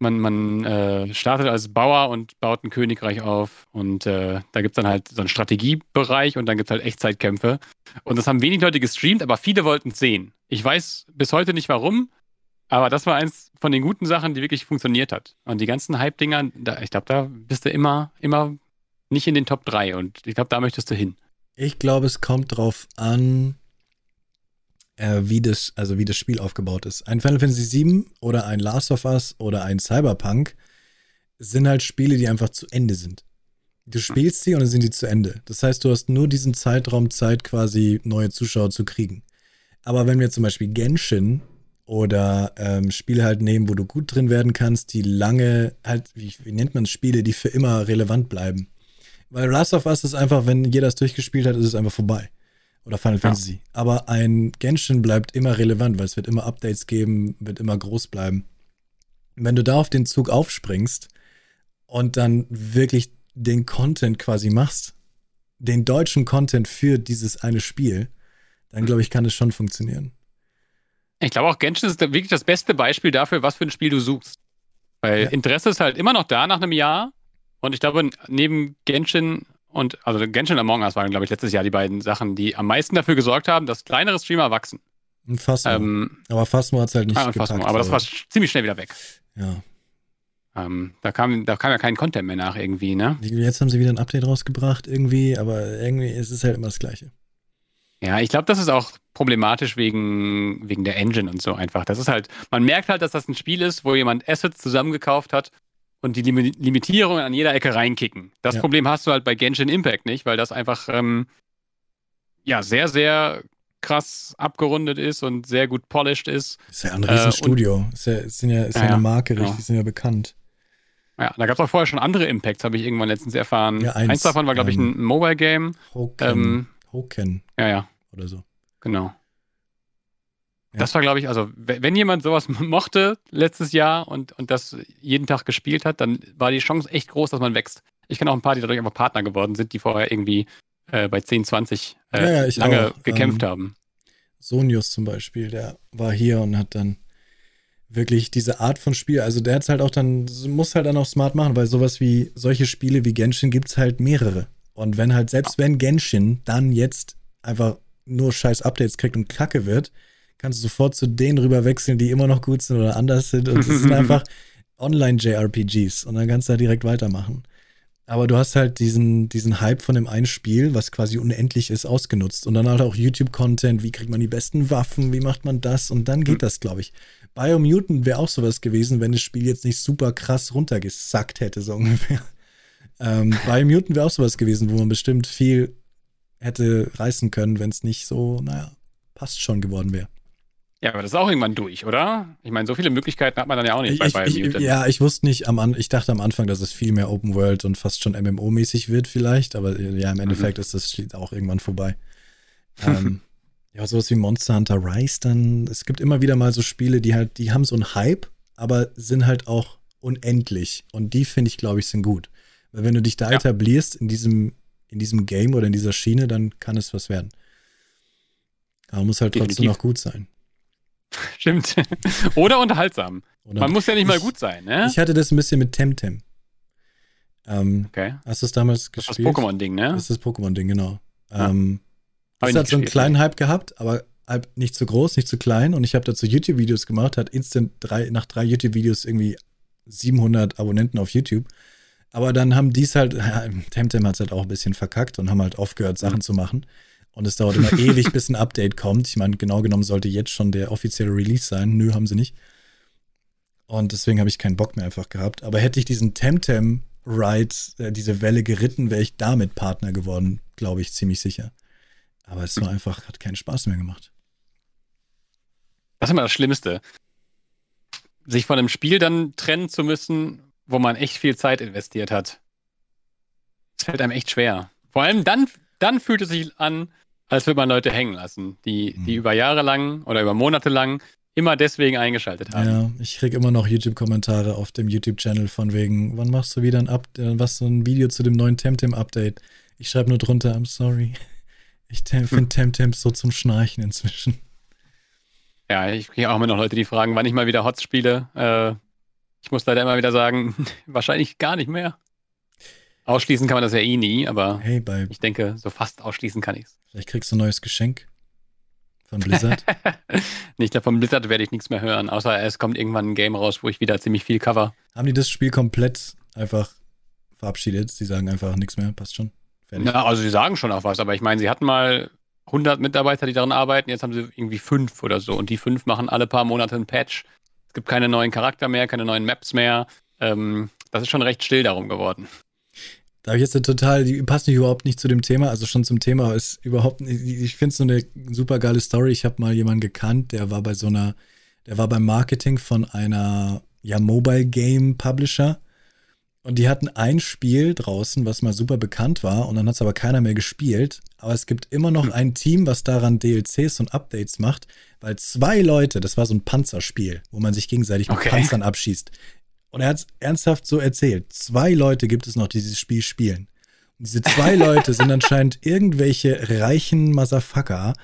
man, man äh, startet als Bauer und baut ein Königreich auf und äh, da gibt es dann halt so einen Strategiebereich und dann gibt es halt Echtzeitkämpfe. Und das haben wenig Leute gestreamt, aber viele wollten es sehen. Ich weiß bis heute nicht warum, aber das war eins von den guten Sachen, die wirklich funktioniert hat. Und die ganzen Hype-Dinger, ich glaube, da bist du immer, immer nicht in den Top 3 und ich glaube, da möchtest du hin. Ich glaube, es kommt drauf an, äh, wie das, also wie das Spiel aufgebaut ist. Ein Final Fantasy VII oder ein Last of Us oder ein Cyberpunk sind halt Spiele, die einfach zu Ende sind. Du spielst sie und dann sind die zu Ende. Das heißt, du hast nur diesen Zeitraum Zeit, quasi neue Zuschauer zu kriegen. Aber wenn wir zum Beispiel Genshin oder ähm, Spiele halt nehmen, wo du gut drin werden kannst, die lange, halt, wie, wie nennt man Spiele, die für immer relevant bleiben. Weil Last of Us ist einfach, wenn jeder es durchgespielt hat, ist es einfach vorbei. Oder Final ja. Fantasy. Aber ein Genshin bleibt immer relevant, weil es wird immer Updates geben, wird immer groß bleiben. Wenn du da auf den Zug aufspringst und dann wirklich den Content quasi machst, den deutschen Content für dieses eine Spiel, dann glaube ich, kann es schon funktionieren. Ich glaube auch Genshin ist wirklich das beste Beispiel dafür, was für ein Spiel du suchst. Weil ja. Interesse ist halt immer noch da nach einem Jahr. Und ich glaube, neben Genshin und also Genshin Among Us waren, glaube ich, letztes Jahr die beiden Sachen, die am meisten dafür gesorgt haben, dass kleinere Streamer wachsen. Und Phasmo. Ähm, aber Phasmo hat es halt nicht ah, gepackt, aber das war ziemlich schnell wieder weg. Ja. Ähm, da, kam, da kam ja kein Content mehr nach irgendwie, ne? Jetzt haben sie wieder ein Update rausgebracht irgendwie, aber irgendwie ist es halt immer das Gleiche. Ja, ich glaube, das ist auch problematisch wegen, wegen der Engine und so einfach. Das ist halt, man merkt halt, dass das ein Spiel ist, wo jemand Assets zusammengekauft hat und die Lim Limitierungen an jeder Ecke reinkicken. Das ja. Problem hast du halt bei Genshin Impact nicht, weil das einfach ähm, ja sehr, sehr krass abgerundet ist und sehr gut polished ist. Ist ja ein Riesenstudio. Äh, ist ja, ist ja, ist ja, eine Marke, richtig, ja. sind ja bekannt. Ja, da gab es auch vorher schon andere Impacts, habe ich irgendwann letztens erfahren. Ja, eins, eins davon war, glaube ich, ein Mobile-Game. Hoken. Ähm, Hoken. Ja, ja. Oder so. Genau. Das war, glaube ich, also wenn jemand sowas mochte letztes Jahr und, und das jeden Tag gespielt hat, dann war die Chance echt groß, dass man wächst. Ich kenne auch ein paar, die dadurch einfach Partner geworden sind, die vorher irgendwie äh, bei 10, 20 äh, ja, ja, lange auch. gekämpft ähm, haben. Sonius zum Beispiel, der war hier und hat dann wirklich diese Art von Spiel, also der hat es halt auch dann, muss halt dann auch smart machen, weil sowas wie, solche Spiele wie Genshin gibt es halt mehrere. Und wenn halt, selbst wenn Genshin dann jetzt einfach nur scheiß Updates kriegt und kacke wird, kannst du sofort zu denen rüber wechseln, die immer noch gut sind oder anders sind. Und es sind einfach Online-JRPGs und dann kannst du da direkt weitermachen. Aber du hast halt diesen, diesen Hype von dem einen Spiel, was quasi unendlich ist, ausgenutzt. Und dann halt auch YouTube-Content, wie kriegt man die besten Waffen, wie macht man das? Und dann geht mhm. das, glaube ich. Biomutant wäre auch sowas gewesen, wenn das Spiel jetzt nicht super krass runtergesackt hätte, so ungefähr. Ähm, Biomutant wäre auch sowas gewesen, wo man bestimmt viel hätte reißen können, wenn es nicht so, naja, passt schon geworden wäre. Ja, aber das ist auch irgendwann durch, oder? Ich meine, so viele Möglichkeiten hat man dann ja auch nicht ich, bei Biomutant. Ja, ich wusste nicht, am An ich dachte am Anfang, dass es viel mehr Open World und fast schon MMO-mäßig wird vielleicht, aber ja, im mhm. Endeffekt mhm. ist das auch irgendwann vorbei. ähm, ja, sowas wie Monster Hunter Rise dann, es gibt immer wieder mal so Spiele, die halt, die haben so einen Hype, aber sind halt auch unendlich und die finde ich, glaube ich, sind gut. Weil wenn du dich da ja. etablierst in diesem, in diesem Game oder in dieser Schiene, dann kann es was werden. Aber muss halt Definitiv. trotzdem noch gut sein. Stimmt. Oder unterhaltsam. Oder Man muss ja nicht ich, mal gut sein, ne? Ich hatte das ein bisschen mit Temtem. Ähm, okay. Hast du es damals gespielt? Das Pokémon-Ding, ne? Das ist das Pokémon-Ding, genau. Ja. Ähm, das hat so einen kleinen Hype gehabt, aber halt nicht zu groß, nicht zu klein. Und ich habe dazu YouTube-Videos gemacht, hat instant drei, nach drei YouTube-Videos irgendwie 700 Abonnenten auf YouTube. Aber dann haben die es halt, ja, Temtem hat es halt auch ein bisschen verkackt und haben halt aufgehört, Sachen mhm. zu machen. Und es dauert immer ewig, bis ein Update kommt. Ich meine, genau genommen sollte jetzt schon der offizielle Release sein. Nö, haben sie nicht. Und deswegen habe ich keinen Bock mehr einfach gehabt. Aber hätte ich diesen Temtem Ride, äh, diese Welle geritten, wäre ich damit Partner geworden, glaube ich, ziemlich sicher. Aber es war einfach, hat keinen Spaß mehr gemacht. Das ist immer das Schlimmste. Sich von einem Spiel dann trennen zu müssen, wo man echt viel Zeit investiert hat. Das fällt einem echt schwer. Vor allem dann, dann fühlt es sich an, als würde man Leute hängen lassen, die, die mhm. über Jahre lang oder über Monate lang immer deswegen eingeschaltet haben. Ja, ich kriege immer noch YouTube-Kommentare auf dem YouTube-Channel von wegen, wann machst du wieder ein Update, was so ein Video zu dem neuen Temtem-Update? Ich schreibe nur drunter, I'm sorry. Ich finde hm. Temtem so zum Schnarchen inzwischen. Ja, ich kriege auch immer noch Leute, die fragen, wann ich mal wieder HOTS spiele. Äh, ich muss leider immer wieder sagen, wahrscheinlich gar nicht mehr. Ausschließen kann man das ja eh nie, aber hey, ich denke, so fast ausschließen kann ich es. Vielleicht kriegst du ein neues Geschenk von Blizzard. nicht, von Blizzard werde ich nichts mehr hören, außer es kommt irgendwann ein Game raus, wo ich wieder ziemlich viel cover. Haben die das Spiel komplett einfach verabschiedet? Sie sagen einfach nichts mehr, passt schon. Fertig. Na, also sie sagen schon auch was, aber ich meine, sie hatten mal 100 Mitarbeiter, die daran arbeiten, jetzt haben sie irgendwie fünf oder so und die fünf machen alle paar Monate einen Patch. Es gibt keine neuen Charakter mehr, keine neuen Maps mehr. Ähm, das ist schon recht still darum geworden. Da habe ich jetzt eine total, die passt nicht überhaupt nicht zu dem Thema, also schon zum Thema, ist überhaupt nicht, ich finde es so eine super geile Story. Ich habe mal jemanden gekannt, der war bei so einer, der war beim Marketing von einer, ja, Mobile Game Publisher. Und die hatten ein Spiel draußen, was mal super bekannt war, und dann hat es aber keiner mehr gespielt. Aber es gibt immer noch hm. ein Team, was daran DLCs und Updates macht, weil zwei Leute, das war so ein Panzerspiel, wo man sich gegenseitig mit okay. Panzern abschießt. Und er hat es ernsthaft so erzählt. Zwei Leute gibt es noch, die dieses Spiel spielen. Und diese zwei Leute sind anscheinend irgendwelche reichen Motherfucker,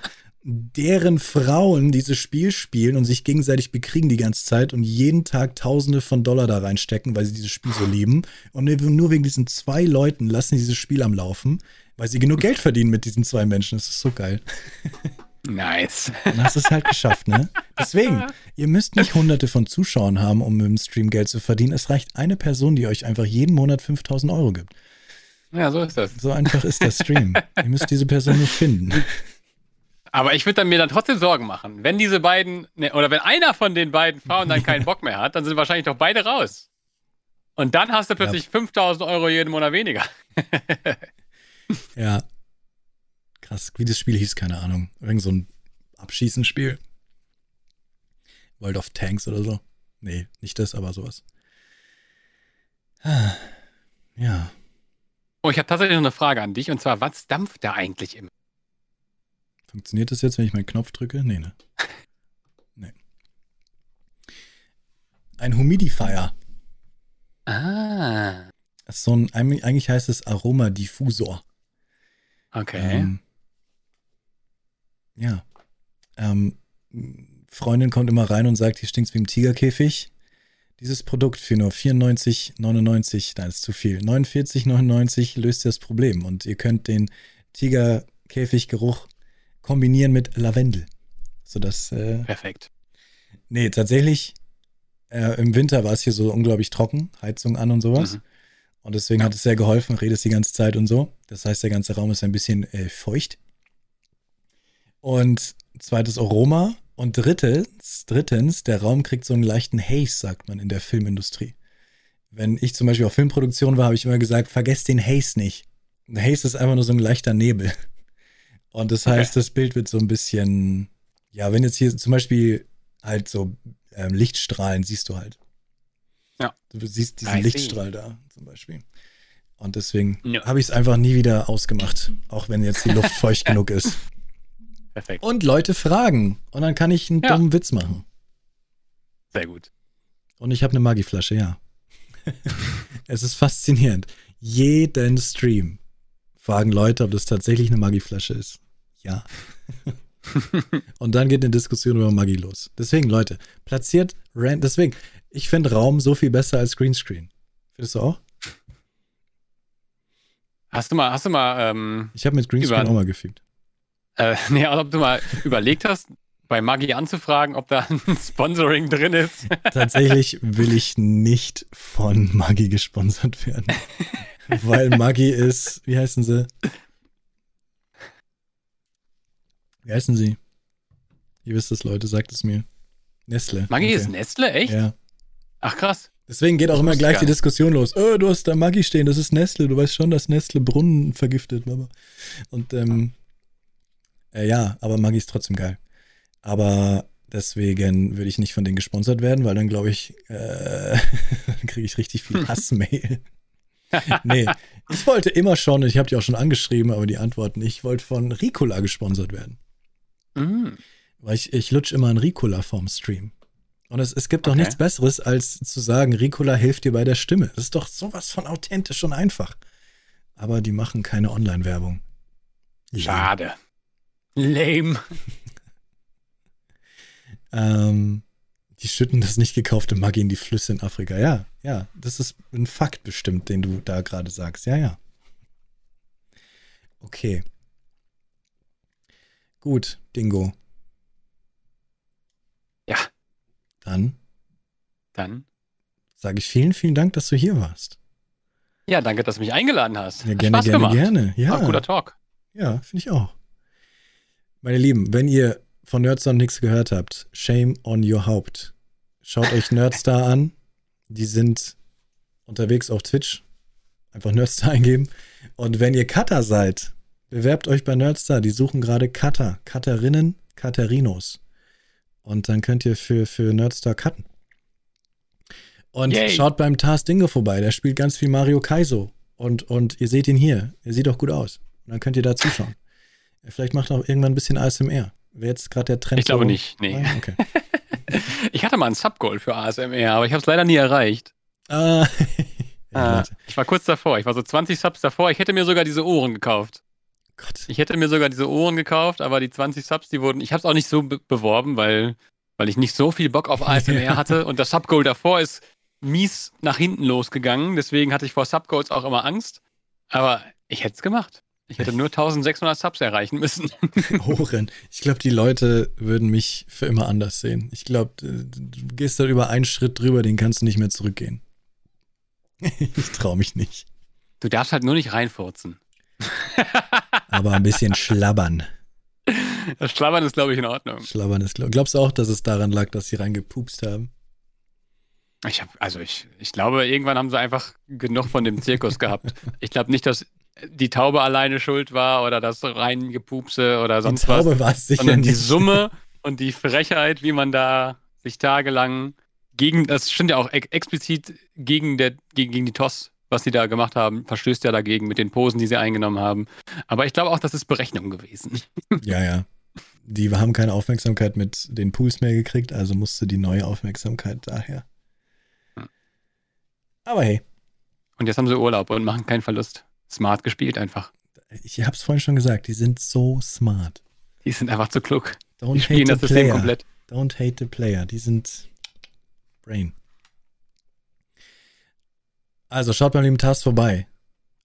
deren Frauen dieses Spiel spielen und sich gegenseitig bekriegen die ganze Zeit und jeden Tag Tausende von Dollar da reinstecken, weil sie dieses Spiel so lieben. Und nur wegen diesen zwei Leuten lassen sie dieses Spiel am Laufen, weil sie genug Geld verdienen mit diesen zwei Menschen. Das ist so geil. Nice. Dann hast du es halt geschafft, ne? Deswegen, ihr müsst nicht hunderte von Zuschauern haben, um mit dem Stream Geld zu verdienen. Es reicht eine Person, die euch einfach jeden Monat 5000 Euro gibt. Ja, so ist das. So einfach ist der Stream. ihr müsst diese Person nur finden. Aber ich würde mir dann trotzdem Sorgen machen. Wenn diese beiden, ne, oder wenn einer von den beiden Frauen dann keinen Bock mehr hat, dann sind wahrscheinlich doch beide raus. Und dann hast du plötzlich ja. 5000 Euro jeden Monat weniger. ja, Krass, wie das Spiel hieß, keine Ahnung. Irgend so ein Abschießenspiel. World of Tanks oder so. Nee, nicht das, aber sowas. Ja. Oh, ich habe tatsächlich noch eine Frage an dich und zwar, was dampft da eigentlich immer? Funktioniert das jetzt, wenn ich meinen Knopf drücke? Nee, ne? nee. Ein Humidifier. Ah. Das ist so ein, eigentlich heißt es Aromadiffusor. Okay. Ähm, ja. Ähm, Freundin kommt immer rein und sagt, hier stinkt's wie im Tigerkäfig. Dieses Produkt für nur 94,99, nein, ist zu viel. 49,99 löst das Problem und ihr könnt den Tigerkäfiggeruch kombinieren mit Lavendel. Sodass. Äh, Perfekt. Nee, tatsächlich, äh, im Winter war es hier so unglaublich trocken, Heizung an und sowas. Mhm. Und deswegen ja. hat es sehr geholfen, redest die ganze Zeit und so. Das heißt, der ganze Raum ist ein bisschen äh, feucht. Und zweites Aroma. Und drittens, drittens, der Raum kriegt so einen leichten Haze, sagt man in der Filmindustrie. Wenn ich zum Beispiel auf Filmproduktion war, habe ich immer gesagt, vergesst den Haze nicht. Der Haze ist einfach nur so ein leichter Nebel. Und das heißt, okay. das Bild wird so ein bisschen, ja, wenn jetzt hier zum Beispiel halt so ähm, Lichtstrahlen siehst du halt. Ja. Du siehst diesen I Lichtstrahl see. da zum Beispiel. Und deswegen ja. habe ich es einfach nie wieder ausgemacht, auch wenn jetzt die Luft feucht genug ist. Perfekt. Und Leute fragen. Und dann kann ich einen ja. dummen Witz machen. Sehr gut. Und ich habe eine Magiflasche, ja. es ist faszinierend. Jeden Stream fragen Leute, ob das tatsächlich eine Magiflasche ist. Ja. und dann geht eine Diskussion über Maggi los. Deswegen, Leute, platziert Rand. Deswegen, ich finde Raum so viel besser als Greenscreen. Findest du auch? Hast du mal, hast du mal, ähm, Ich habe mit Greenscreen auch mal gefügt. Äh, nee, also ob du mal überlegt hast, bei Maggi anzufragen, ob da ein Sponsoring drin ist. Tatsächlich will ich nicht von Maggi gesponsert werden. Weil Maggi ist, wie heißen sie? Wie heißen sie? Ihr wisst es, Leute, sagt es mir. Nestle. Maggi okay. ist Nestle, echt? Ja. Ach krass. Deswegen geht auch immer gleich die Diskussion los. Oh, du hast da Maggi stehen, das ist Nestle. Du weißt schon, dass Nestle Brunnen vergiftet. Und ähm, äh, ja, aber Maggi ist trotzdem geil. Aber deswegen würde ich nicht von denen gesponsert werden, weil dann glaube ich, äh, kriege ich richtig viel Hassmail. nee, ich wollte immer schon, ich habe die auch schon angeschrieben, aber die Antwort nicht, ich wollte von Ricola gesponsert werden. Mhm. Weil ich, ich lutsch immer ein Ricola vorm Stream. Und es, es gibt doch okay. nichts Besseres, als zu sagen, Ricola hilft dir bei der Stimme. Das ist doch sowas von authentisch und einfach. Aber die machen keine Online-Werbung. Schade. Lame. ähm, die schütten das nicht gekaufte Maggi in die Flüsse in Afrika. Ja, ja, das ist ein Fakt bestimmt, den du da gerade sagst. Ja, ja. Okay. Gut, Dingo. Ja. Dann. Dann. Sage ich vielen, vielen Dank, dass du hier warst. Ja, danke, dass du mich eingeladen hast. Ja, gerne, gerne, gemacht. gerne. Ja. War guter Talk. Ja, finde ich auch. Meine Lieben, wenn ihr von Nerdstar nichts gehört habt, shame on your Haupt. Schaut euch Nerdstar an. Die sind unterwegs auf Twitch. Einfach Nerdstar eingeben. Und wenn ihr Cutter seid, bewerbt euch bei Nerdstar. Die suchen gerade Cutter, Cutterinnen, Cutterinos. Und dann könnt ihr für, für Nerdstar cutten. Und Yay. schaut beim Tars Dinge vorbei. Der spielt ganz viel Mario Kaizo. Und, und ihr seht ihn hier. Er sieht auch gut aus. Und dann könnt ihr da zuschauen. Vielleicht macht er auch irgendwann ein bisschen ASMR. Wäre jetzt gerade der Trend? Ich glaube nicht, nee. Ah, okay. ich hatte mal ein Subgoal für ASMR, aber ich habe es leider nie erreicht. Ah. ah, ich war kurz davor. Ich war so 20 Subs davor. Ich hätte mir sogar diese Ohren gekauft. Gott. Ich hätte mir sogar diese Ohren gekauft, aber die 20 Subs, die wurden. Ich habe es auch nicht so be beworben, weil, weil ich nicht so viel Bock auf ASMR hatte. Und das Subgoal davor ist mies nach hinten losgegangen. Deswegen hatte ich vor Subgoals auch immer Angst. Aber ich hätte es gemacht. Ich hätte nur 1600 Subs erreichen müssen. Ohren. Ich glaube, die Leute würden mich für immer anders sehen. Ich glaube, du gehst da über einen Schritt drüber, den kannst du nicht mehr zurückgehen. ich traue mich nicht. Du darfst halt nur nicht reinfurzen. Aber ein bisschen schlabbern. Das Schlabbern ist, glaube ich, in Ordnung. Schlabbern ist, glaub, glaubst du auch, dass es daran lag, dass sie reingepupst haben? Ich habe, also ich, ich glaube, irgendwann haben sie einfach genug von dem Zirkus gehabt. Ich glaube nicht, dass die Taube alleine schuld war oder das Reingepupse oder sonst die Taube was. War es sicher sondern nicht. die Summe und die Frechheit, wie man da sich tagelang gegen, das stimmt ja auch explizit gegen, der, gegen, gegen die TOS, was sie da gemacht haben, verstößt ja dagegen mit den Posen, die sie eingenommen haben. Aber ich glaube auch, das ist Berechnung gewesen. Ja, ja. Die haben keine Aufmerksamkeit mit den Pools mehr gekriegt, also musste die neue Aufmerksamkeit daher. Hm. Aber hey. Und jetzt haben sie Urlaub und machen keinen Verlust smart gespielt einfach. Ich habe es vorhin schon gesagt, die sind so smart. Die sind einfach zu klug. Don't die spielen das System komplett. Don't hate the player. Die sind Brain. Also schaut beim lieben Tast vorbei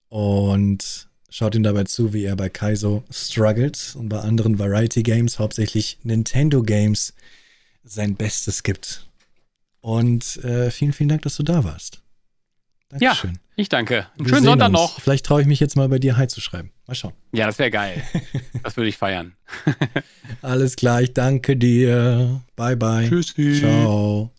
und schaut ihm dabei zu, wie er bei Kaizo struggelt und bei anderen Variety Games, hauptsächlich Nintendo Games, sein Bestes gibt. Und äh, vielen, vielen Dank, dass du da warst. Dankeschön. Ja, ich danke. Einen schönen Sonntag uns. noch. Vielleicht traue ich mich jetzt mal bei dir Hi zu schreiben. Mal schauen. Ja, das wäre geil. das würde ich feiern. Alles klar, ich danke dir. Bye, bye. Tschüssi. Ciao.